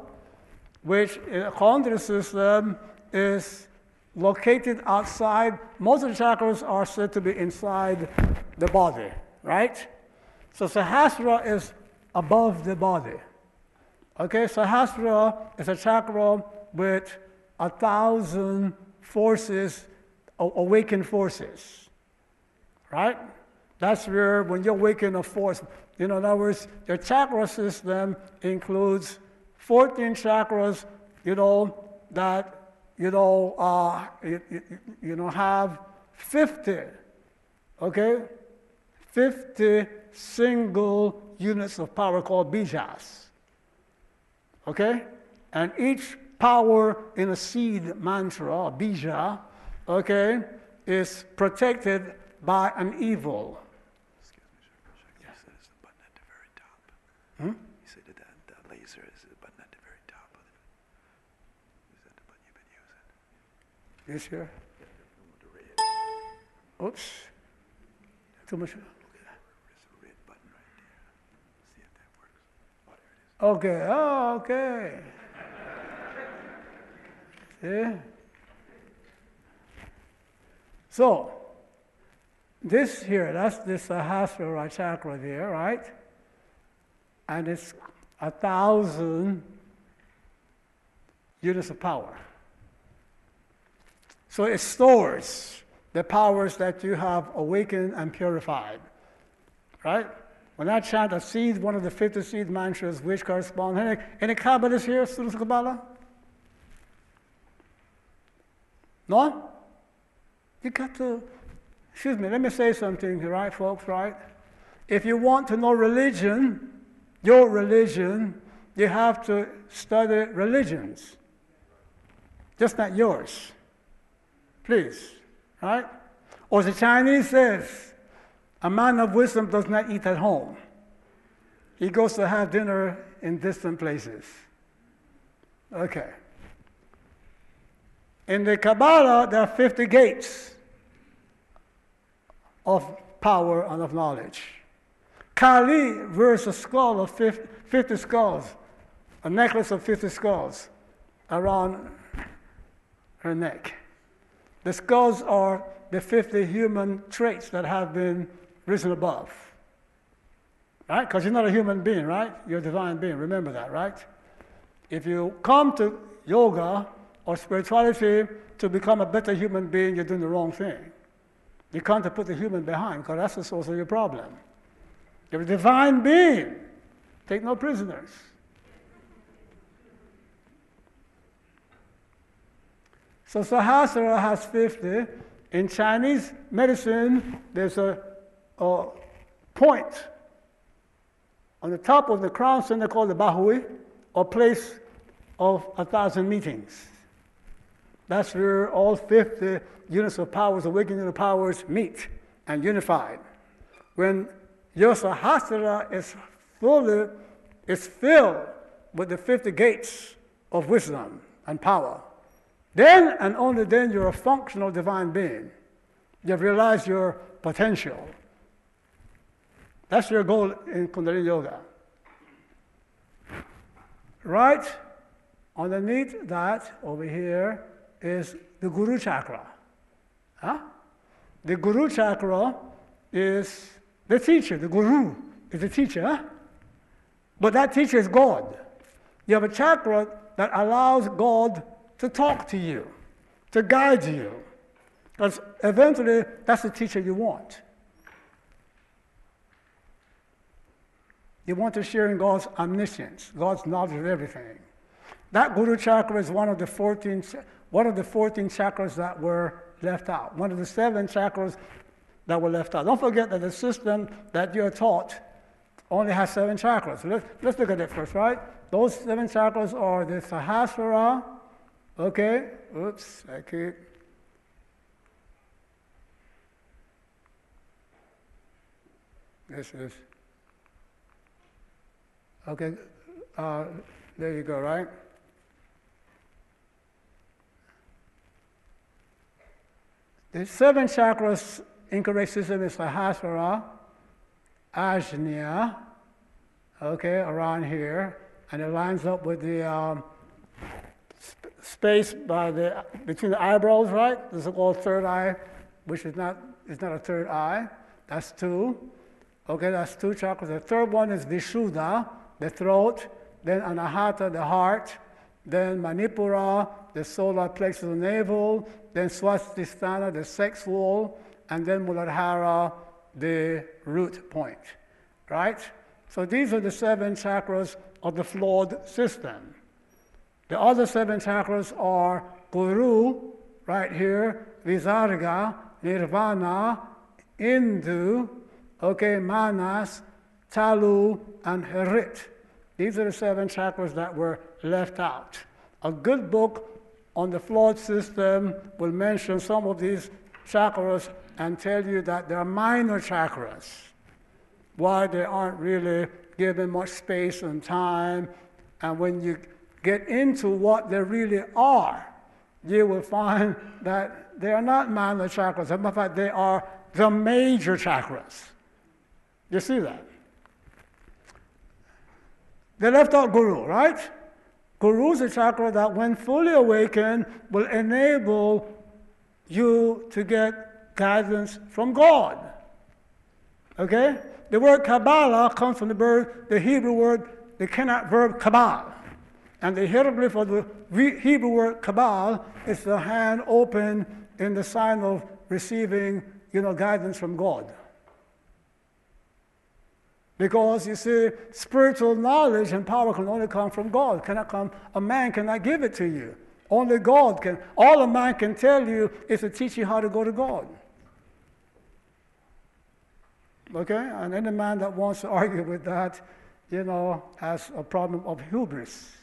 which, uh, according to the system, is located outside. Most of the chakras are said to be inside the body, right? So Sahasrara is above the body. Okay, Sahasrara is a chakra with a thousand forces, awakened forces. Right? That's where, when you're awaken a force, you know, in other words, your chakra system includes 14 chakras, you know, that, you know, uh, you, you, you know, have 50, okay? 50 single units of power called bijas. Okay? And each power in a seed mantra, bija, okay, is protected by an evil. Excuse me, sir. You said it's the button at the very top. Hmm? You said that that, that laser is the button at the very top of it. Is that the button you've been using? This here? Yeah, the one with the red. Oops. Too much. Look at that. There's a red button right there. See if that works. Oh, there it is. Okay, oh, okay. See? So, this here, that's this uh, Sahasrara chakra there, right? And it's a thousand units of power. So it stores the powers that you have awakened and purified, right? When I chant a seed, one of the 50 seed mantras, which correspond, any, any Kabbalists here, students Kabbalah? No? You got to, excuse me, let me say something, right, folks, right? If you want to know religion, your religion, you have to study religions, just not yours. Please, right? Or the Chinese says, a man of wisdom does not eat at home. He goes to have dinner in distant places. Okay. In the Kabbalah, there are 50 gates of power and of knowledge. Kali wears a skull of 50, 50 skulls, a necklace of 50 skulls around her neck. The skulls are the 50 human traits that have been risen above. Right? Because you're not a human being, right? You're a divine being. Remember that, right? If you come to yoga or spirituality to become a better human being, you're doing the wrong thing. You can't put the human behind, because that's the source of your problem. You're a divine being. Take no prisoners. So Sahasrara has 50. In Chinese medicine, there's a, a point on the top of the crown center called the Baihui, or place of a thousand meetings. That's where all 50 uh, units of powers, awakening unit powers, meet and unified. When your Sahasrara is fully, is filled with the 50 gates of wisdom and power, then and only then you're a functional divine being. You've realized your potential. That's your goal in Kundalini Yoga. Right underneath that over here is the Guru Chakra. Huh? The Guru Chakra is the teacher, the Guru is the teacher. But that teacher is God. You have a chakra that allows God to talk to you, to guide you. Because eventually, that's the teacher you want. You want to share in God's omniscience, God's knowledge of everything. That Guru chakra is one of the 14, one of the 14 chakras that were left out, one of the seven chakras that were left out. Don't forget that the system that you're taught only has seven chakras. Let's, let's look at it first, right? Those seven chakras are the Sahasrara, okay? Oops, I keep. This is. Okay, uh, there you go, right? The seven chakras in correct system is Sahasrara, Ajna, okay, around here, and it lines up with the um, sp- space by the between the eyebrows, right? This is called third eye, which is not is not a third eye. That's two. Okay, that's two chakras. The third one is Vishuddha, the throat. Then Anahata, the heart. Then Manipura, the solar plexus the navel. Then Swadhisthana, the sex wall. And then Muladhara, the root point. Right? So these are the seven chakras of the flawed system. The other seven chakras are Guru, right here, Visarga, Nirvana, Indu, okay, Manas, Talu, and Harit. These are the seven chakras that were left out. A good book on the flawed system will mention some of these chakras and tell you that they are minor chakras, why they aren't really given much space and time. And when you get into what they really are, you will find that they are not minor chakras. As a matter of fact, they are the major chakras. You see that? They left out Guru, right? Guru is a chakra that, when fully awakened, will enable you to get guidance from God. Okay? The word Kabbalah comes from the word, the Hebrew word, the Canaanite verb kabal. And the hieroglyph of the Hebrew word kabal is the hand open in the sign of receiving, you know, guidance from God. Because you see, spiritual knowledge and power can only come from God. Cannot come, a man cannot give it to you. Only God can. All a man can tell you is to teach you how to go to God. Okay? And any man that wants to argue with that, you know, has a problem of hubris.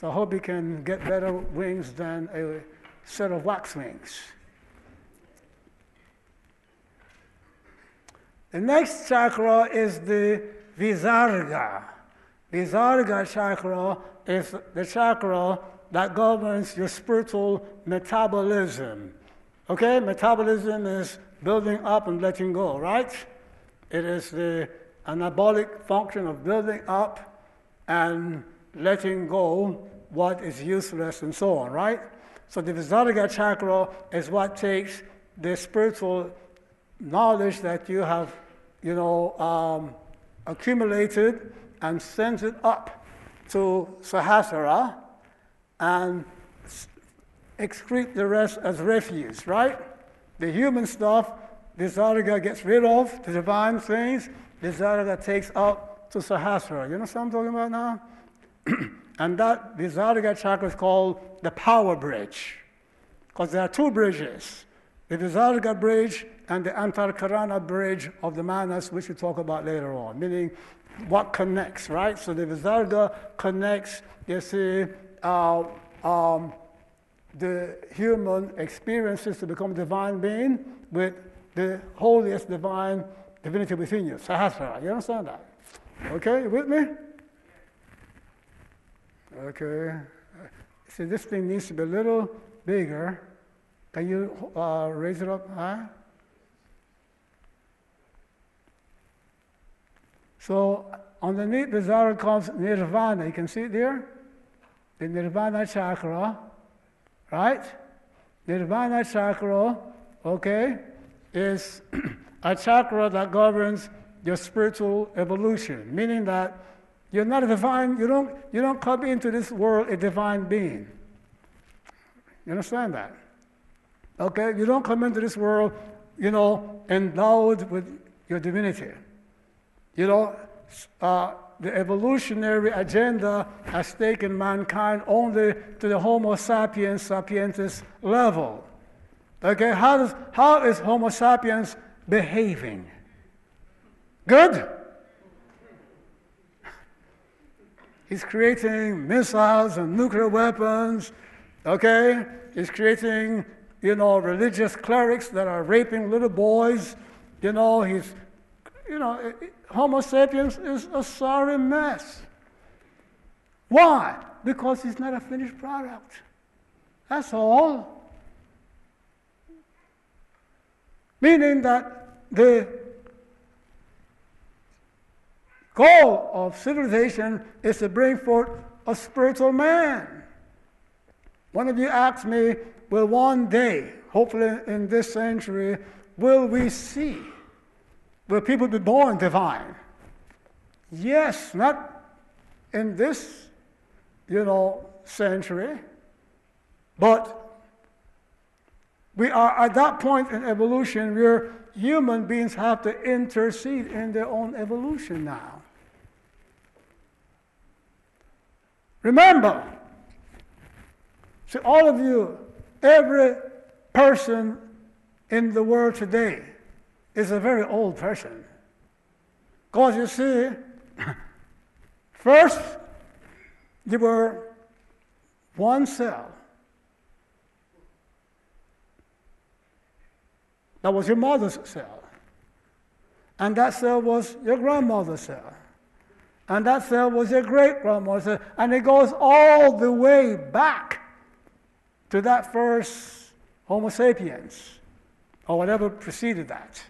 So I hope he can get better wings than a set of wax wings. The next chakra is the Visarga. Visarga chakra is the chakra that governs your spiritual metabolism. Okay, metabolism is building up and letting go, right? It is the anabolic function of building up and letting go what is useless and so on, right? So the Visarga chakra is what takes the spiritual knowledge that you have, you know, um, accumulated and sends it up to Sahasrara and excrete the rest as refuse, right? The human stuff, the Visarga gets rid of, the divine things, the Visarga takes up to Sahasrara. You know what I'm talking about now? and that the Visarga chakra is called the power bridge. Because there are two bridges the Visarga bridge and the Antarkarana bridge of the Manas, which we talk about later on, meaning what connects, right? So the Visarga connects, you see, uh, um, the human experiences to become a divine being with the holiest divine divinity within you, Sahasrara. You understand that? Okay, you with me? Okay. See, this thing needs to be a little bigger. Can you uh, raise it up high? So underneath the Zara comes Nirvana. You can see it there? The Nirvana chakra, right? Nirvana chakra, okay, is a chakra that governs your spiritual evolution, meaning that you're not a divine, you don't, you don't come into this world a divine being. You understand that? Okay? You don't come into this world, you know, endowed with your divinity. You know, uh, the evolutionary agenda has taken mankind only to the Homo sapiens sapientis level. Okay, how, does, how is Homo sapiens behaving? Good? He's creating missiles and nuclear weapons, okay? He's creating, you know, religious clerics that are raping little boys. You know, he's, you know, Homo sapiens is a sorry mess. Why? Because he's not a finished product. That's all. Meaning that the goal of civilization is to bring forth a spiritual man. One of you asked me, will one day, hopefully in this century, will we see, will people be born divine? Yes, not in this, you know, century, but we are at that point in evolution where human beings have to intercede in their own evolution now. Remember, see, all of you, every person in the world today is a very old person. Because you see, first, you were one cell. That was your mother's cell. And that cell was your grandmother's cell. And that cell was your great grandmother's cell. And it goes all the way back to that first Homo sapiens, or whatever preceded that.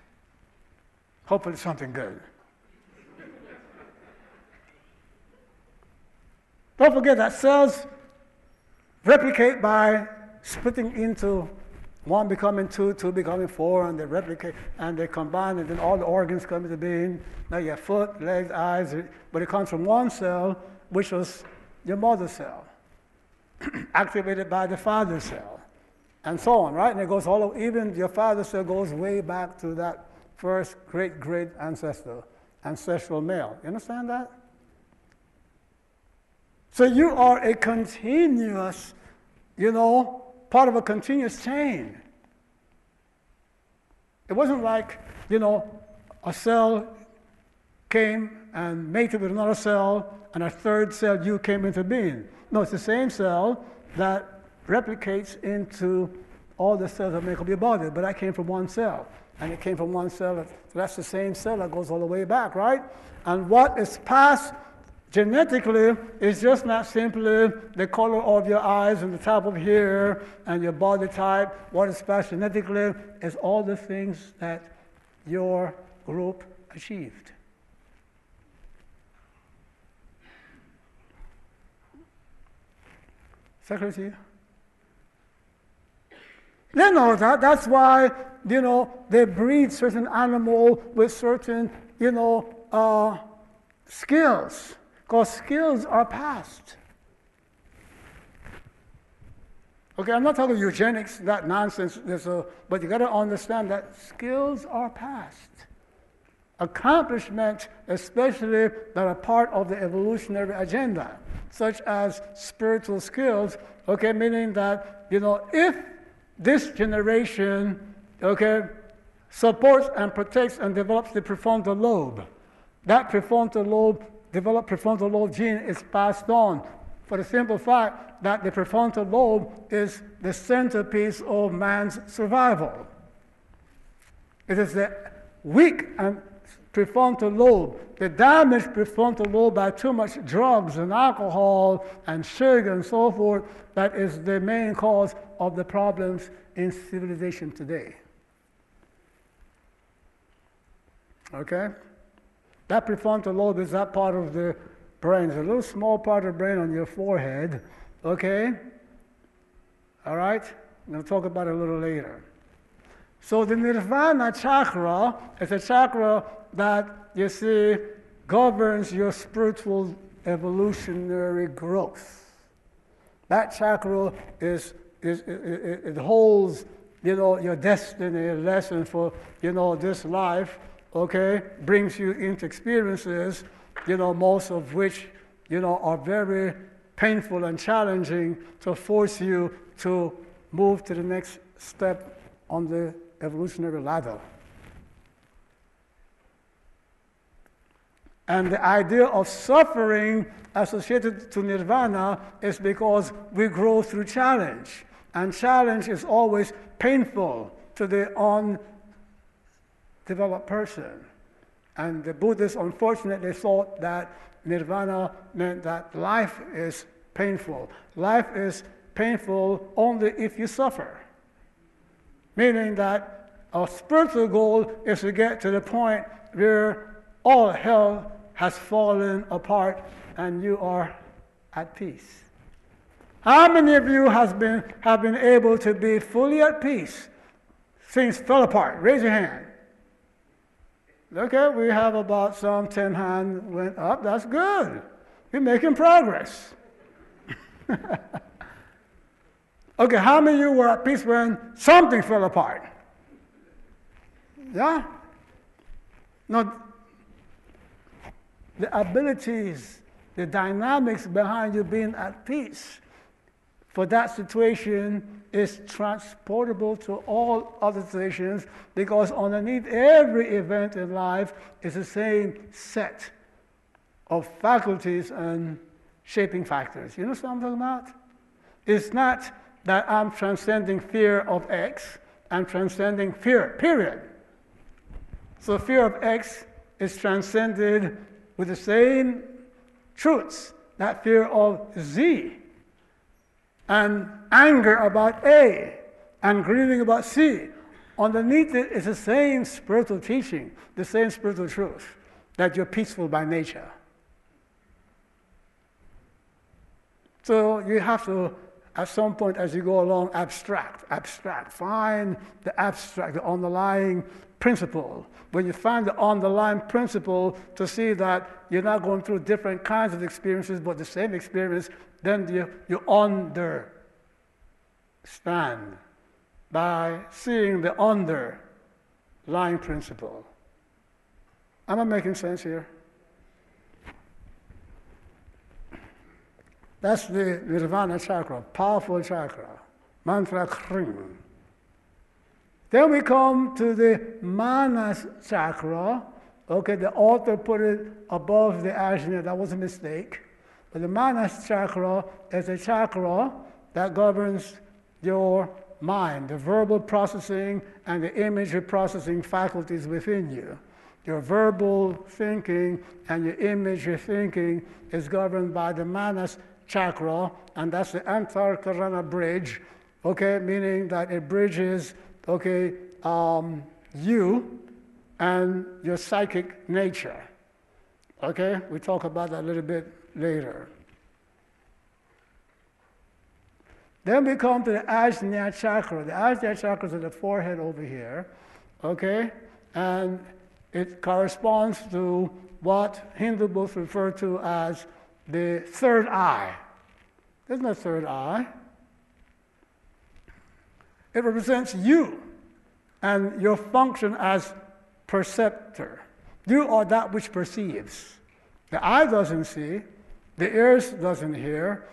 Hopefully, something good. Don't forget that cells replicate by splitting into one becoming two, two becoming four, and they replicate and they combine, and then all the organs come into being. Now you have foot, legs, eyes, but it comes from one cell, which was your mother cell, activated by the father cell, and so on, right? And it goes all over, even your father cell goes way back to that first great great ancestor, ancestral male. You understand that? So you are a continuous, you know, part of a continuous chain. It wasn't like, you know, a cell came and mated with another cell, and a third cell, you came into being. No, it's the same cell that replicates into all the cells that make up your body, but I came from one cell. And it came from one cell, that's the same cell that goes all the way back, right? And what is passed Genetically, is just not simply the color of your eyes and the type of hair and your body type. What is passed genetically is all the things that your group achieved. Secretary? They know that. That's why, you know, they breed certain animal with certain, you know, uh, skills. Because skills are passed. Okay, I'm not talking eugenics, that nonsense, a, but you got to understand that skills are passed. Accomplishments, especially that are part of the evolutionary agenda, such as spiritual skills, okay, meaning that, you know, if this generation, okay, supports and protects and develops the prefrontal lobe. That prefrontal lobe, developed prefrontal lobe gene is passed on for the simple fact that the prefrontal lobe is the centerpiece of man's survival. It is the weak and prefrontal lobe, the damaged prefrontal lobe by too much drugs and alcohol and sugar and so forth, that is the main cause of the problems in civilization today. Okay? That prefrontal lobe is that part of the brain. It's a little small part of the brain on your forehead. Okay? All right? I'm going to talk about it a little later. So the nirvana chakra is a chakra that you see governs your spiritual evolutionary growth. That chakra is, is it, it holds, you know, your destiny, lesson for, you know, this life, okay, brings you into experiences, you know, most of which, you know, are very painful and challenging to force you to move to the next step on the evolutionary ladder. And the idea of suffering associated to nirvana is because we grow through challenge. And challenge is always painful to the undeveloped person. And the Buddhists unfortunately thought that nirvana meant that life is painful. Life is painful only if you suffer meaning that our spiritual goal is to get to the point where all hell has fallen apart and you are at peace. How many of you has been, have been able to be fully at peace? Things fell apart. Raise your hand. Okay, we have about some 10 hands went up. That's good. We're making progress. Okay, how many of you were at peace when something fell apart? Yeah? Now, the abilities, the dynamics behind you being at peace for that situation is transportable to all other situations because underneath every event in life is the same set of faculties and shaping factors. You know what I'm talking about? It's not that I'm transcending fear of X, I'm transcending fear, period. So fear of X is transcended with the same truths, that fear of Z, and anger about A, and grieving about C. Underneath it is the same spiritual teaching, the same spiritual truth, that you're peaceful by nature. So you have to at some point as you go along, abstract, abstract. Find the abstract, the underlying principle. When you find the underlying principle to see that you're not going through different kinds of experiences, but the same experience, then you, you understand by seeing the underlying principle. Am I making sense here? That's the Nirvana chakra, powerful chakra, mantra kring. Then we come to the Manas chakra. Okay, the author put it above the Ajna, that was a mistake. But the Manas chakra is a chakra that governs your mind, the verbal processing and the imagery processing faculties within you. Your verbal thinking and your imagery thinking is governed by the Manas chakra, and that's the Antarkarana bridge, okay, meaning that it bridges, okay, um, you and your psychic nature. Okay, we talk about that a little bit later. Then we come to the Ajna chakra. The Ajna chakra is in the forehead over here, okay, and it corresponds to what Hindu books refer to as the third eye. There's no third eye. It represents you and your function as perceptor. You are that which perceives. The eye doesn't see, the ears doesn't hear,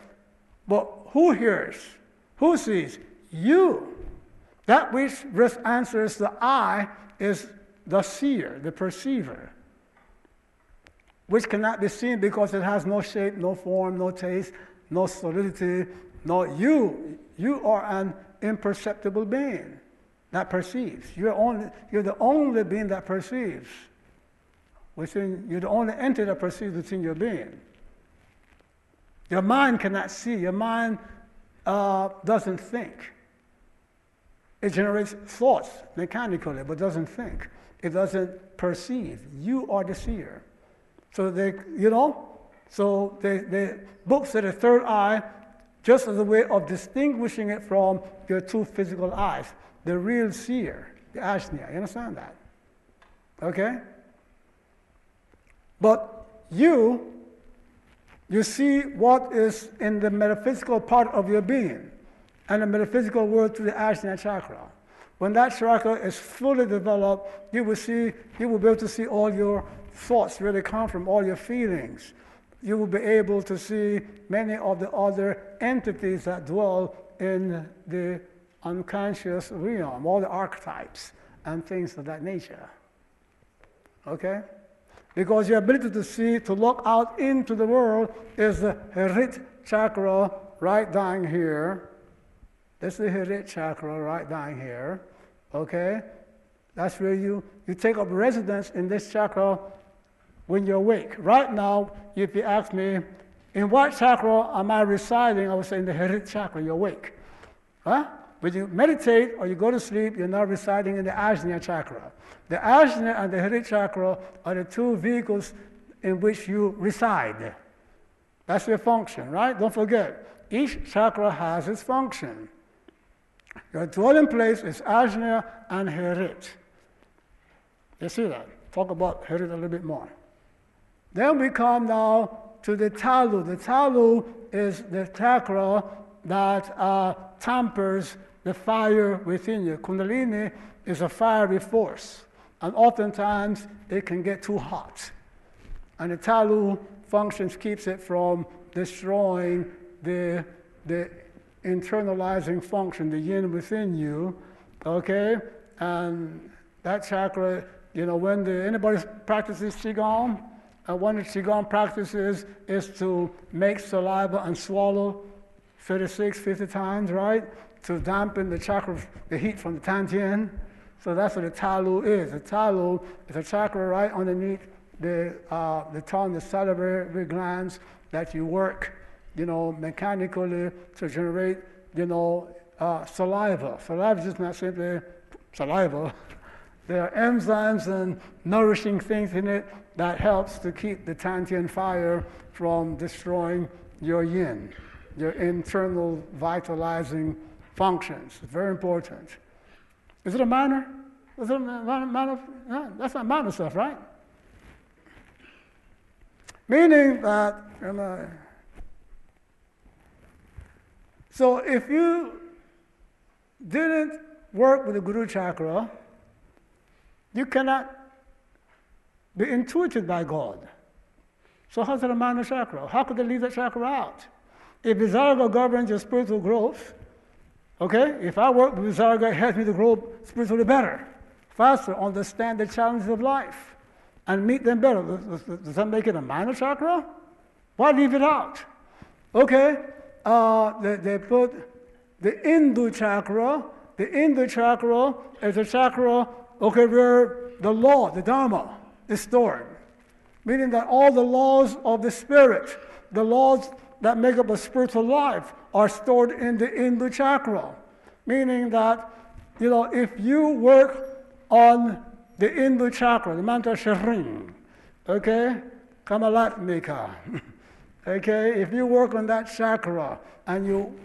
but who hears? Who sees? You. That which answers the eye is the seer, the perceiver, which cannot be seen because it has no shape, no form, no taste, no solidity. No, you, you are an imperceptible being that perceives. You're, only, you're the only being that perceives. Within, you're the only entity that perceives within your being. Your mind cannot see. Your mind uh, doesn't think. It generates thoughts mechanically, but doesn't think. It doesn't perceive. You are the seer. So they, you know, so the, the books of the third eye, just as a way of distinguishing it from your two physical eyes, the real seer, the Ajna. You understand that? Okay? But you, you see what is in the metaphysical part of your being and the metaphysical world through the Ajna chakra. When that chakra is fully developed, you will see, you will be able to see all your thoughts really come from all your feelings. You will be able to see many of the other entities that dwell in the unconscious realm, all the archetypes and things of that nature. Okay? Because your ability to see, to look out into the world is the Harit chakra right down here. This is the Harit chakra right down here. Okay? That's where you, you take up residence in this chakra when you're awake. Right now, if you ask me, in what chakra am I residing? I would say in the Harit chakra, you're awake. Huh? When you meditate or you go to sleep, you're not residing in the Ajna chakra. The Ajna and the Harit chakra are the two vehicles in which you reside. That's your function, right? Don't forget, each chakra has its function. Your dwelling place is Ajna and Harit. You see that? Talk about Harit a little bit more. Then we come now to the Talu. The Talu is the chakra that uh, tampers the fire within you. Kundalini is a fiery force, and oftentimes it can get too hot. And the talu functions keeps it from destroying the, the internalizing function, the yin within you, okay? And that chakra, you know, when the, anybody practices Qigong, uh, one of the Qigong practices is to make saliva and swallow 36, 50 times, right? To dampen the chakra, the heat from the Tantien. So that's what the talu is. The talu is a chakra right underneath the, uh, the tongue, the salivary glands that you work, you know, mechanically to generate, you know, uh, saliva. Saliva is just not simply saliva. There are enzymes and nourishing things in it that helps to keep the Tantien fire from destroying your yin, your internal vitalizing functions. It's very important. Is it a minor? Is it a minor? No, that's not minor stuff, right? Meaning that, so if you didn't work with the Guru Chakra, you cannot be intuited by God. So how's it a minor chakra? How could they leave that chakra out? If Visarga governs your spiritual growth, Okay? If I work with Zarga, it helps me to grow spiritually better, faster, understand the challenges of life, and meet them better. Does, does that make it a minor chakra? Why leave it out? Okay? Uh, they, they put the Indu chakra. The Indu chakra is a chakra, okay, where the law, the Dharma, is stored. Meaning that all the laws of the spirit, the laws that make up a spiritual life are stored in the Indu chakra. Meaning that, you know, if you work on the Indu chakra, the mantra Shring, okay, Kamalatmika, okay, if you work on that chakra and you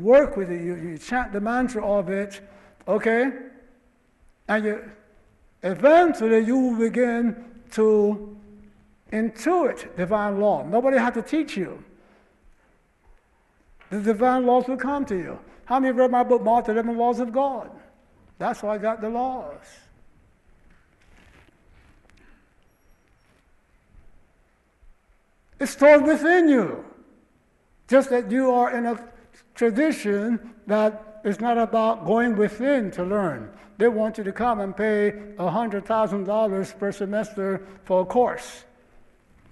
work with it, you, you chant the mantra of it, okay, and you eventually you will begin to intuit divine law. Nobody had to teach you. The divine laws will come to you. How many read my book, Maat, the 11 Laws of God? That's why I got the laws. It's stored within you. Just that you are in a tradition that is not about going within to learn. They want you to come and pay $100,000 per semester for a course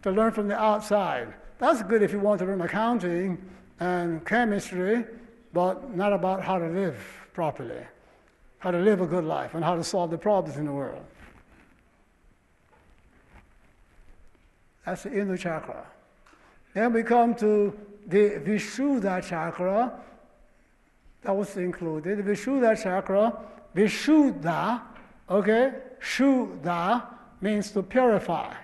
to learn from the outside. That's good if you want to learn accounting and chemistry, but not about how to live properly, how to live a good life, and how to solve the problems in the world. That's the inner chakra. Then we come to the Vishuddha chakra. That was included. The Vishuddha chakra, Vishuddha, okay? Shuddha means to purify.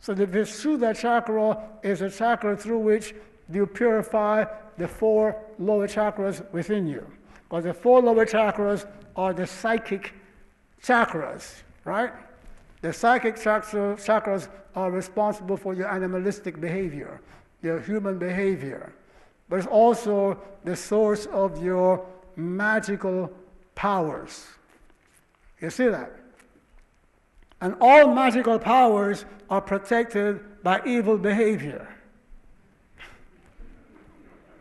So the Vishuddha chakra is a chakra through which you purify the four lower chakras within you. Because the four lower chakras are the psychic chakras, right? The psychic chakras are responsible for your animalistic behavior, your human behavior. But it's also the source of your magical powers. You see that? And all magical powers are protected by evil behavior.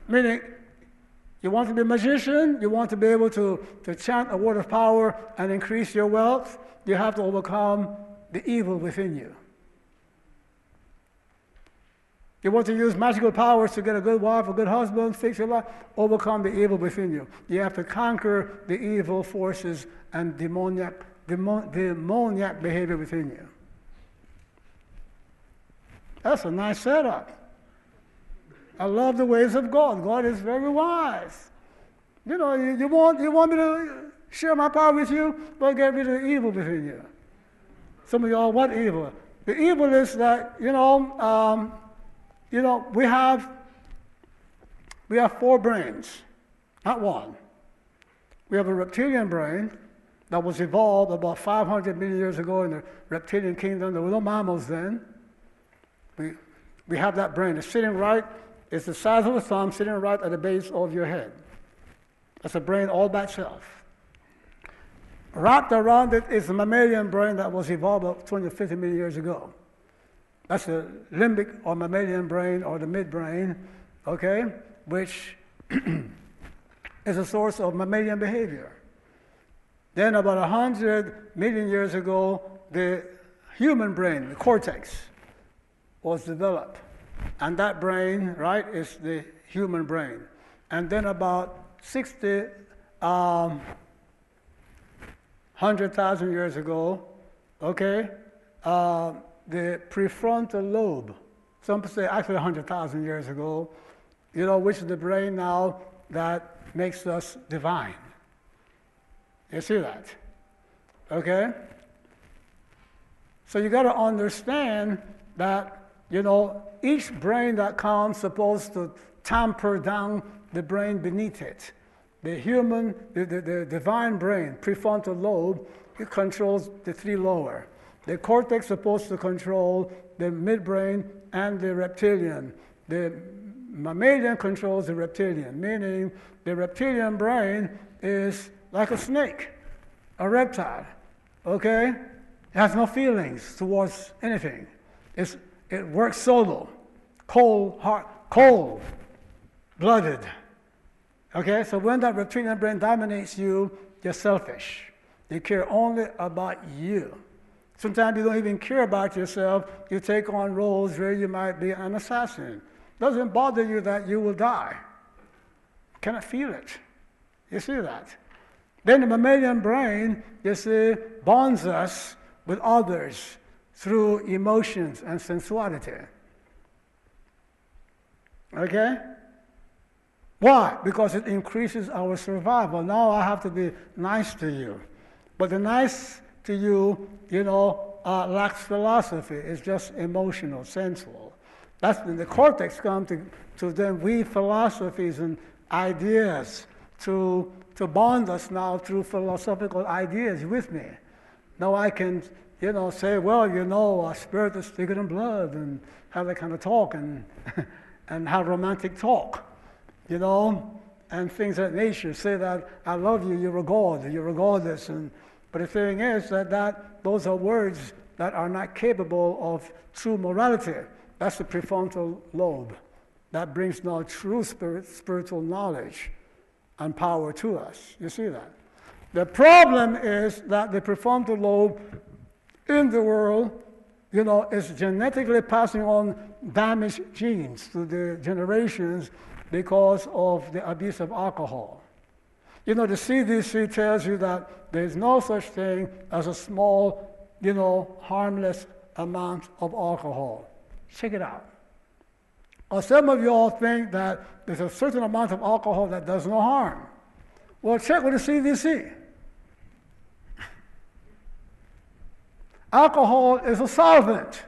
Meaning, you want to be a magician, you want to be able to, to chant a word of power and increase your wealth, you have to overcome the evil within you. You want to use magical powers to get a good wife, a good husband, fix your life, overcome the evil within you. You have to conquer the evil forces and demoniac, demon, demoniac behavior within you. That's a nice setup. I love the ways of God. God is very wise. You know, you, you, want, you want me to share my power with you? but get rid of the evil within you. Some of y'all, what evil? The evil is that, you know, um, you know, we have, we have four brains, not one. We have a reptilian brain that was evolved about 500 million years ago in the reptilian kingdom. There were no mammals then. We, we have that brain. It's sitting right, it's the size of a thumb, sitting right at the base of your head. That's a brain all by itself. Wrapped around it is the mammalian brain that was evolved about 20 or 50 million years ago. That's the limbic or mammalian brain or the midbrain, okay, which is a source of mammalian behavior. Then, about 100 million years ago, the human brain, the cortex, was developed. And that brain, right, is the human brain. And then, about 60, um, 100,000 years ago, okay, uh, the prefrontal lobe, some say actually 100,000 years ago, you know, which is the brain now that makes us divine. You see that? Okay? So you got to understand that, you know, each brain that comes supposed to tamper down the brain beneath it. The human, the, the, the divine brain, prefrontal lobe, it controls the three lower. The cortex supposed to control the midbrain and the reptilian. The mammalian controls the reptilian, meaning the reptilian brain is like a snake, a reptile, okay? It has no feelings towards anything. It's, it works solo, cold, heart, cold, blooded. Okay, so when that reptilian brain dominates you, you're selfish. You care only about you. Sometimes you don't even care about yourself. You take on roles where you might be an assassin. Doesn't bother you that you will die. Cannot feel it. You see that? Then the mammalian brain, you see, bonds us with others through emotions and sensuality. Okay? Why? Because it increases our survival. Now I have to be nice to you. But the nice to you, you know, uh, lacks philosophy. It's just emotional, sensual. That's when the cortex comes to, to then weave philosophies and ideas to, to bond us now through philosophical ideas with me. Now I can, you know, say, well, you know, our spirit is thicker than blood, and have that kind of talk, and, and have romantic talk, you know, and things of that nature. Say that I love you, you're a god, you're a goddess, and but the thing is that, that those are words that are not capable of true morality. That's the prefrontal lobe that brings now true spirit, spiritual knowledge. and power to us. You see that? The problem is that the prefrontal lobe in the world, you know, is genetically passing on damaged genes to the generations because of the abuse of alcohol. You know, the CDC tells you that there's no such thing as a small, you know, harmless amount of alcohol. Check it out. Or some of you all think that there's a certain amount of alcohol that does no harm. Well, check with the CDC. Alcohol is a solvent.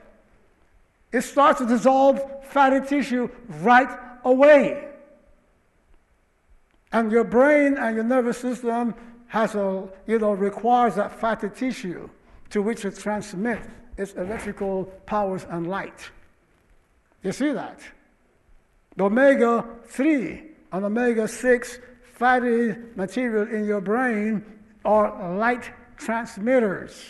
It starts to dissolve fatty tissue right away. And your brain and your nervous system has a, you know, requires that fatty tissue to which it transmits its electrical powers and light. You see that? The omega 3 and omega 6 fatty material in your brain are light transmitters.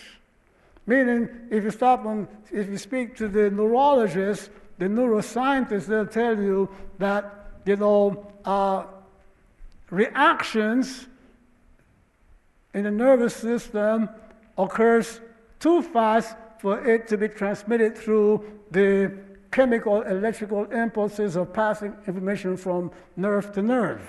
Meaning, if you stop and if you speak to the neurologist, the neuroscientists, they'll tell you that, you know, uh, reactions in the nervous system occurs too fast for it to be transmitted through the chemical electrical impulses of passing information from nerve to nerve.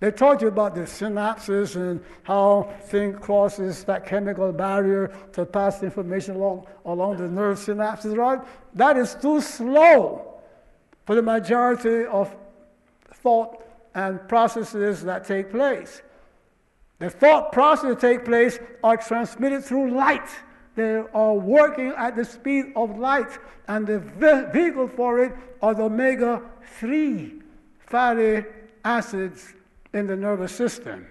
They taught you about the synapses and how thing crosses that chemical barrier to pass information along, along the nerve synapses, right? That is too slow for the majority of thought and processes that take place. The thought processes that take place are transmitted through light. They are working at the speed of light, and the vehicle for it are the omega 3 fatty acids in the nervous system.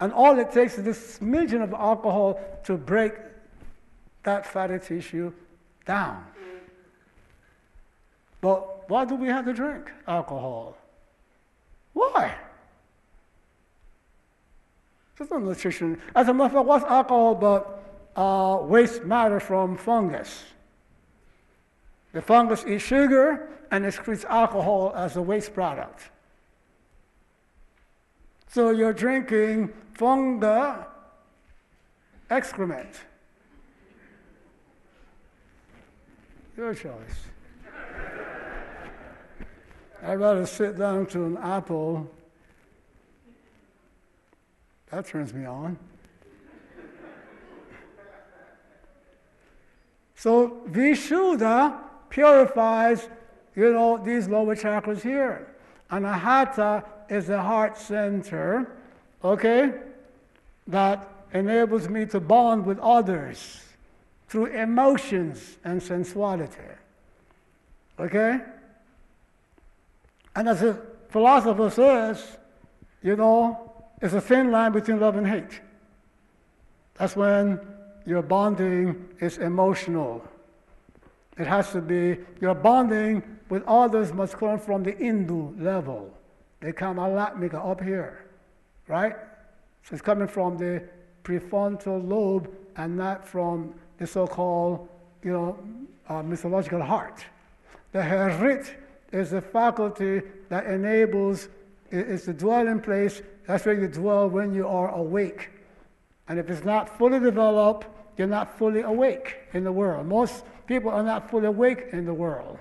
And all it takes is this smidgen of alcohol to break that fatty tissue down. But why do we have to drink alcohol? Why? There's no nutrition. As a matter of fact, what's alcohol but uh, waste matter from fungus? The fungus eats sugar and excretes alcohol as a waste product. So you're drinking fungi excrement. Your choice. I'd rather sit down to an apple. That turns me on. So Vishuddha purifies, you know, these lower chakras here. Anahata is the heart center, okay, that enables me to bond with others through emotions and sensuality. Okay? And as the philosopher says, you know, it's a thin line between love and hate. That's when your bonding is emotional. It has to be, your bonding with others must come from the Indu level. They come alatmika up here, right? So it's coming from the prefrontal lobe and not from the so-called, you know, uh, mythological heart. The herit is the faculty that enables, it's the dwelling place, that's where you dwell when you are awake. And if it's not fully developed, you're not fully awake in the world. Most people are not fully awake in the world.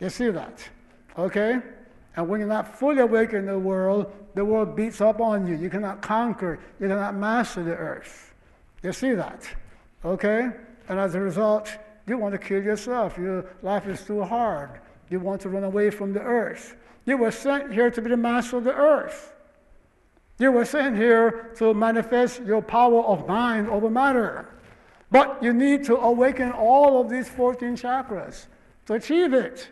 You see that? Okay? And when you're not fully awake in the world, the world beats up on you. You cannot conquer, you cannot master the earth. You see that? Okay? And as a result, you want to kill yourself. Your life is too hard. You want to run away from the earth. You were sent here to be the master of the earth. You were sent here to manifest your power of mind over matter. But you need to awaken all of these 14 chakras to achieve it.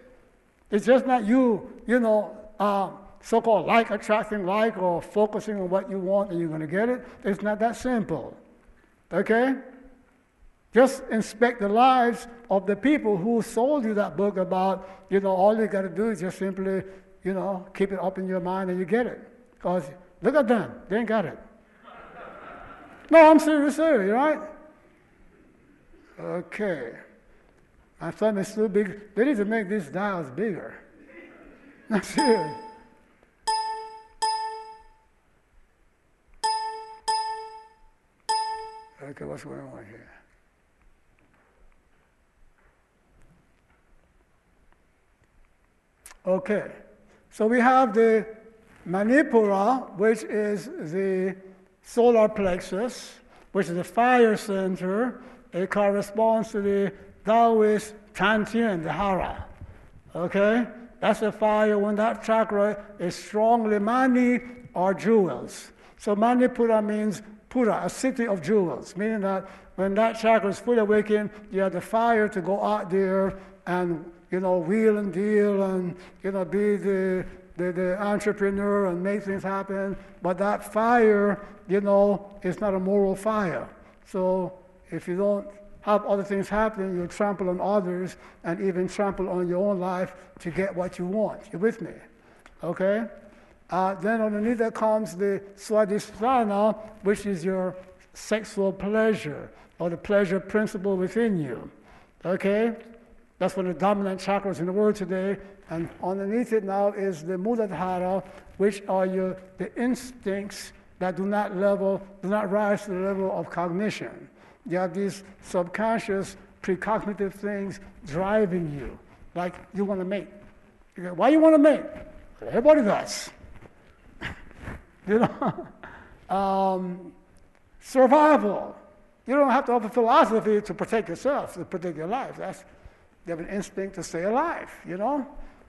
It's just not you, you know, uh, so called like attracting like or focusing on what you want and you're going to get it. It's not that simple. Okay? Just inspect the lives of the people who sold you that book about, you know, all you got to do is just simply, you know, keep it up in your mind and you get it. Because look at them, they ain't got it. No, I'm serious, serious, right? Okay. My thumb is too big. They need to make these dials bigger. That's it. Okay, what's going on here? Okay, so we have the Manipura, which is the solar plexus, which is the fire center. It corresponds to the Taoist Tantian, the Hara. Okay? That's the fire when that chakra is strongly mani or jewels. So Manipura means Pura, a city of jewels, meaning that when that chakra is fully awakened, you have the fire to go out there and you know wheel and deal and you know be the the, the entrepreneur and make things happen. But that fire, you know, is not a moral fire. So if you don't have other things happening, you trample on others and even trample on your own life to get what you want. You with me? Okay? Uh, then underneath that comes the swadhisthana, which is your sexual pleasure or the pleasure principle within you. Okay? That's one of the dominant chakras in the world today. And underneath it now is the Muladhara, which are your the instincts that do not level, do not rise to the level of cognition. You have these subconscious precognitive things driving you, like you want to mate. You go, Why you want to mate? Everybody does. you know, um, survival. You don't have to have a philosophy to protect yourself, to protect your life. That's you have an instinct to stay alive, you know,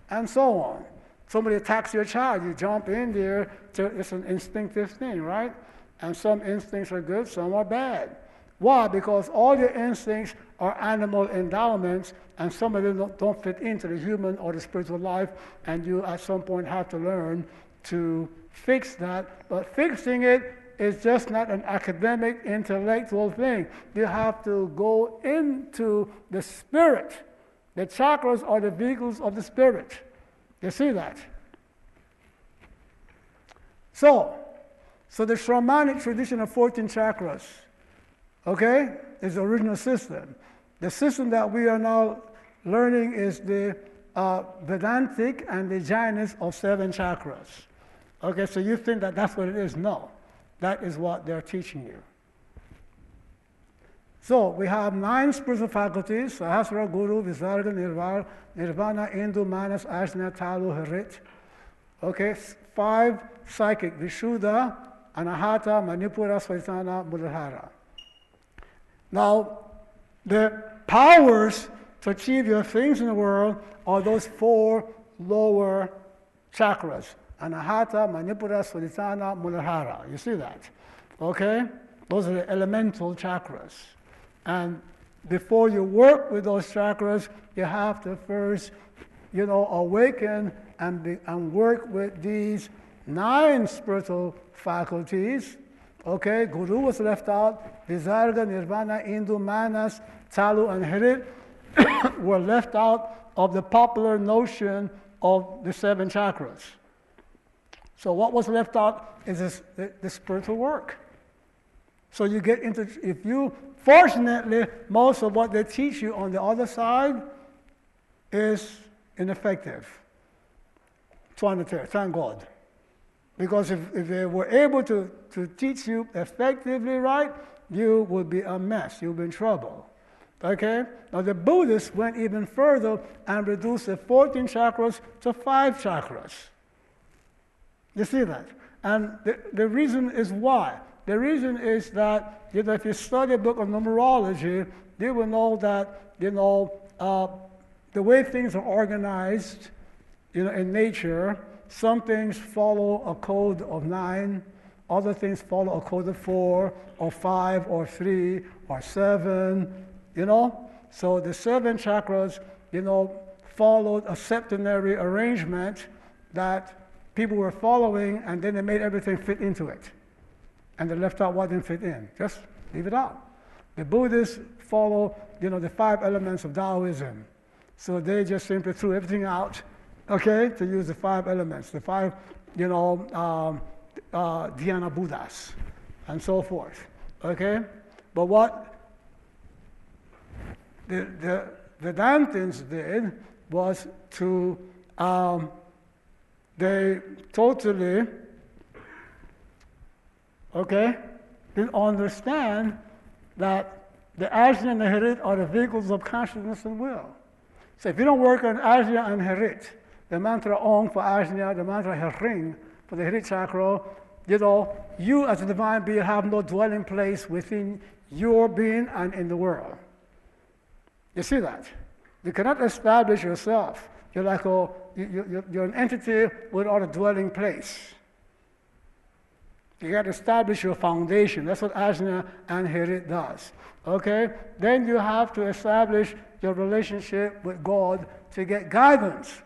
and so on. Somebody attacks your child, you jump in there. It's an instinctive thing, right? And some instincts are good, some are bad. Why? Because all your instincts are animal endowments, and some of them don't, fit into the human or the spiritual life, and you at some point have to learn to fix that. But fixing it is just not an academic, intellectual thing. You have to go into the spirit. The chakras are the vehicles of the spirit. You see that? So, so the shamanic tradition of 14 chakras, okay, is the original system. The system that we are now learning is the uh, Vedantic and the Jainis of seven chakras. Okay, so you think that that's what it is? No, that is what they're teaching you. So we have nine spiritual faculties, Sahasra, Guru, Visarga, Nirvana, Nirvana, Indu, Manas, Ajna, Talu, Harit. Okay, five psychic, Vishuddha, Anahata, Manipura, Swadhisthana, Muladhara. Now, the powers to achieve your things in the world are those four lower chakras. Anahata, Manipura, Swadhisthana, Muladhara. You see that? Okay? Those are the elemental chakras. And before you work with those chakras, you have to first, you know, awaken and, be, and work with these nine spiritual faculties. Okay, Guru was left out. Visarga, Nirvana, Indu, Manas, Talu, and Hirit were left out of the popular notion of the seven chakras. So what was left out is this, the, the spiritual work. So you get into, if you, fortunately, most of what they teach you on the other side is ineffective. Thank God. Because if, if they were able to, to teach you effectively right, you would be a mess. You'd be in trouble. Okay? Now the Buddhists went even further and reduced the 14 chakras to five chakras. You see that? And the, the reason is why. The reason is that you know, if you study a book of numerology, you will know that you know uh, the way things are organized, you know, in nature. Some things follow a code of nine, other things follow a code of four, or five, or three, or seven. You know, so the seven chakras, you know, followed a septenary arrangement that people were following, and then they made everything fit into it. And they left out what didn't fit in. Just leave it out. The Buddhists follow, you know, the five elements of Taoism. So they just simply threw everything out, okay, to use the five elements, the five, you know, um, uh, Dhyana Buddhas, and so forth, okay? But what the, the Vedantins did was to um, they totally, okay, didn't understand that the Ajna and the Harit are the vehicles of consciousness and will. So if you don't work on Ajna and Harit, the mantra Om for Ajna, the mantra Haring for the Harit chakra, you know, you as a divine being have no dwelling place within your being and in the world. You see that? You cannot establish yourself. You're like a, you, are an entity without a dwelling place. You got to establish your foundation. That's what Ajna and Hirit does. Okay? Then you have to establish your relationship with God to get guidance.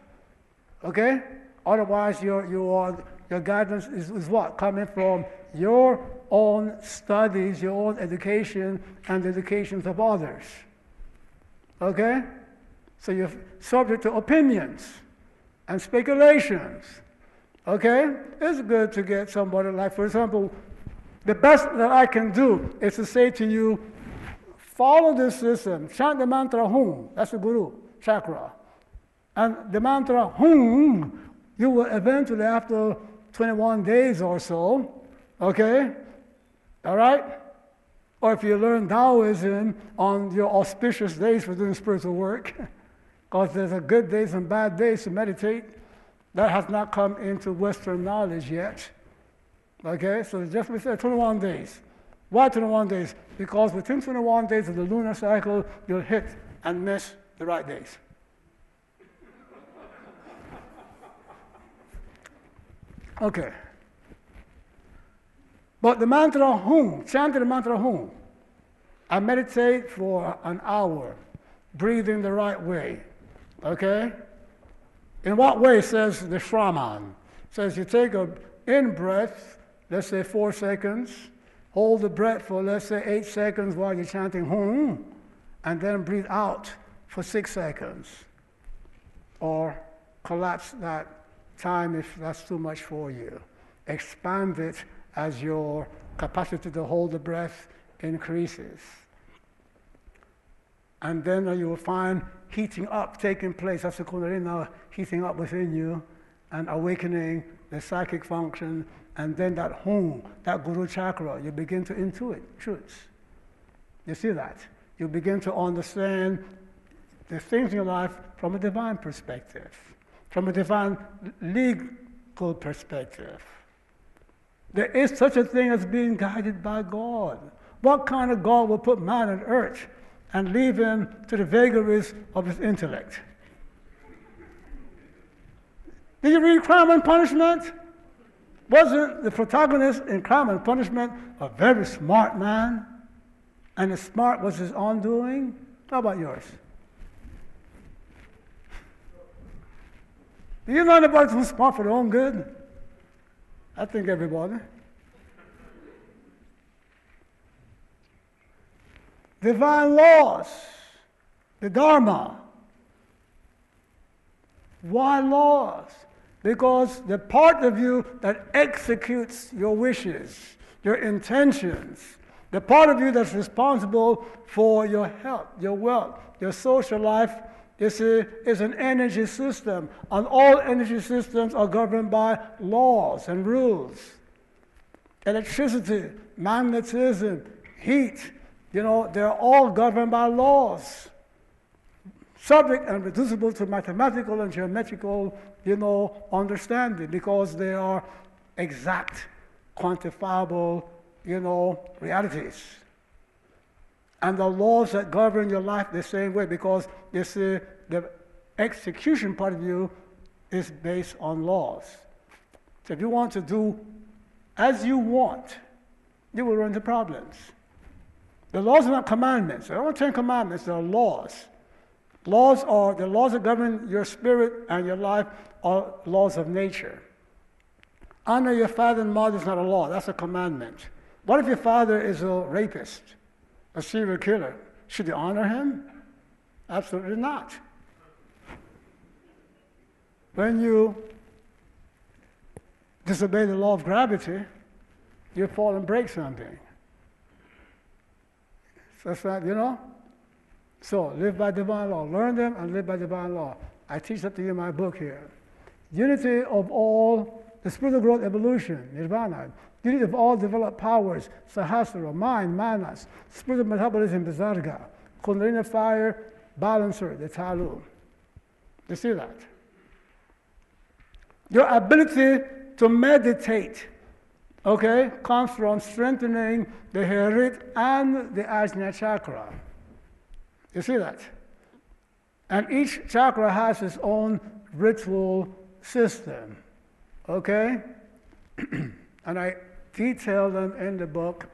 Okay? Otherwise, your, your, your guidance is, is what? Coming from your own studies, your own education, and the educations of others. Okay? So you're subject to opinions and speculations. Okay? It's good to get somebody like, for example, the best that I can do is to say to you, follow this system, chant the mantra Hum, that's the Guru chakra. And the mantra Hum, you will eventually, after 21 days or so, okay? All right? Or if you learn Taoism on your auspicious days for doing spiritual work, because there's a good days and bad days to meditate, that has not come into Western knowledge yet. Okay, so just we said 21 days. Why 21 days? Because within 21 days of the lunar cycle, you'll hit and miss the right days. Okay. But the mantra Hum, chant the mantra Hum. I meditate for an hour, breathing the right way. Okay? In what way, says the Shraman? Says you take a in breath, let's say four seconds, hold the breath for let's say eight seconds while you're chanting Hum, and then breathe out for six seconds. Or collapse that time if that's too much for you. Expand it as your capacity to hold the breath increases. And then you will find heating up taking place. That's the Kundalini uh, heating up within you and awakening the psychic function. And then that home, that Guru chakra, you begin to intuit truths. You see that? You begin to understand the things in your life from a divine perspective, from a divine legal perspective. There is such a thing as being guided by God. What kind of God will put man on earth and leave him to the vagaries of his intellect. Did you read Crime and Punishment? Wasn't the protagonist in Crime and Punishment a very smart man? And the smart was his undoing? How about yours? Do you know anybody who's smart for their own good? I think everybody. divine laws, the Dharma. Why laws? Because the part of you that executes your wishes, your intentions, the part of you that's responsible for your health, your wealth, your social life is, a, is an energy system. And all energy systems are governed by laws and rules. Electricity, magnetism, heat, you know, they're all governed by laws, subject and reducible to mathematical and geometrical, you know, understanding because they are exact, quantifiable, you know, realities. And the laws that govern your life the same way because you see, the execution part of you is based on laws. So if you want to do as you want, you will run into problems. The laws are not commandments. Are not Ten Commandments, they're laws. Laws are the laws that govern your spirit and your life are laws of nature. Honor your father and mother is not a law, that's a commandment. What if your father is a rapist, a serial killer? Should you honor him? Absolutely not. When you disobey the law of gravity, you fall and break something. That's not, you know? So live by divine law. Learn them and live by divine law. I teach that to you in my book here. unity of all, the spiritual growth evolution, nirvana, unity of all developed powers, sahasrara, mind, manas, spiritual metabolism, visarga, kundalini fire, balancer, the talu. You see that? Your ability to meditate, okay, comes from strengthening the Herit and the Ajna chakra. You see that? And each chakra has its own ritual system, okay? and I detail them in the book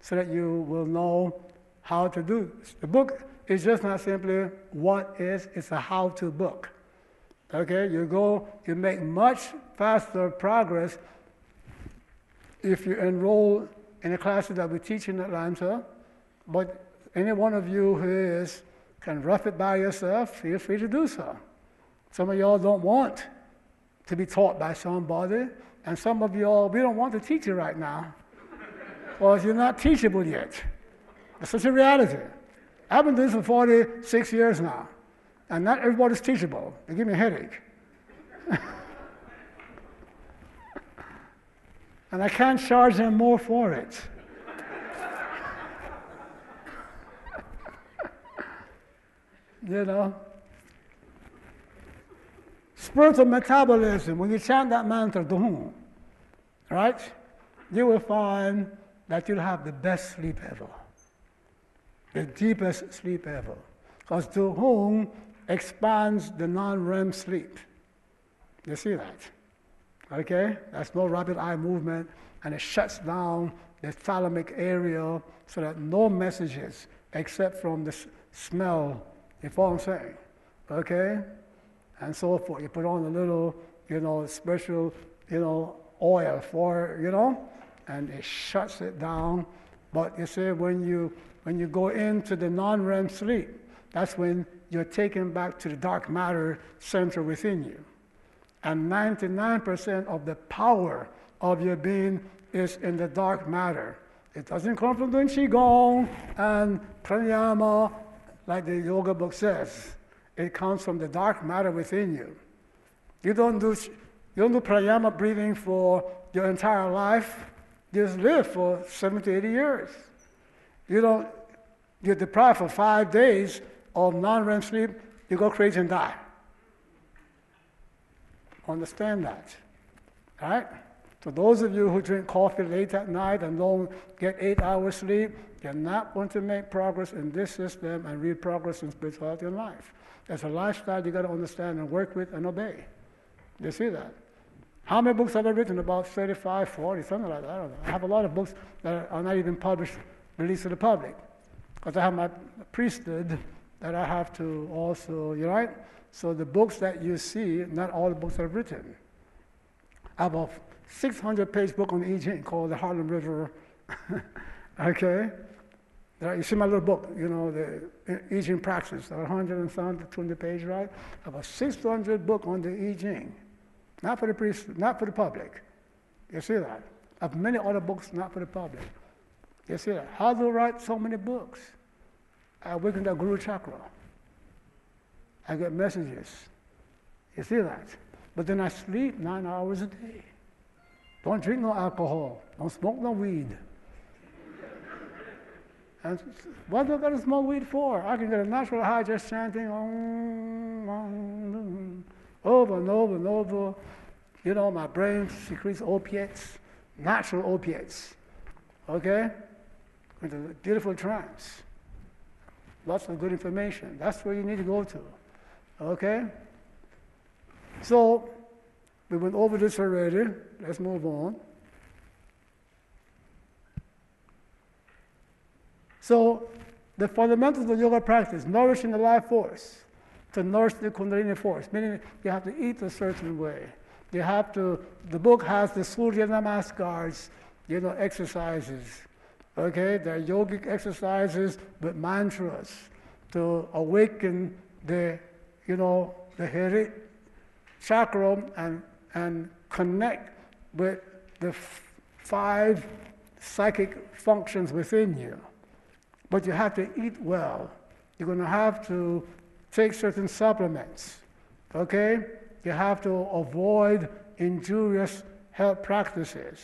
so that you will know how to do this. The book is just not simply what is, it's a how to book. Okay, you go, you make much faster progress if you enroll in the classes that we teach in Atlanta. But any one of you who is can rough it by yourself, feel free to do so. Some of y'all don't want to be taught by somebody, and some of y'all, we don't want to teach you right now because you're not teachable yet. That's such a reality. I've been doing this for 46 years now. And not everybody's teachable. They give me a headache. and I can't charge them more for it. you know? Spiritual metabolism, when you chant that mantra, Duhum, right? You will find that you'll have the best sleep ever, the deepest sleep ever. Because Duhum expands the non-REM sleep. You see that? Okay? That's no rapid eye movement, and it shuts down the thalamic area so that no messages except from the smell. if what I'm saying? Okay? And so forth. You put on a little, you know, special, you know, oil for, you know, and it shuts it down. But you see, when you when you go into the non-REM sleep, that's when you're taken back to the dark matter center within you. And 99% of the power of your being is in the dark matter. It doesn't come from doing Qigong and pranayama like the yoga book says. It comes from the dark matter within you. You don't do, you don't do pranayama breathing for your entire life. You just live for 70, 80 years. You don't, you're deprived for five days of non-REM sleep, you go crazy and die. Understand that, right? So those of you who drink coffee late at night and don't get eight hours sleep, you're not going to make progress in this system and real progress in spirituality and life. It's a lifestyle you got to understand and work with and obey. You see that? How many books have I written? About 35, 40, something like that. I don't know. I have a lot of books that are not even published, released to the public. Because I have my priesthood that I have to also, you know, right? So the books that you see, not all the books are written. I have a 600 page book on Ching called The Harlem River. okay? You see my little book, you know, the I Ching Praxis, 100 and some, 200 page, right? I have a 600 book on the I Ching. Not for the priest, not for the public. You see that? I have many other books not for the public. You see that? How do I write so many books? I awaken the Guru Chakra. I get messages. You see that? But then I sleep nine hours a day. Don't drink no alcohol. Don't smoke no weed. And what do I got to smoke weed for? I can get a natural high just chanting om, om, over and over and over. You know, my brain secretes opiates, natural opiates. Okay? Into a beautiful trance. Lots of good information. That's where you need to go to. Okay? So, we went over this already. Let's move on. So, the fundamentals of yoga practice, nourishing the life force, to nourish the Kundalini force, meaning you have to eat a certain way. You have to, the book has the Surya Namaskars, you know, exercises. Okay, they're yogic exercises with mantras to awaken the, you know, the Herit chakra and, and connect with the f- five psychic functions within you. But you have to eat well. You're going to have to take certain supplements. Okay? You have to avoid injurious health practices.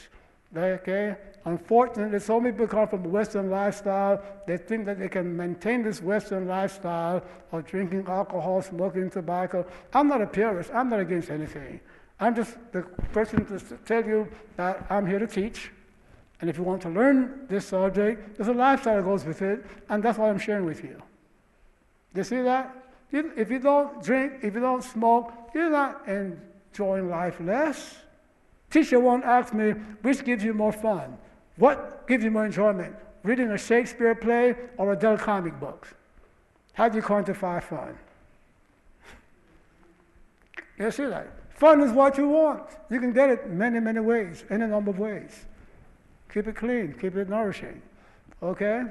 Okay? Unfortunately, so many people come from Western lifestyle. They think that they can maintain this Western lifestyle of drinking alcohol, smoking tobacco. I'm not a purist. I'm not against anything. I'm just the person to tell you that I'm here to teach. And if you want to learn this subject, there's a lifestyle that goes with it, and that's what I'm sharing with you. You see that? If you don't drink, if you don't smoke, you're not enjoying life less. Teacher won't ask me, which gives you more fun? What gives you more enjoyment? Reading a Shakespeare play or a Dell comic book? How do you quantify fun? You see that? Fun is what you want. You can get it many, many ways, any number of ways. Keep it clean, keep it nourishing. Okay?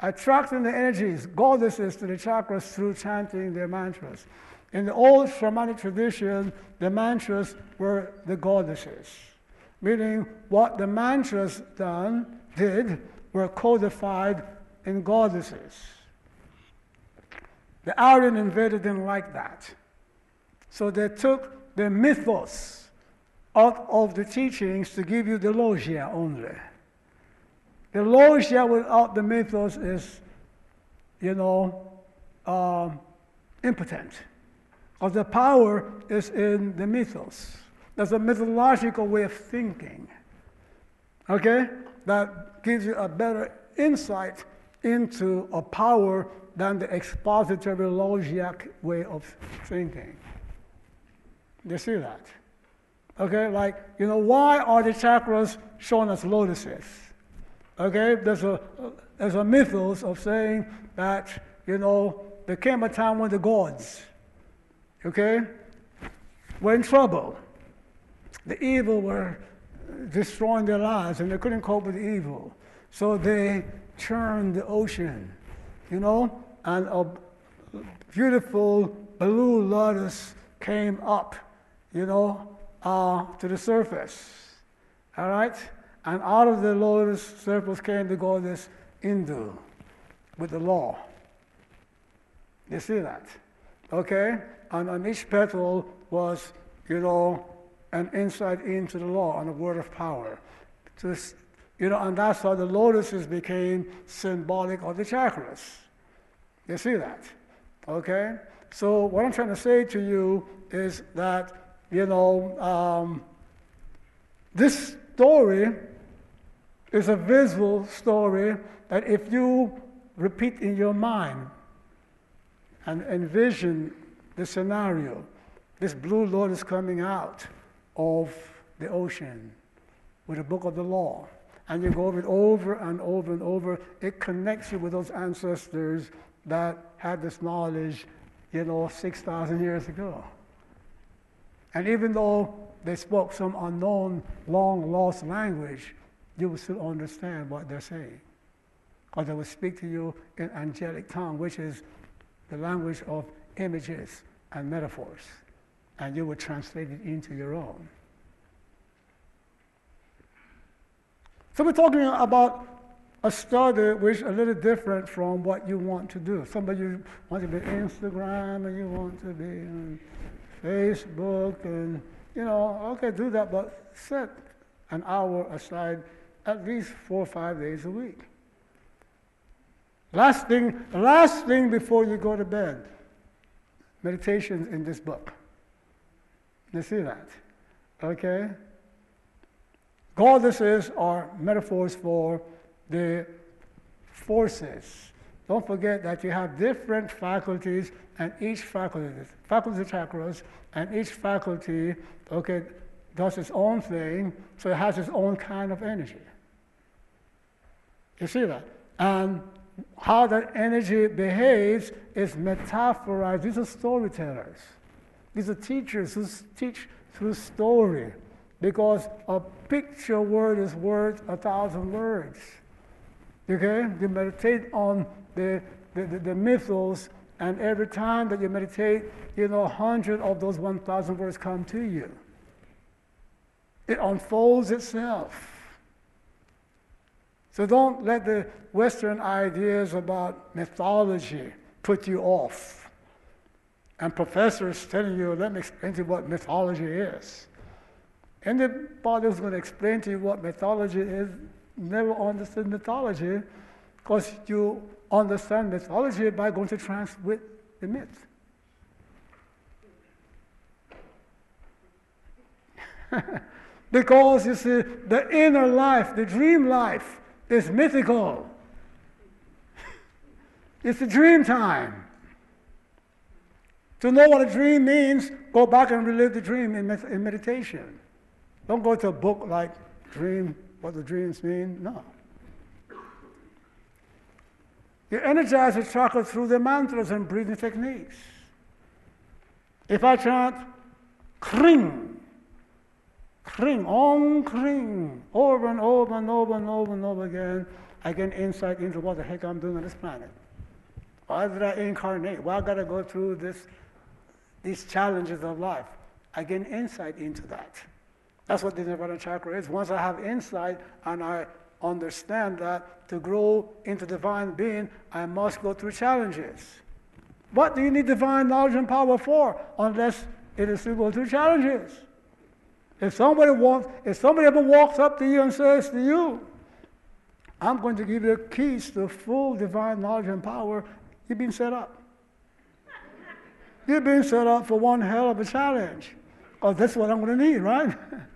Attracting the energies, goddesses to the chakras through chanting their mantras. In the old shamanic tradition, the mantras were the goddesses, meaning what the mantras done did were codified in goddesses. The Aryan invader didn't like that. So they took the mythos out of the teachings to give you the logia only. The logia without the mythos is, you know, um, impotent. Because the power is in the mythos. There's a mythological way of thinking, okay, that gives you a better insight into a power than the expository logiac way of thinking. You see that? Okay, like, you know, why are the chakras shown as lotuses? Okay, there's a, there's a mythos of saying that, you know, there came a time when the gods, okay, were in trouble. The evil were destroying their lives and they couldn't cope with the evil. So they churned the ocean, you know, and a beautiful blue lotus came up, you know, uh, to the surface. All right? And out of the lotus surface came the goddess Indu with the law. You see that? Okay? And on each petal was, you know, an insight into the law and a word of power. This, you know, and that's how the lotuses became symbolic of the chakras. You see that? Okay? So what I'm trying to say to you is that, you know, um, this story is a visual story that if you repeat in your mind and envision the scenario, this blue Lord is coming out of the ocean with the book of the law, and you go over it over and over and over, it connects you with those ancestors that had this knowledge, you know, 6,000 years ago. And even though they spoke some unknown, long lost language, you will still understand what they're saying. Because they will speak to you in angelic tongue, which is the language of images and metaphors. And you will translate it into your own. So we're talking about a study which is a little different from what you want to do. Some of you want to be Instagram and you want to be on Facebook and you know, okay, do that, but set an hour aside at least four or five days a week. Last thing, last thing before you go to bed, meditations in this book. You see that? Okay? Goddesses are metaphors for the forces. Don't forget that you have different faculties, and each faculty, faculty chakras, and each faculty, okay, does its own thing, so it has its own kind of energy. You see that? And how that energy behaves is metaphorized. These are storytellers. These are teachers who teach through story, because a picture word is worth a thousand words. Okay? You meditate on the, the, the, the mythos, and every time that you meditate, you know, a hundred of those 1,000 words come to you. It unfolds itself. So don't let the Western ideas about mythology put you off. and professors telling you, let me explain to you what mythology is. Anybody who's going to explain to you what mythology is never understood mythology because you understand mythology by going to trance with the myth. because you see, the inner life, the dream life, is mythical. it's a dream time. To know what a dream means, go back and relive the dream in, in meditation. Don't go to a book like Dream, What the Dreams Mean. No. You energize the chakra through the mantras and breathing techniques. If I chant Kring, Kring, Om Kring, over and over and over and over and over again, I get insight into what the heck I'm doing on this planet. Why did I incarnate? Why I gotta go through this, these challenges of life? I get insight into that. That's what the Nirvana chakra is. Once I have insight and I understand that to grow into divine being, I must go through challenges. What do you need divine knowledge and power for unless it is to go through challenges? If somebody wants, if somebody ever walks up to you and says to you, I'm going to give you the keys to full divine knowledge and power, you've been set up. You've been set up for one hell of a challenge. Oh, because that's what I'm going to need, right?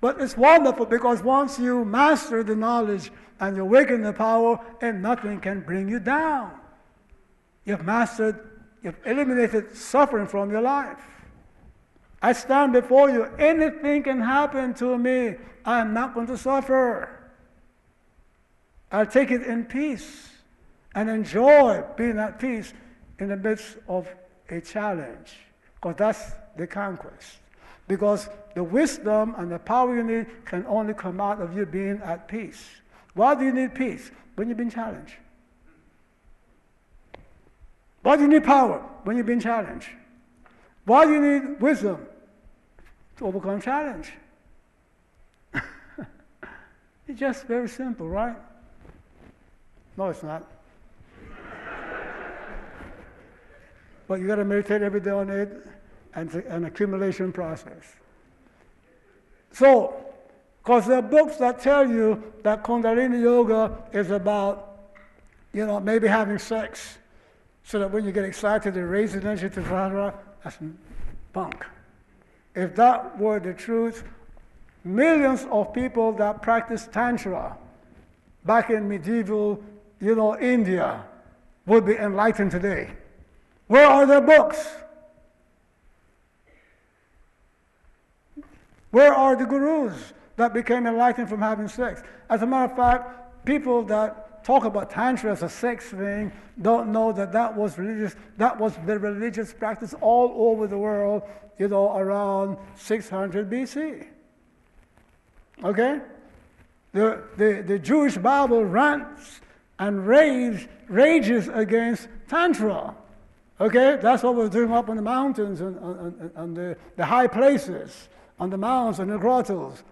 but it's wonderful because once you master the knowledge and you awaken the power, and nothing can bring you down. You've mastered, you've eliminated suffering from your life. I stand before you. Anything can happen to me. I'm not going to suffer. I'll take it in peace and enjoy being at peace in the midst of a challenge. Because that's the conquest. Because the wisdom and the power you need can only come out of you being at peace. Why do you need peace? When you've been challenged. Why do you need power? When you've been challenged. Why do you need wisdom? To overcome challenge. it's just very simple, right? No, it's not. but you got to meditate every day on it and an accumulation process. So, because there are books that tell you that Kundalini Yoga is about, you know, maybe having sex so that when you get excited, it raises energy to Vajra. That's bunk. If that were the truth, millions of people that practice Tantra back in medieval, you know, India would be enlightened today. Where are their books? Where are the gurus that became enlightened from having sex? As a matter of fact, people that talk about tantra as a sex thing don't know that that was religious. That was the religious practice all over the world. You know, around 600 BC. Okay, the the, the Jewish Bible rants and raves, rages against tantra. Okay, that's what we're doing up in the mountains and, and, and the, the high places on the mounds and the grottos.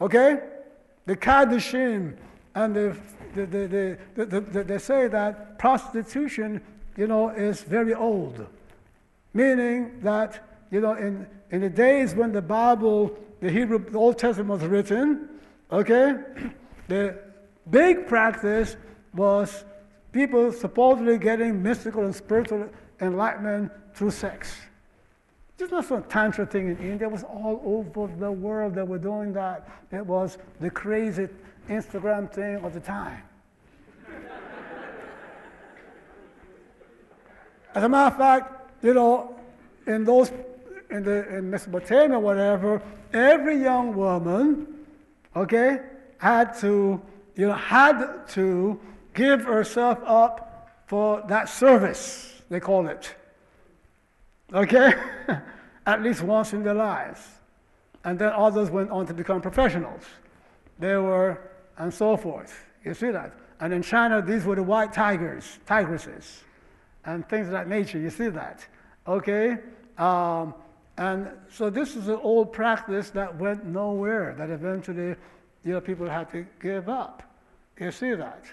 Okay? The Kaddishim and the, the, the, the, the, they say that prostitution, you know, is very old. Meaning that, you know, in, in the days when the Bible, the Hebrew, the Old Testament was written, okay, the big practice was people supposedly getting mystical and spiritual enlightenment through sex. It's not some tantra thing in India. It was all over the world that were doing that. It was the crazy Instagram thing of the time. As a matter of fact, you know, in those in the in Mesopotamia, whatever, every young woman, okay, had to, you know, had to give herself up for that service, they call it. Okay? At least once in their lives. And then others went on to become professionals. They were, and so forth. You see that? And in China, these were the white tigers, tigresses, and things of that nature. You see that? Okay? Um, and so this is an old practice that went nowhere, that eventually, you know, people had to give up. You see that?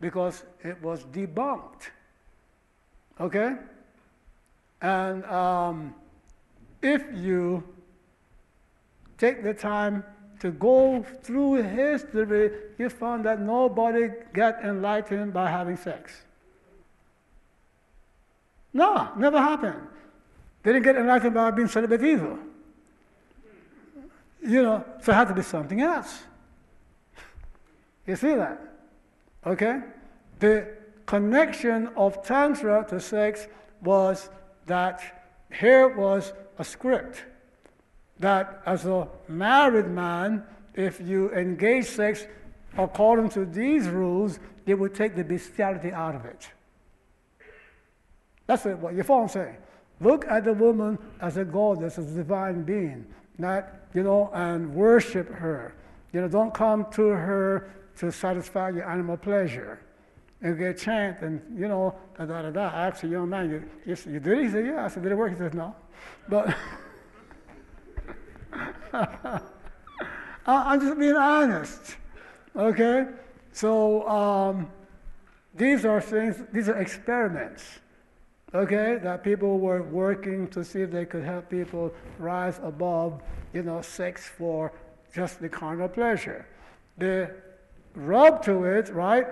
Because it was debunked. Okay? And um, if you take the time to go through history, you find that nobody got enlightened by having sex. No, never happened. They didn't get enlightened by being celibate either. You know, so it had to be something else. You see that? Okay? The connection of Tantra to sex was that here was a script that as a married man, if you engage sex according to these rules, it would take the bestiality out of it. That's what you follow what I'm saying. Look at the woman as a goddess, as a divine being, not, you know, and worship her. You know, don't come to her to satisfy your animal pleasure. And get chant and, you know, da da da da. I asked a young man, you, you, you did it? He said, yeah. I said, did it work? He said, no. But I'm just being honest. Okay? So um, these are things, these are experiments okay, that people were working to see if they could help people rise above, you know, sex for just the carnal pleasure. The rub to it, right?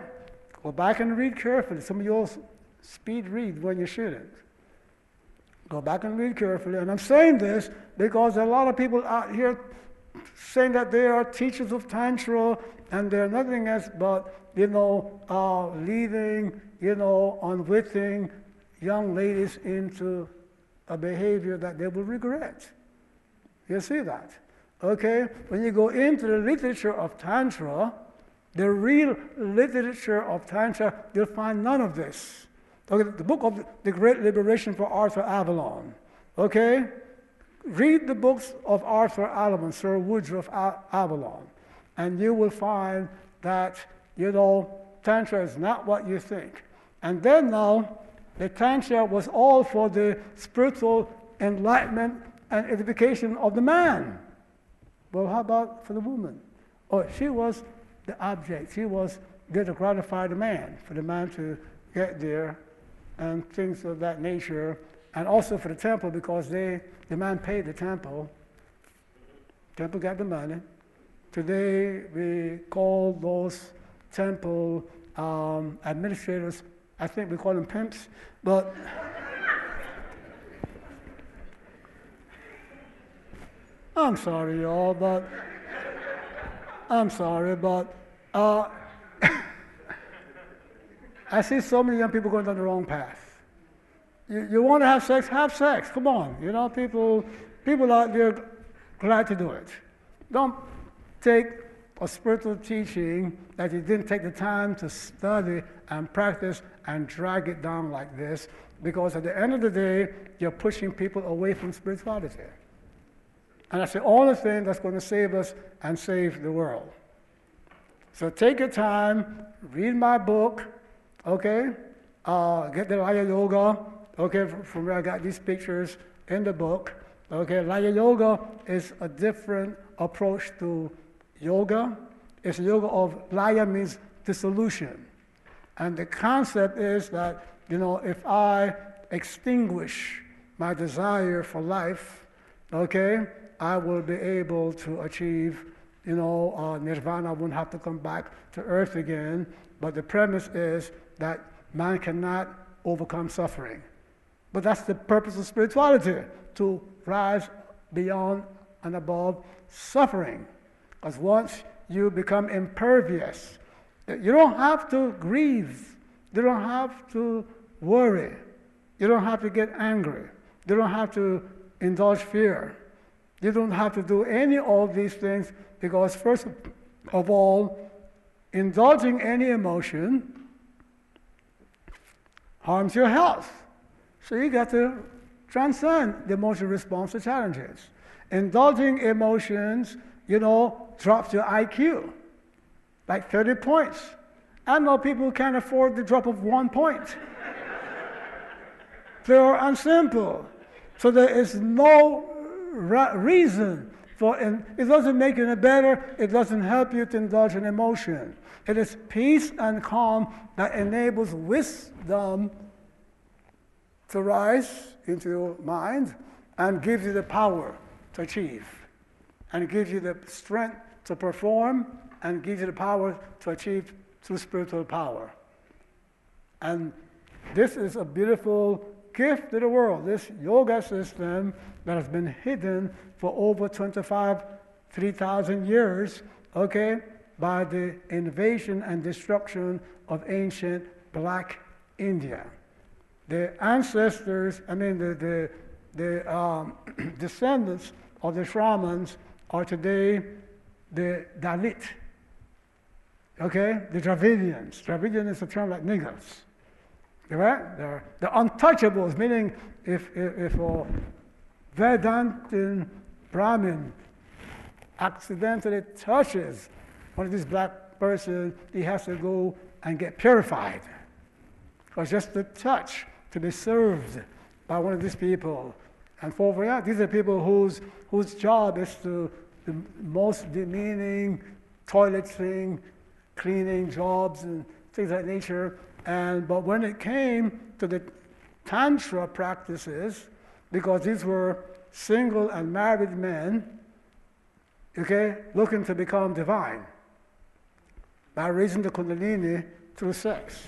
Go back and read carefully. Some of you all speed read when you shouldn't. Go back and read carefully. And I'm saying this because a lot of people out here saying that they are teachers of Tantra and they're nothing else but, you know, uh, leading, you know, unwitting, young ladies into a behavior that they will regret. You see that? Okay? When you go into the literature of Tantra, the real literature of Tantra, you'll find none of this. Okay, the book of the Great Liberation for Arthur Avalon. Okay? Read the books of Arthur Avalon, Sir Woodroffe Avalon, and you will find that, you know, Tantra is not what you think. And then now, the Tantra was all for the spiritual enlightenment and edification of the man. Well, how about for the woman? Oh, she was the object. She was there to gratify the man, for the man to get there, and things of that nature. And also for the temple, because they, the man paid the temple. Temple got the money. Today, we call those temple um, administrators I think we call them pimps, but I'm sorry, y'all, but I'm sorry, but uh, I see so many young people going down the wrong path. You, you want to have sex? Have sex. Come on. You know, people, people out there glad to do it. Don't take a spiritual teaching that you didn't take the time to study and practice and drag it down like this, because at the end of the day, you're pushing people away from spirituality. And that's the only thing that's going to save us and save the world. So take your time, read my book, okay? Uh, get the Laya Yoga, okay, from where I got these pictures in the book. Okay, Laya Yoga is a different approach to yoga. It's yoga of laya means dissolution. And the concept is that, you know, if I extinguish my desire for life, okay, I will be able to achieve, you know, uh, nirvana. I won't have to come back to earth again. But the premise is that man cannot overcome suffering. But that's the purpose of spirituality, to rise beyond and above suffering. Because once you become impervious, you don't have to grieve. You don't have to worry. You don't have to get angry. You don't have to indulge fear. You don't have to do any of these things because, first of all, indulging any emotion harms your health. So you got to transcend the emotional response to challenges. Indulging emotions you know, drops your IQ like 30 points. I know people who can't afford the drop of one point. they are unsimple. So there is no reason for it. It doesn't make you any better. It doesn't help you to indulge in emotion. It is peace and calm that enables wisdom to rise into your mind and gives you the power to achieve. And gives you the strength to perform and gives you the power to achieve through spiritual power. And this is a beautiful gift to the world, this yoga system that has been hidden for over 25, 3,000 years, okay, by the invasion and destruction of ancient black India. The ancestors, I mean, the, the, the um, descendants of the Shamans are today the Dalit, okay, the Dravidians. Dravidian is a term like niggers. Right? They're the untouchables, meaning if, if, if a Vedantin Brahmin accidentally touches one of these black persons, he has to go and get purified. Because just the touch to be served by one of these people. And for yeah, these are people whose, whose job is to the most demeaning toileting, cleaning jobs and things like nature. And but when it came to the tantra practices, because these were single and married men, okay, looking to become divine by raising the kundalini through sex.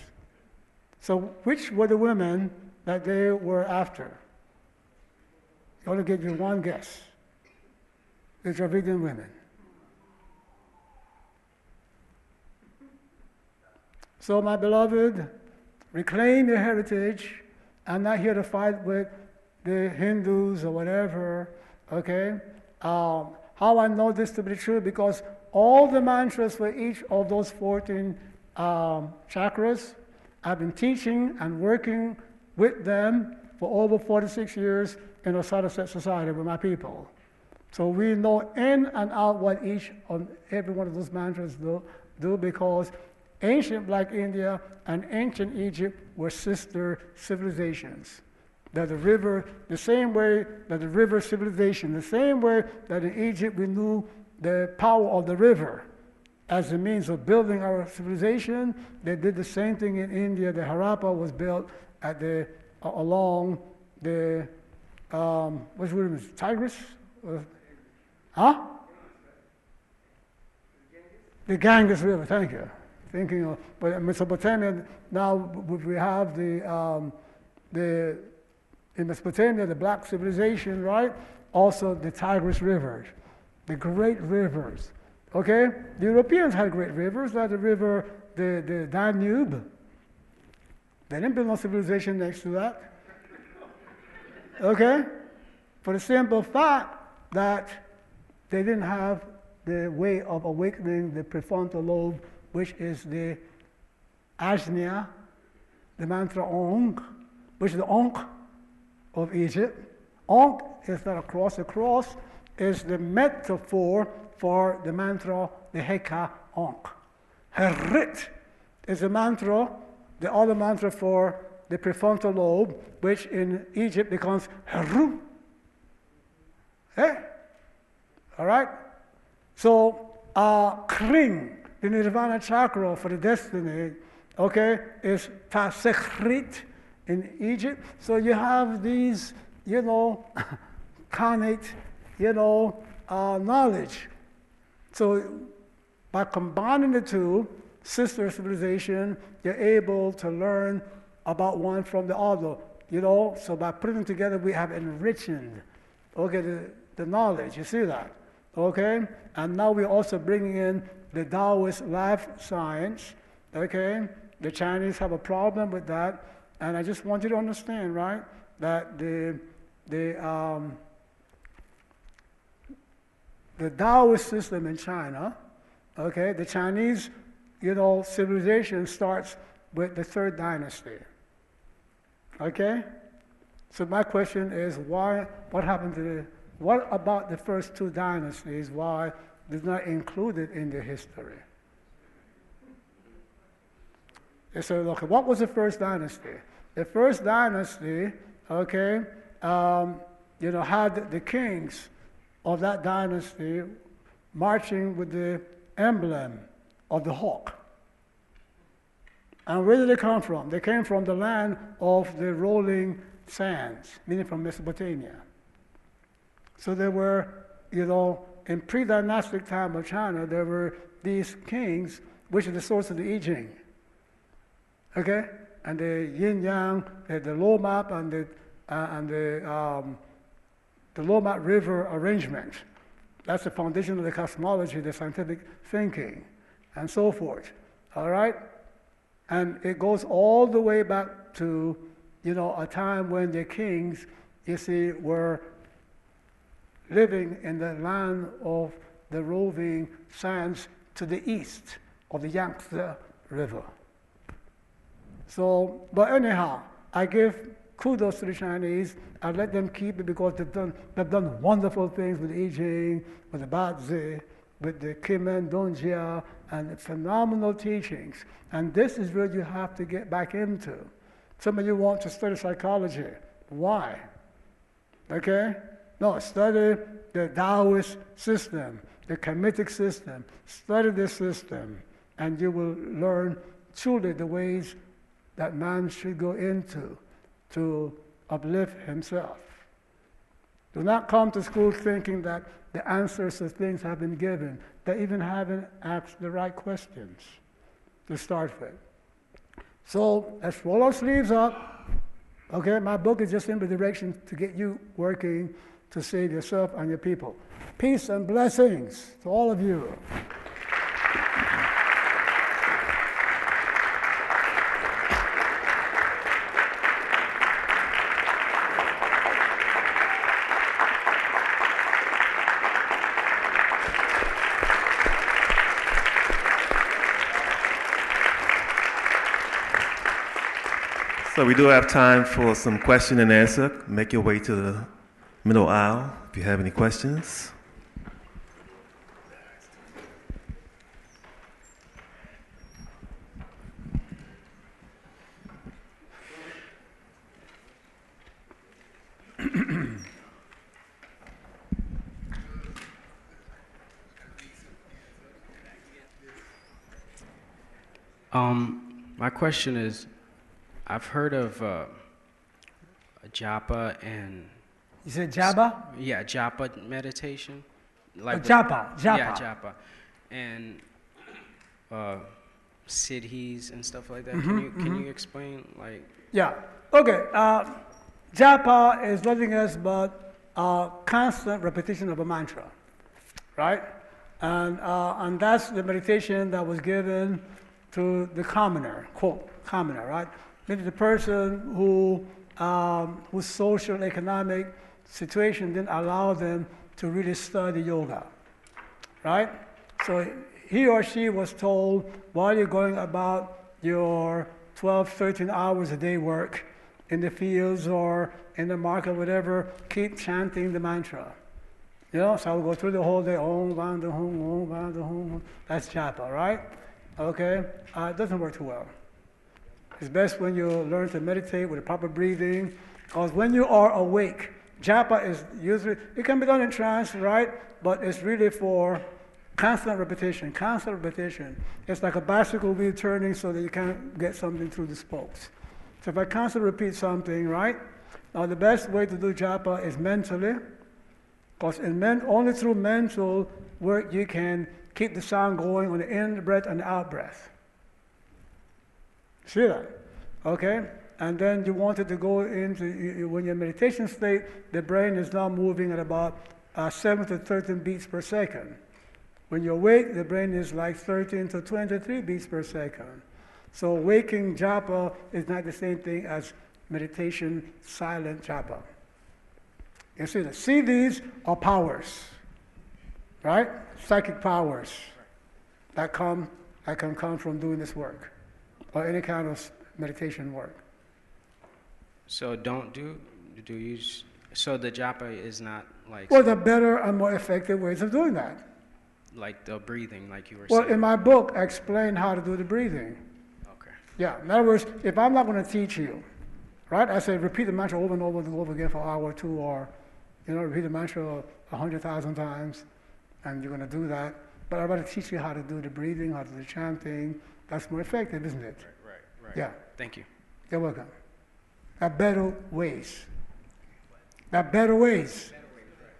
So which were the women that they were after? I want to give you one guess. The Dravidian women. So, my beloved, reclaim your heritage. I'm not here to fight with the Hindus or whatever, okay? Um, how I know this to be true? Because all the mantras for each of those 14 um, chakras, I've been teaching and working with them for over 46 years in Set Society with my people. So we know in and out what each of every one of those mantras do, do because ancient Black India and ancient Egypt were sister civilizations. That the river, the same way that the river civilization, the same way that in Egypt we knew the power of the river as a means of building our civilization, they did the same thing in India. The Harappa was built at the, uh, along the, um, what's the name? Tigris? Uh, huh? The Ganges River, thank you thinking of, but in Mesopotamia, now we have the, um, the, in Mesopotamia, the black civilization, right? Also the Tigris rivers, the great rivers. Okay? The Europeans had great rivers, like the river, the, the Danube. They didn't build no civilization next to that. Okay? For the simple fact that they didn't have the way of awakening the prefrontal lobe which is the Ajna, the mantra Ong, which is the Ankh of Egypt. Ankh is not a cross. The cross is the metaphor for the mantra, the Heka Ankh. Herit is the mantra, the other mantra for the prefrontal lobe, which in Egypt becomes Heru. Eh? All right? So, uh, Kring the nirvana chakra for the destiny, okay, is Tasechrit in Egypt. So you have these, you know, carnate, you know, uh, knowledge. So by combining the two, sister civilization, you're able to learn about one from the other. You know, so by putting them together, we have enriched, okay, the, the knowledge. You see that, okay? And now we're also bringing in the Taoist life science. Okay? The Chinese have a problem with that. And I just want you to understand, right, that the, the, um, the Taoist system in China, okay, the Chinese, you know, civilization starts with the third dynasty. Okay? So my question is why, what happened to the, what about the first two dynasties? Why is not included in the history. They said, okay, what was the first dynasty? The first dynasty, okay, um, you know, had the kings of that dynasty marching with the emblem of the hawk. And where did they come from? They came from the land of the rolling sands, meaning from Mesopotamia. So there were, you know, in pre-dynastic time of China, there were these kings, which is the source of the I Ching. Okay? And the yin yang, the, the low map and the, uh, and the, um, the low map river arrangement. That's the foundation of the cosmology, the scientific thinking, and so forth. All right? And it goes all the way back to, you know, a time when the kings, you see, were living in the land of the roving sands to the east of the Yangtze River. So, but anyhow, I give kudos to the Chinese. I let them keep it because they've done, they've done wonderful things with I with the Bazi, with the Qimen Dunjia, and phenomenal teachings. And this is where you have to get back into. Some of you want to study psychology. Why? Okay? No, study the Taoist system, the Kemetic system. Study this system, and you will learn truly the ways that man should go into to uplift himself. Do not come to school thinking that the answers to things have been given. They even haven't asked the right questions to start with. So let's roll our sleeves up. Okay, my book is just in the direction to get you working to save yourself and your people. Peace and blessings to all of you. So we do have time for some question and answer. Make your way to the middle aisle if you have any questions. Um, my question is, I've heard of uh, japa and You said japa? yeah, japa meditation. Oh, the- japa, Yeah, japa. japa, and uh, siddhis and stuff like that. Mhm, Can you can mhm. you explain like? Yeah. Okay. Uh, japa is nothing else but a constant repetition of a mantra, right? And, uh, and that's the meditation that was given to the commoner, quote, commoner, right? Maybe the person who, um, whose social economic situation didn't allow them to really study yoga, right? So he or she was told while you're going about your 12, 13 hours a day work in the fields or in the market, whatever, keep chanting the mantra. You know, so I will go through the whole day, Om Vanda Hum, Om Vanda Hum. That's japa, right? Okay? Uh, it doesn't work too well. It's best when you learn to meditate with the proper breathing, because when you are awake, japa is usually, it can be done in trance, right? But it's really for constant repetition, constant repetition. It's like a bicycle wheel turning so that you can't get something through the spokes. So if I constantly repeat something, right? Now the best way to do japa is mentally, because in men, only through mental work you can keep the sound going on the in breath and the out breath. See that? Okay? And then you want it to go into, when you're in meditation state, the brain is now moving at about uh, 7 to 13 beats per second. When you're awake, the brain is like 13 to 23 beats per second. So waking japa is not the same thing as meditation silent japa. You see? See these are powers, right? Psychic powers that come that can come from doing this work or any kind of meditation work. So don't do do you? So the japa is not like Well, the better and more effective ways of doing that. like the breathing, like you were Well, saying. in my book, I explain how to do the breathing. Okay. Yeah, in other words, if I'm not going to teach you, right, I say repeat the mantra over and over and over again for an hour or two, or, you know, repeat the mantra a hundred thousand times, and you're going to do that. But I'm going to teach you how to do the breathing, how to do the chanting. That's more effective, isn't it? Right, right, right. Yeah. Thank you. You're welcome. Are better ways. Are better ways.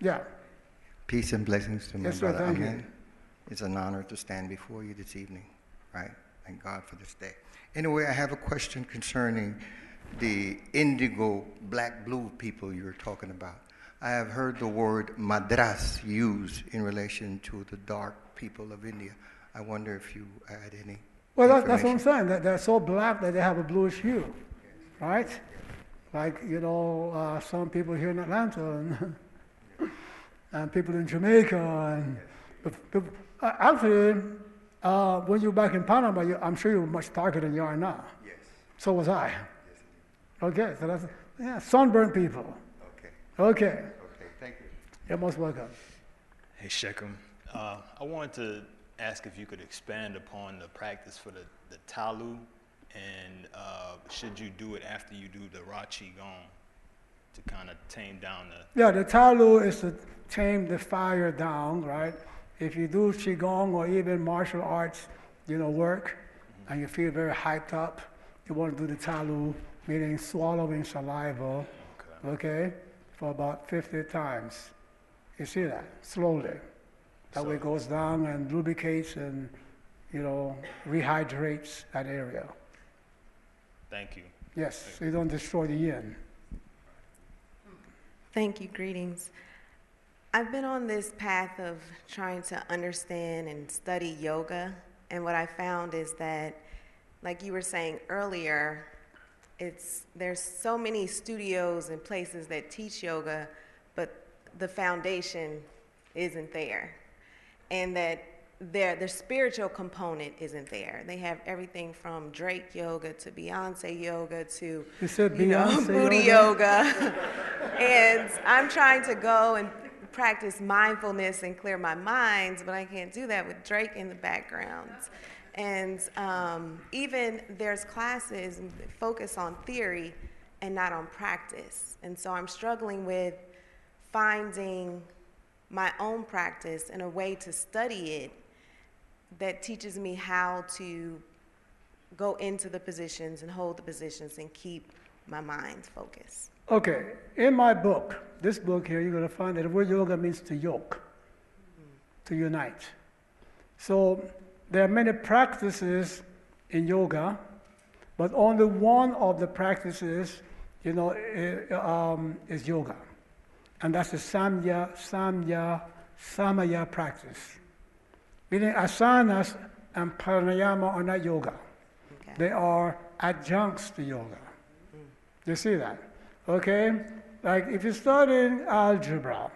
Yeah. Peace and blessings to my Yes, brother thank you. Amen. It's an honor to stand before you this evening, right? Thank God for this day. Anyway, I have a question concerning the indigo, black, blue people you were talking about. I have heard the word madras used in relation to the dark people of India. I wonder if you had any. Well, that, that's what I'm saying. That they're so black that they have a bluish hue, right? Like you know, uh, some people here in Atlanta and, and people in Jamaica and but- but, uh, actually, uh, when you were back in Panama, you, I'm sure you were much darker than you are now. Yes. So was I. Yes, Okay, so that's yeah, sunburned people. Okay. Okay. Okay, thank you. You're most welcome. Hey, Shekhem. Uh, I wanted to ask if you could expand upon the practice for the, the talu, and uh, should you do it after you do the Ra Qigong to kind of tame down the. Yeah, the talu is to tame the fire down, right? If you do qigong or even martial arts, you know, work, and you feel very hyped up, you want to do the talu, meaning swallowing saliva, okay, for about 50 times. You see that slowly. That way it goes down and lubricates and, you know, rehydrates that area. Thank you. Yes, so you don't destroy the yin. Thank you. Greetings. I've been on this path of trying to understand and study yoga, and what I found is that, like you were saying earlier, it's there's so many studios and places that teach yoga, but the foundation isn't there, and that their the spiritual component isn't there. They have everything from Drake yoga to Beyonce yoga to You said you know, booty yoga? yoga. and I'm trying to go and practice mindfulness and clear my minds, but I can't do that with Drake in the background. And um, even there's classes that focus on theory and not on practice. And so I'm struggling with finding my own practice and a way to study it that teaches me how to go into the positions and hold the positions and keep my mind focused. Okay, in my book, this book here, you're going to find that the word yoga means to yoke, to unite. So there are many practices in yoga, but only one of the practices, you know, i- um, is yoga, and that's the samya, samya, samaya practice. Meaning asanas and pranayama are not yoga; they are adjuncts to yoga. You see that? Okay? Like if you're studying algebra,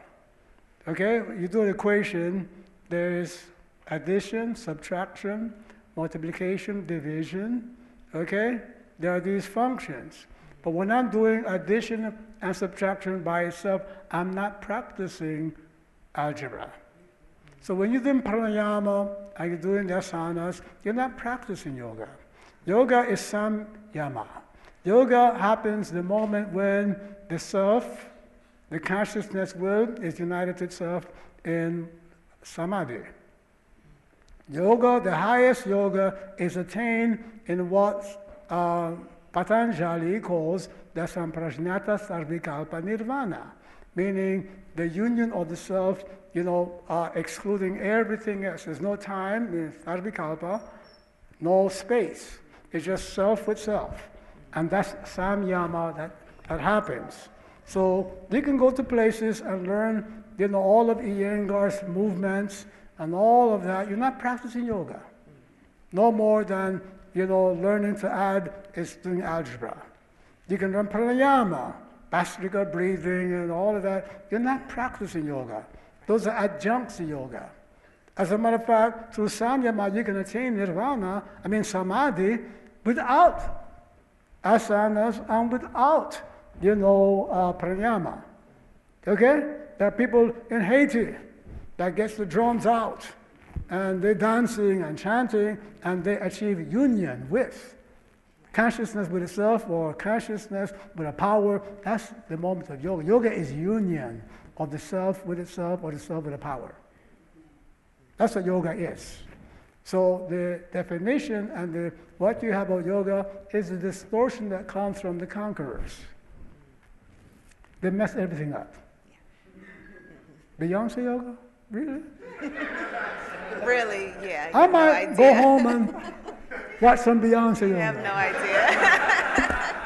okay, you do an equation, there is addition, subtraction, multiplication, division, okay? There are these functions. But when I'm doing addition and subtraction by itself, I'm not practicing algebra. So when you're doing pranayama and you're doing the asanas, you're not practicing yoga. Yoga is samyama. Yoga happens the moment when the self, the consciousness will, is united to itself in samadhi. Yoga, the highest yoga, is attained in what uh, Patanjali calls the Samprajnata Sarvikalpa Nirvana, meaning the union of the self, you know, uh, excluding everything else. There's no time, means Sarvikalpa, no space. It's just self with self. And that's samyama that, that happens. So you can go to places and learn, you know, all of Iyengar's movements and all of that. You're not practicing yoga. No more than, you know, learning to add is doing algebra. You can learn pranayama, Bhastrika breathing and all of that. You're not practicing yoga. Those are adjuncts to yoga. As a matter of fact, through samyama, you can attain nirvana, I mean samadhi, without asanas and without, you know, uh, pranayama. Okay? There are people in Haiti that gets the drums out and they're dancing and chanting and they achieve union with consciousness with itself or consciousness with a power. That's the moment of yoga. Yoga is union of the self with itself or the self with a power. That's what yoga is. So the definition and the, what you have about yoga is the distortion that comes from the conquerors. They mess everything up. Beyonce yoga? Really? Really? Yeah. I no might go home and watch some Beyonce You have no idea.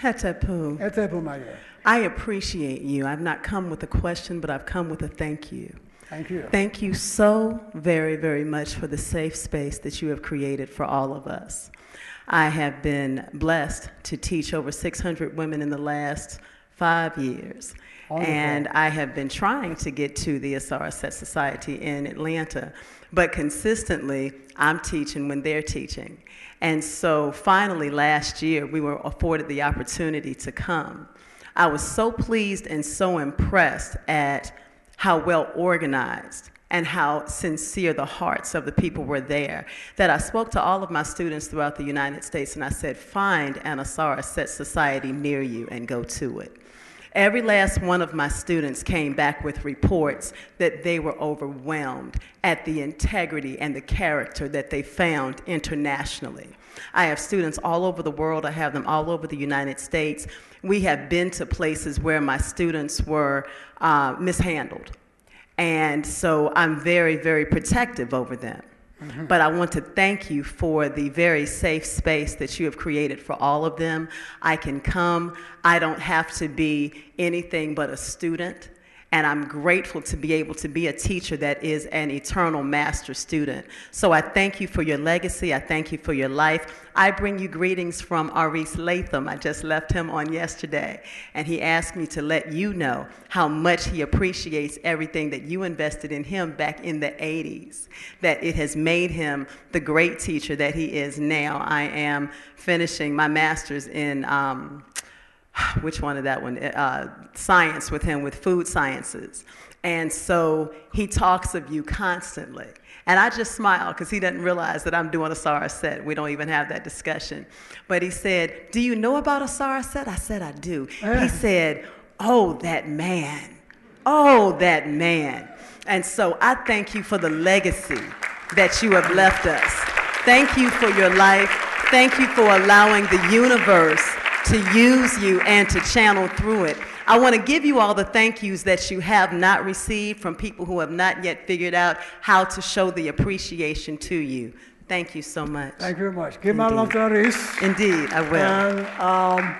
Hetepu. Hetepu, my dear. I appreciate you. I've not come with a question, but I've come with a thank you. Thank you. Thank you so very, very much for the safe space that you have created for all of us. I have been blessed to teach over 600 women in the last five years. Wonderful. And I have been trying to get to the Ausar Auset Society in Atlanta, but consistently I'm teaching when they're teaching. And so finally last year we were afforded the opportunity to come. I was so pleased and so impressed at how well organized and how sincere the hearts of the people were there that I spoke to all of my students throughout the United States and I said, find an Ausar Auset Society near you and go to it. Every last one of my students came back with reports that they were overwhelmed at the integrity and the character that they found internationally. I have students all over the world, I have them all over the United States. We have been to places where my students were uh, mishandled. And so I'm very, very protective over them. Mm-hmm. But I want to thank you for the very safe space that you have created for all of them. I can come. I don't have to be anything but a student. And I'm grateful to be able to be a teacher that is an eternal master student. So I thank you for your legacy. I thank you for your life. I bring you greetings from Aris Latham. I just left him on yesterday. And he asked me to let you know how much he appreciates everything that you invested in him back in the 80s, that it has made him the great teacher that he is now. I am finishing my master's in. Um, which one of that one? Uh, science with him, with food sciences. And so he talks of you constantly. And I just smile because he doesn't realize that I'm doing Ausar Auset. We don't even have that discussion. But he said, Do you know about Ausar Auset? I said, I do. He said, Oh, that man. Oh, that man. And so I thank you for the legacy that you have left us. Thank you for your life. Thank you for allowing the universe to use you and to channel through it. I want to give you all the thank yous that you have not received from people who have not yet figured out how to show the appreciation to you. Thank you so much. Thank you very much. Give my love to Aris. Indeed, I will. And um,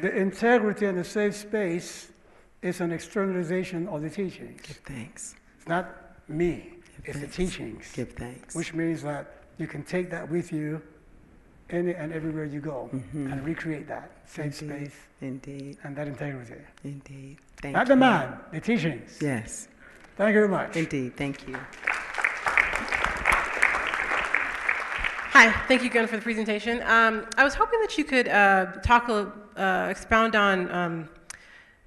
the integrity and the safe space is an externalization of the teachings. Give thanks. It's not me, it's the teachings. Give thanks. Which means that you can take that with you any and everywhere you go Mhm. and recreate that safe Indeed. space Indeed. and that integrity. Indeed. Thank not you. the man, the teachings. Yes. Thank you very much. Indeed. Thank you. Hi, thank you again for the presentation. Um, I was hoping that you could uh, talk, a- uh, expound on um,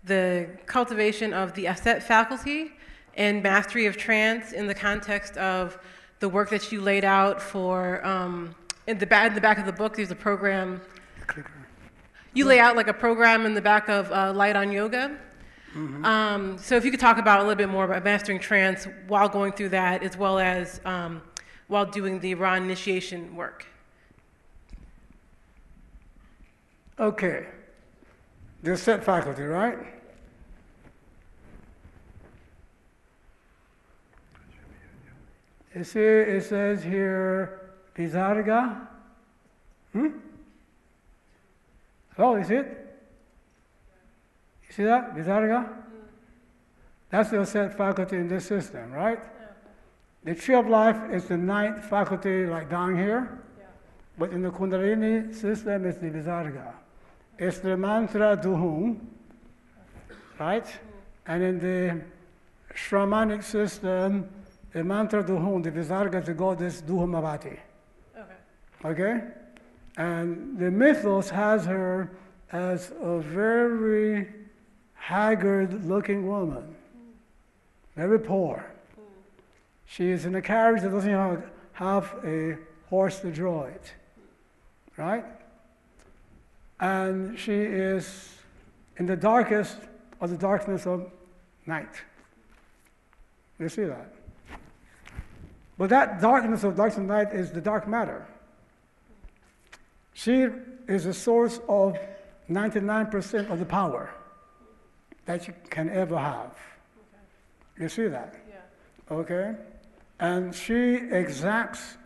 the cultivation of the Auset faculty and mastery of trance in the context of the work that you laid out for, um, in, the back, in the back of the book, there's a program. You lay out like a program in the back of uh, Light on Yoga. Um, so if you could talk about a little bit more about mastering trance while going through that, as well as um, while doing the Ra initiation work. Okay. The set faculty, right? It says here, Visarga. Hmm? Oh, is it? You see that? Visarga? That's the set faculty in this system, right? The tree of life is the ninth faculty, like down here. But in the Kundalini system, it's the Visarga. It's the mantra Duhum, right? And in the Shramanic system, the mantra Duhum, the Visarga is the goddess Dhumavati. Okay. And the mythos has her as a very haggard looking woman, very poor. She is in a carriage that doesn't have, a horse to draw it, right? And she is in the darkest of the darkness of night. You see that? Well, that darkness of darkness of night is the dark matter. She is the source of 99% of the power that you can ever have. You see that? Yeah. Okay? And she exacts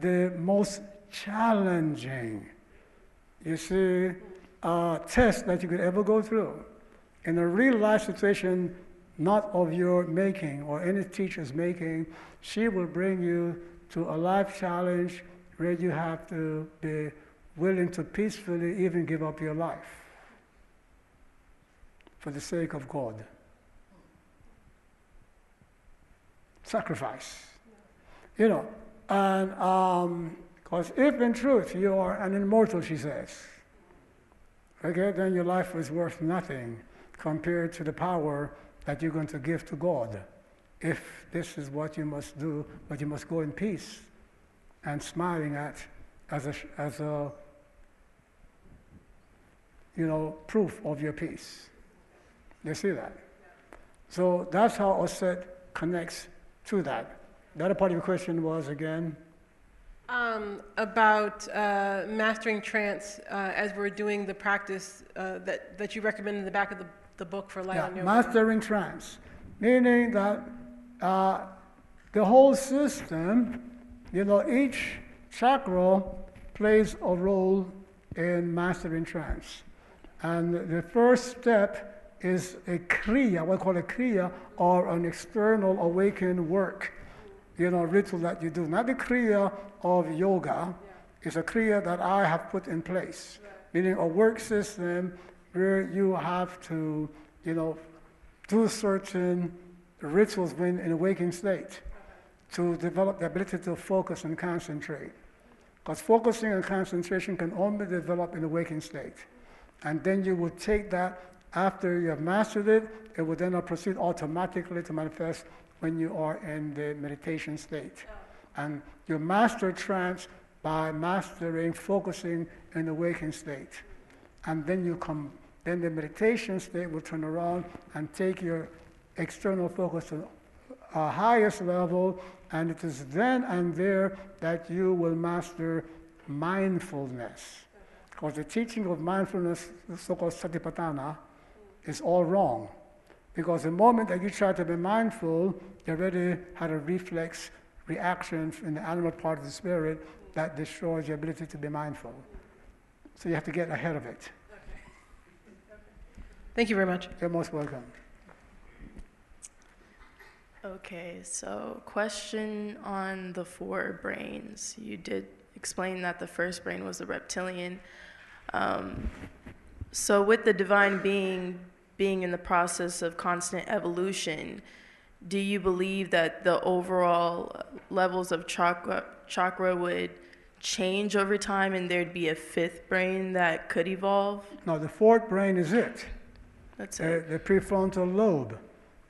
the most challenging, you see, uh, test that you could ever go through. In a real life situation, not of your making or any teacher's making, she will bring you to a life challenge where you have to be willing to peacefully even give up your life for the sake of God. Sacrifice. You know, and because um, if in truth you are an immortal, she says, okay, then your life is worth nothing compared to the power that you're going to give to God. If this is what you must do, but you must go in peace and smiling at as a, as a you know, proof of your peace. You see that? So that's how Auset connects to that. The other part of your question was again? Um, about uh, mastering trance uh, as we're doing the practice uh, that, that you recommend in the back of the, the book for Light yeah, on Yoga. Mastering trance, meaning that uh, the whole system, you know, each chakra plays a role in mastering trance. And the first step is a kriya, what we call a kriya, or an external awakened work, you know, ritual that you do. Not the kriya of yoga, it's a kriya that I have put in place, meaning a work system where you have to, you know, do certain rituals when in a waking state to develop the ability to focus and concentrate. Because focusing and concentration can only develop in a waking state. And then you will take that after you have mastered it, it will then proceed automatically to manifest when you are in the meditation state. And you master trance by mastering, focusing in the waking state. And then you come, then the meditation state will turn around and take your external focus to a highest level, and it is then and there that you will master mindfulness. Because the teaching of mindfulness, the so-called satipatthana, is all wrong. Because the moment that you try to be mindful, you already had a reflex reaction in the animal part of the spirit that destroys your ability to be mindful. So you have to get ahead of it. Thank you very much. You're most welcome. Okay, so question on the four brains. You did explain that the first brain was the reptilian. Um, so, with the divine being being in the process of constant evolution, do you believe that the overall levels of chakra, chakra would change over time and there'd be a fifth brain that could evolve? No, the fourth brain is it. That's it. Uh, the prefrontal lobe.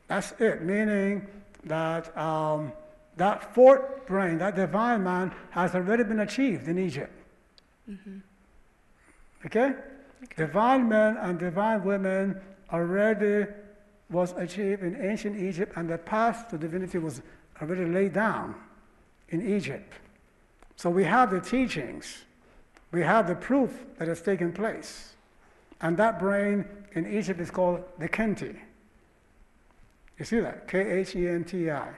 That's it, meaning that um, that fourth brain, that divine man, has already been achieved in Egypt. Mm-hmm. Okay? okay? Divine men and divine women already was achieved in ancient Egypt, and the path to divinity was already laid down in Egypt. So we have the teachings, we have the proof that has taken place. And that brain in Egypt is called the Khenti. You see that? K H E N T I.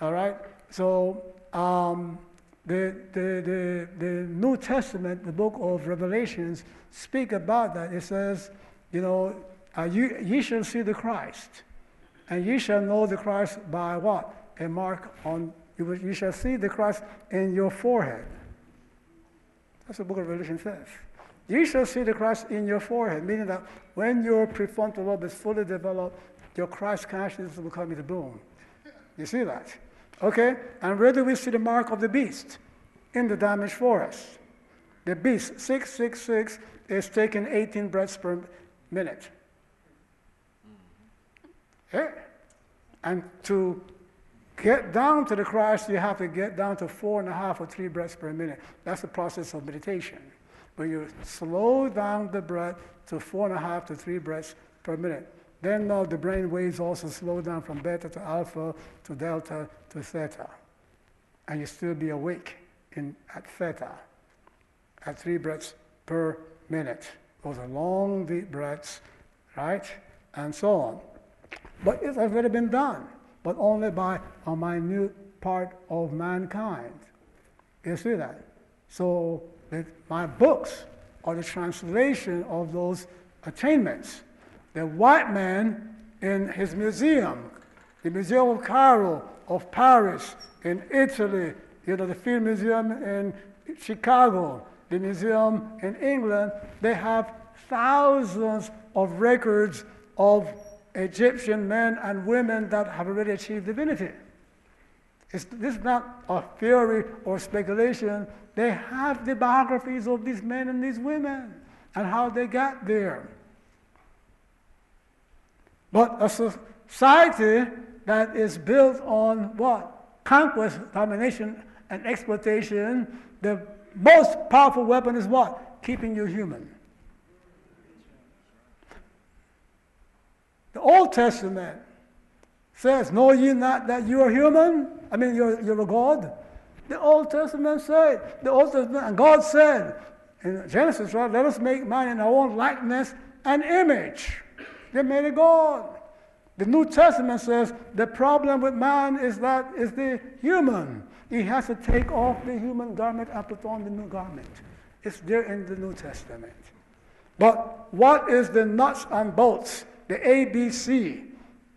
All right? So um, the, the, the, the New Testament, the book of Revelations, speak about that. It says, you know, uh, you, ye shall see the Christ, and ye shall know the Christ by what? A mark on, you, you shall see the Christ in your forehead. That's what the book of Revelation says. You shall see the Christ in your forehead, meaning that when your prefrontal lobe is fully developed, your Christ consciousness will come into boom. You see that? Okay? And where do we see the mark of the beast? In the damaged forest. The beast, 666, is taking 18 breaths per minute. Yeah? And to get down to the Christ, you have to get down to four and a half or three breaths per minute. That's the process of meditation. Where you slow down the breath to four and a half to three breaths per minute. Then uh, the brain waves also slow down from beta to alpha to delta to theta. and you still be awake in, at theta, at three breaths per minute. Those are long, deep breaths, right? And so on. But it has already been done, but only by a minute part of mankind. You see that? So my books are the translation of those attainments. The white man in his museum, the Museum of Cairo, of Paris, in Italy, you know, the Field Museum in Chicago, the museum in England, they have thousands of records of Egyptian men and women that have already achieved divinity. It's, this is not a theory or speculation. They have the biographies of these men and these women and how they got there. But a society that is built on what? Conquest, domination, and exploitation, the most powerful weapon is what? Keeping you human. The Old Testament says, Know ye not that you are human? I mean, you're, you're a God. The Old Testament said, the Old Testament, and God said in Genesis, right, let us make man in our own likeness and image. They made a God. The New Testament says the problem with man is that is the human. He has to take off the human garment and put on the new garment. It's there in the New Testament. But what is the nuts and bolts, the ABC,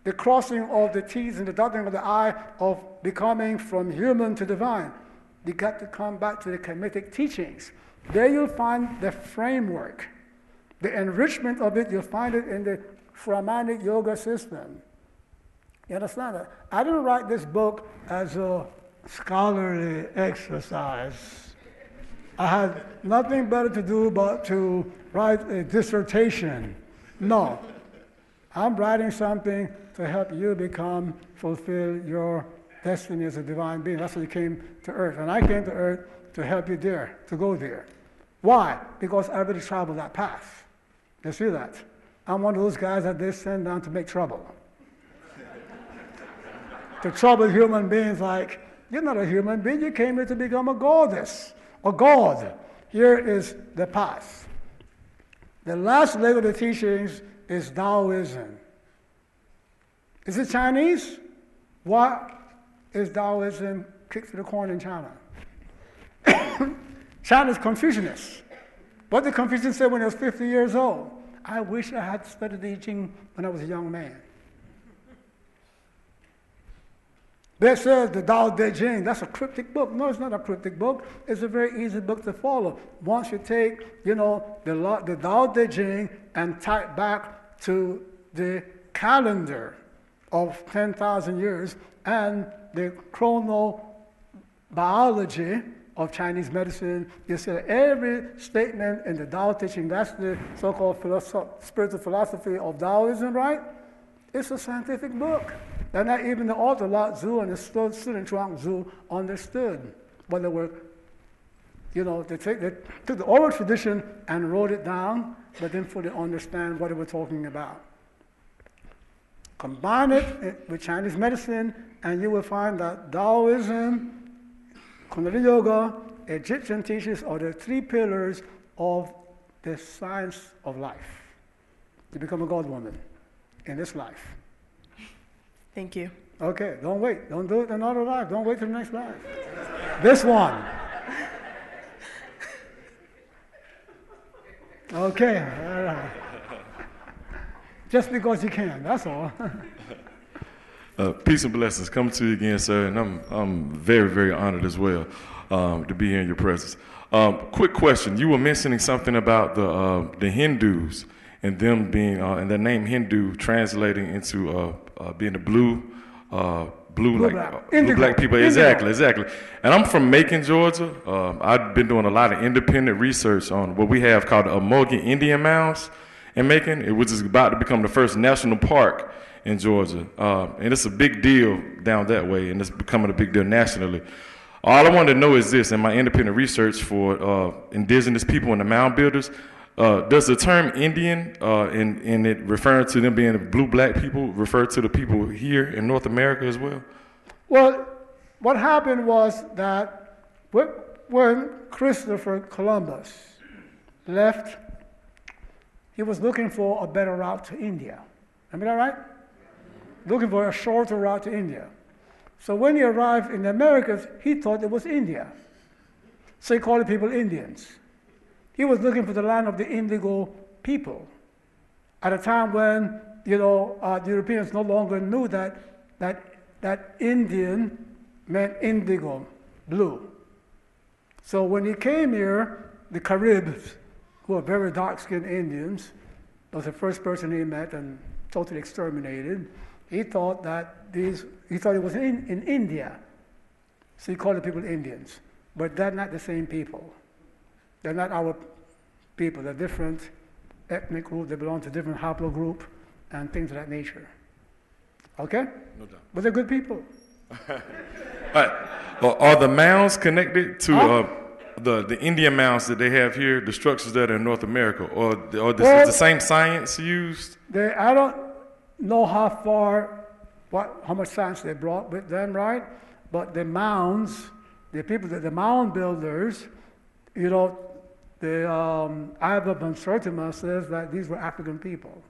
the crossing of the T's and the dotting of the I of becoming from human to divine? You got to come back to the Kemetic teachings. There you'll find the framework. The enrichment of it, you'll find it in the Brahmanic yoga system. You understand that? I didn't write this book as a scholarly exercise. I had nothing better to do but to write a dissertation. No. I'm writing something to help you become, fulfill your destiny as a divine being. That's why you came to earth. And I came to earth to help you there, to go there. Why? Because I already traveled that path. You see that? I'm one of those guys that they send down to make trouble. to trouble human beings like, you're not a human being, you came here to become a goddess, a god. Here is the path. The last leg of the teachings is Taoism. Is it Chinese? What is Taoism kicked to the corner in China? China's Confucianist. What did Confucius say when he was 50 years old? I wish I had studied the I Ching when I was a young man. That says the Tao Te Ching. That's a cryptic book. No, it's not a cryptic book. It's a very easy book to follow. Once you take, you know, the, the Tao Te Ching and tie it back to the calendar of 10,000 years and the chronobiology of Chinese medicine, you see every statement in the Tao Te Ching, that's the so-called philosoph- spiritual philosophy of Taoism, right? It's a scientific book. And not even the Tzu, and the student Chuang Tzu understood what they were, you know, they, take, they took the oral tradition and wrote it down, but didn't fully understand what they were talking about. Combine it eh, with Chinese medicine, and you will find that Taoism Kundalini Yoga, Egyptian teachings are the three pillars of the science of life. To become a God woman in this life. Thank you. Okay, don't wait. Don't do it another life. Don't wait for the next life. this one. Okay. Uh, just because you can, that's all. Uh, peace and blessings. Come to you again, sir, and I'm I'm very very honored as well um, to be here in your presence. Um, quick question: You were mentioning something about the uh, the Hindus and them being uh, and the name Hindu translating into uh, uh, being the blue. blue, blue like black. blue black people, Indigo. exactly, exactly. And I'm from Macon, Georgia. Um, I've been doing a lot of independent research on what we have called the Amogan Indian Mounds in Macon, it- which is about to become the first national park in Georgia. Uh, and it's a big deal down that way, and it's becoming a big deal nationally. All I wanted to know is this in my independent research for uh, indigenous people and the mound builders. Uh, does the term Indian, uh, in, in it referring to them being blue black people, refer to the people here in North America as well? Well, what happened was that when Christopher Columbus left, he was looking for a better route to India. Am I right? Looking for a shorter route to India. So when he arrived in the Americas, he thought it was India. So he called the people Indians. He was looking for the land of the indigo people at a time when, you know, uh, the Europeans no longer knew that, that, that Indian meant indigo, blue. So when he came here, the Caribs, who are very dark-skinned Indians, was the first person he met and totally exterminated. He thought that these, he thought it was in, in India. So he called the people Indians. But they're not the same people. They're not our people. They're different ethnic group. They belong to different haplogroup and things of that nature. Okay? No doubt. But they're good people. Right. Uh, are the mounds connected to Huh? uh, the the Indian mounds that they have here, the structures that are in North America, or or this, Well- is the same science used? They, I don't know how far, what, how much science they brought with them, right? But the mounds, the people, that the mound builders, you know, the um, Sertima says that these were African people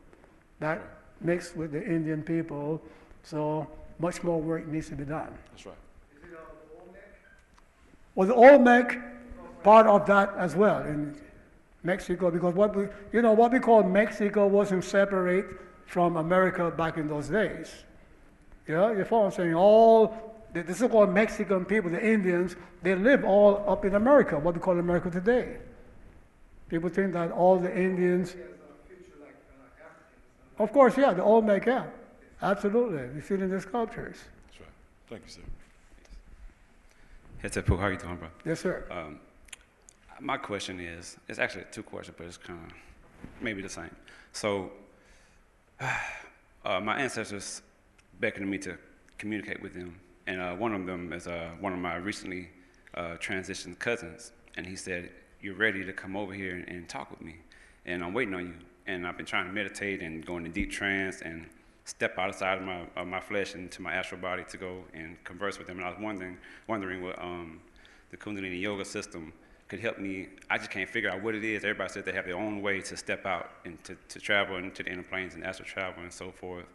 that mixed with the Indian people. So much more work needs to be done. That's right. Well, the Olmec part of that as well in Mexico, because what we, you know, what we call Mexico wasn't separate from America back in those days. Yeah, you follow what I'm saying? All the, the so-called Mexican people, the Indians, they live all up in America, what we call America today. People think that all the Indians. Of course, yeah, the Olmec, yeah, absolutely. You see it in the sculptures. That's right. Thank you, sir. Hey, Tepu, how you doing, bro? Yes, sir. Um, my question is, it's actually two questions, but it's kind of maybe the same. So, uh, my ancestors beckoned me to communicate with them, and uh, one of them is uh, one of my recently uh, transitioned cousins, and he said, "You're ready to come over here and, and talk with me, and I'm waiting on you." And I've been trying to meditate and go into deep trance and step outside of my of my flesh into my astral body to go and converse with them. And I was wondering wondering what um, the Kundalini yoga system could help me. I just can't figure out what it is. Everybody says they have their own way to step out and to, to travel into the inner planes and astral travel and so forth.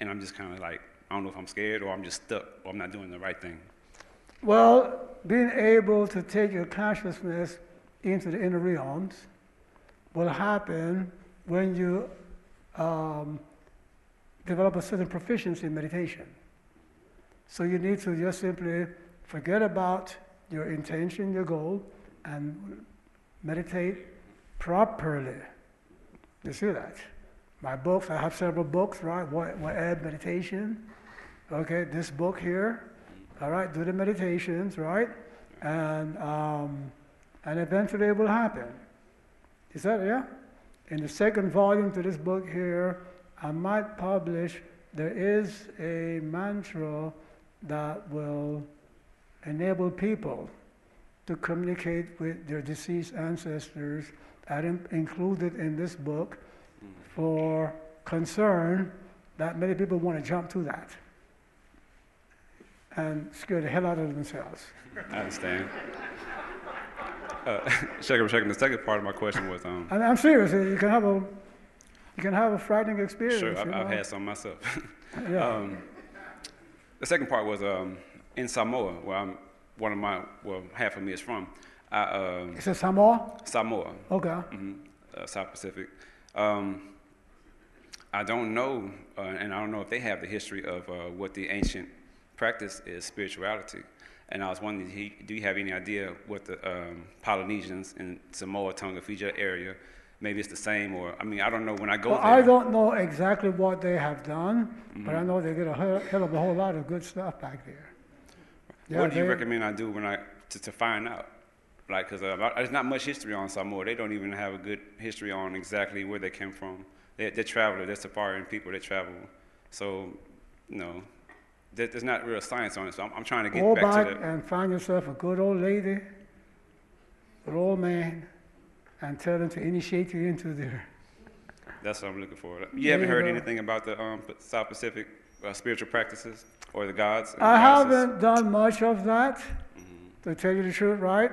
And I'm just kind of like, I don't know if I'm scared or I'm just stuck or I'm not doing the right thing. Well, being able to take your consciousness into the inner realms will happen when you um, develop a certain proficiency in meditation. So you need to just simply forget about your intention, your goal, and meditate properly. You see that? My books, I have several books, right? What, what meditation. Okay, this book here. All right, do the meditations, right? And um, and eventually it will happen. Is that yeah? In the second volume to this book here, I might publish. There is a mantra that will enable people to communicate with their deceased ancestors, in- included in this book, for concern that many people want to jump to that and scare the hell out of themselves. I understand. Uh, second, the second part of my question was, um, And I'm serious. You can have a, you can have a frightening experience. Sure, I've, you I've had some myself. Yeah. um, the second part was um, in Samoa, where I'm, one of my, well, half of me is from. I, um, Is it Samoa? Samoa. Okay. hmm uh, South Pacific. Um, I don't know, uh, and I don't know if they have the history of uh, what the ancient practice is spirituality. And I was wondering, he, do you have any idea what the um, Polynesians in Samoa, Tonga, Fiji area, maybe it's the same, or I mean, I don't know. When I go Well, there, I don't know exactly what they have done, but I Mhm. know they did a hell, hell of a whole lot of good stuff back there. Yeah, what do you they- recommend I do when I to, to find out? Like, cause uh, there's not much history on Samoa. They don't even have a good history on exactly where they came from. They, they're travelers. They're safari people. They travel. So, you know, there, there's not real science on it. So I'm, I'm trying to get Go back back to the. and find yourself a good old lady, good old man, and tell them to initiate you into their. That's what I'm looking for. You There haven't heard anything about the um, South Pacific uh, spiritual practices? or the gods? I goddesses? haven't done much of that, to tell you the truth, right?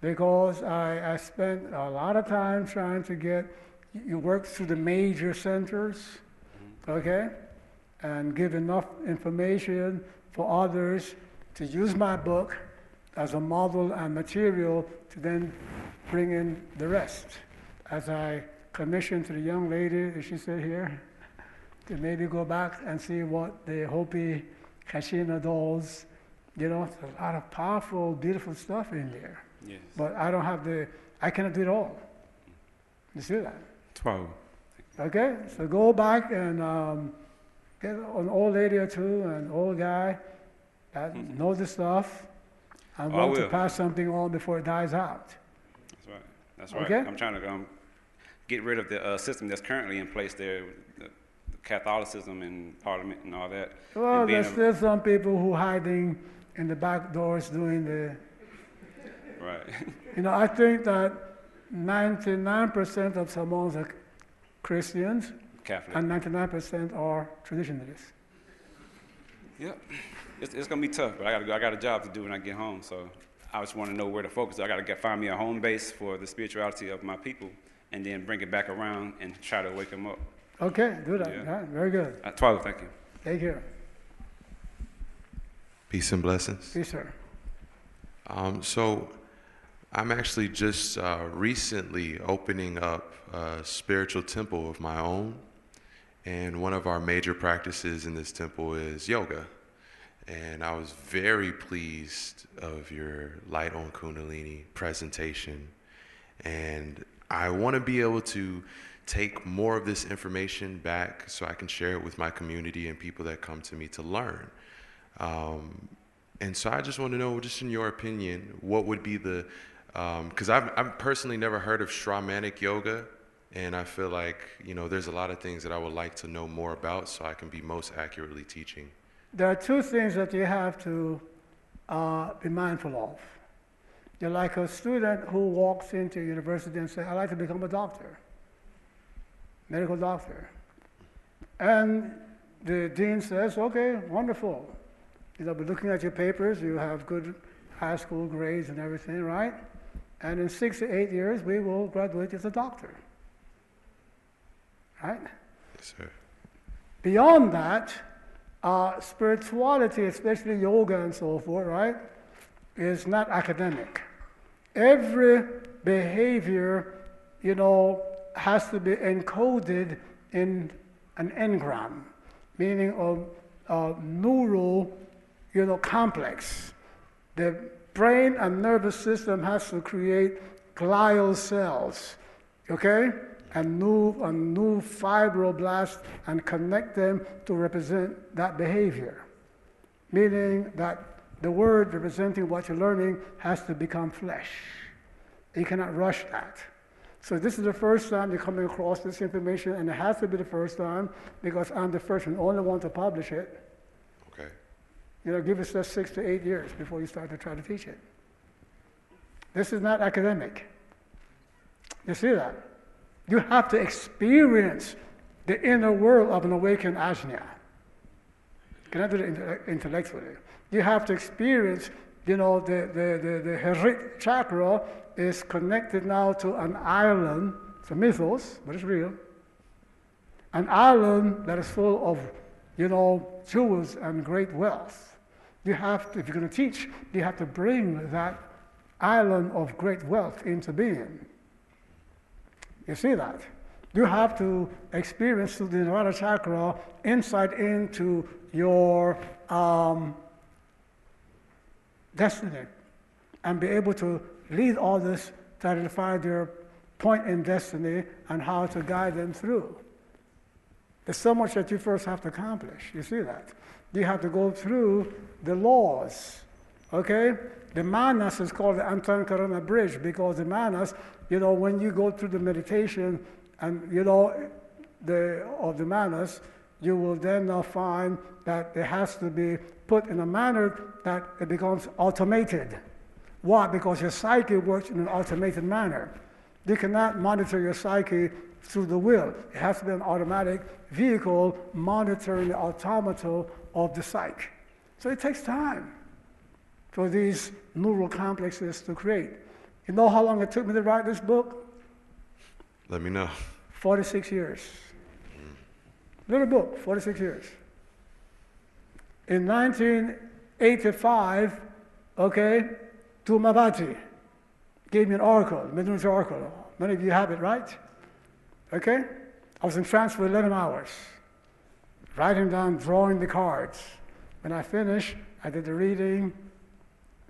Because I, I spent a lot of time trying to get, you work through the major centers, okay? And give enough information for others to use my book as a model and material to then bring in the rest. As I commissioned to the young lady, as she said here, to maybe go back and see what the Hopi Kachina dolls, you know, a lot of powerful, beautiful stuff in there. Yes. But I don't have the, I cannot do it all. You see that? 12. Okay, so go back and um, get an old lady or two, an old guy that knows the stuff, and Oh, to pass something on before it dies out. That's right. That's right. Okay. I'm trying to um, get rid of the uh, system that's currently in place there, the, Catholicism and Parliament and all that. Well, and there's a- still some people who hiding in the back doors doing the. right. You know, I think that 99% of Samoans are Christians, Catholic. and 99% are traditionalists. Yep. It's, it's gonna be tough, but I gotta go. I got a job to do when I get home, so I just want to know where to focus. I gotta get find me a home base for the spirituality of my people, and then bring it back around and try to wake them up. Okay, do that. Yeah. Yeah, very good. Uh, Twelve, thank you. Take care. Peace and blessings. Peace, sir. Um, so, I'm actually just uh, recently opening up a spiritual temple of my own. And one of our major practices in this temple is yoga. And I was very pleased of your Light on Kundalini presentation. And I want to be able to take more of this information back so I can share it with my community and people that come to me to learn. Um, and so I just want to know, just in your opinion, what would be the, because I've, I've personally never heard of Shramanic yoga. And I feel like, you know, there's a lot of things that I would like to know more about so I can be most accurately teaching. There are two things that you have to uh, be mindful of. You're like a student who walks into university and says, I'd like to become a doctor, medical doctor. And the dean says, okay, wonderful. You know, but looking at your papers, you have good high school grades and everything, right? And in six to eight years, we will graduate as a doctor. Right? Yes, sir. Beyond that, uh, spirituality, especially yoga and so forth, right, is not academic. Every behavior, you know, has to be encoded in an engram, meaning a, a neural, you know, complex. The brain and nervous system has to create glial cells, okay? And new, and new fibroblasts and connect them to represent that behavior. Meaning that the word representing what you're learning has to become flesh. You cannot rush that. So this is the first time you're coming across this information, and it has to be the first time because I'm the first and only one to publish it. Okay. You know, give us just six to eight years before you start to try to teach it. This is not academic. You see that? You have to experience the inner world of an awakened ajna. You cannot do it intellectually. You have to experience, you know, the, the, the, the Herit chakra is connected now to an island. It's a mythos, but it's real. An island that is full of, you know, jewels and great wealth. You have to, if you're going to teach, you have to bring that island of great wealth into being. You see that? You have to experience the Nirvana chakra insight into your um, destiny and be able to lead others to identify their point in destiny and how to guide them through. There's so much that you first have to accomplish. You see that? You have to go through the laws. Okay? The manas is called the Antahkarana bridge because the manas, you know, when you go through the meditation and, you know, the, of the manas, you will then now find that it has to be put in a manner that it becomes automated. Why? Because your psyche works in an automated manner. You cannot monitor your psyche through the will. It has to be an automatic vehicle monitoring the automata of the psyche. So it takes time for these neural complexes to create. You know how long it took me to write this book? Let me know. 46 years. Little book, 46 years. In 1985, okay, Tumabati gave me an oracle, Medun's oracle. Many of you have it, right? Okay? I was in France for 11 hours, writing down, drawing the cards. When I finished, I did the reading.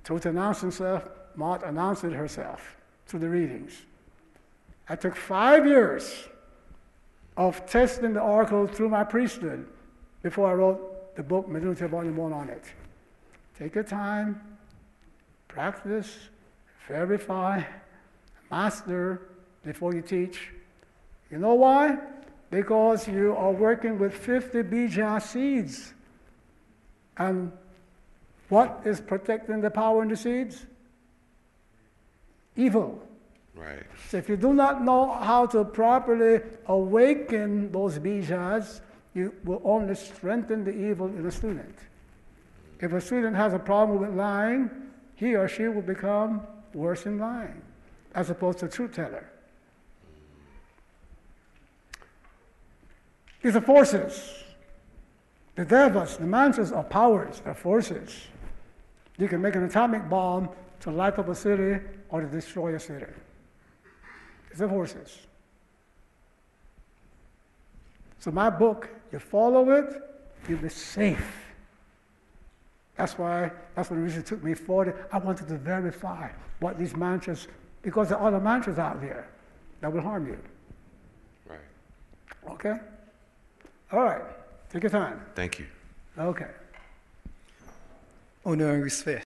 Told to announce himself, Maat announced it herself through the readings. I took five years of testing the oracle through my priesthood before I wrote the book, Metu Neter Volume 1 on it. Take your time, practice, verify, master before you teach. You know why? Because you are working with 50 bija seeds. And what is protecting the power in the seeds? Evil. Right. So if you do not know how to properly awaken those bijas, you will only strengthen the evil in a student. If a student has a problem with lying, he or she will become worse in lying, as opposed to a truth teller. These are forces. The devas, the mantras are powers, they're forces. You can make an atomic bomb to light up a city or to destroy a city. These are forces. So my book, you follow it, you'll be safe. That's why, that's the reason it took me 40. I wanted to verify what these mantras, because there are other mantras out there that will harm you. Right. Okay? All right. Take your time. Thank you. Okay. Honneur et respect.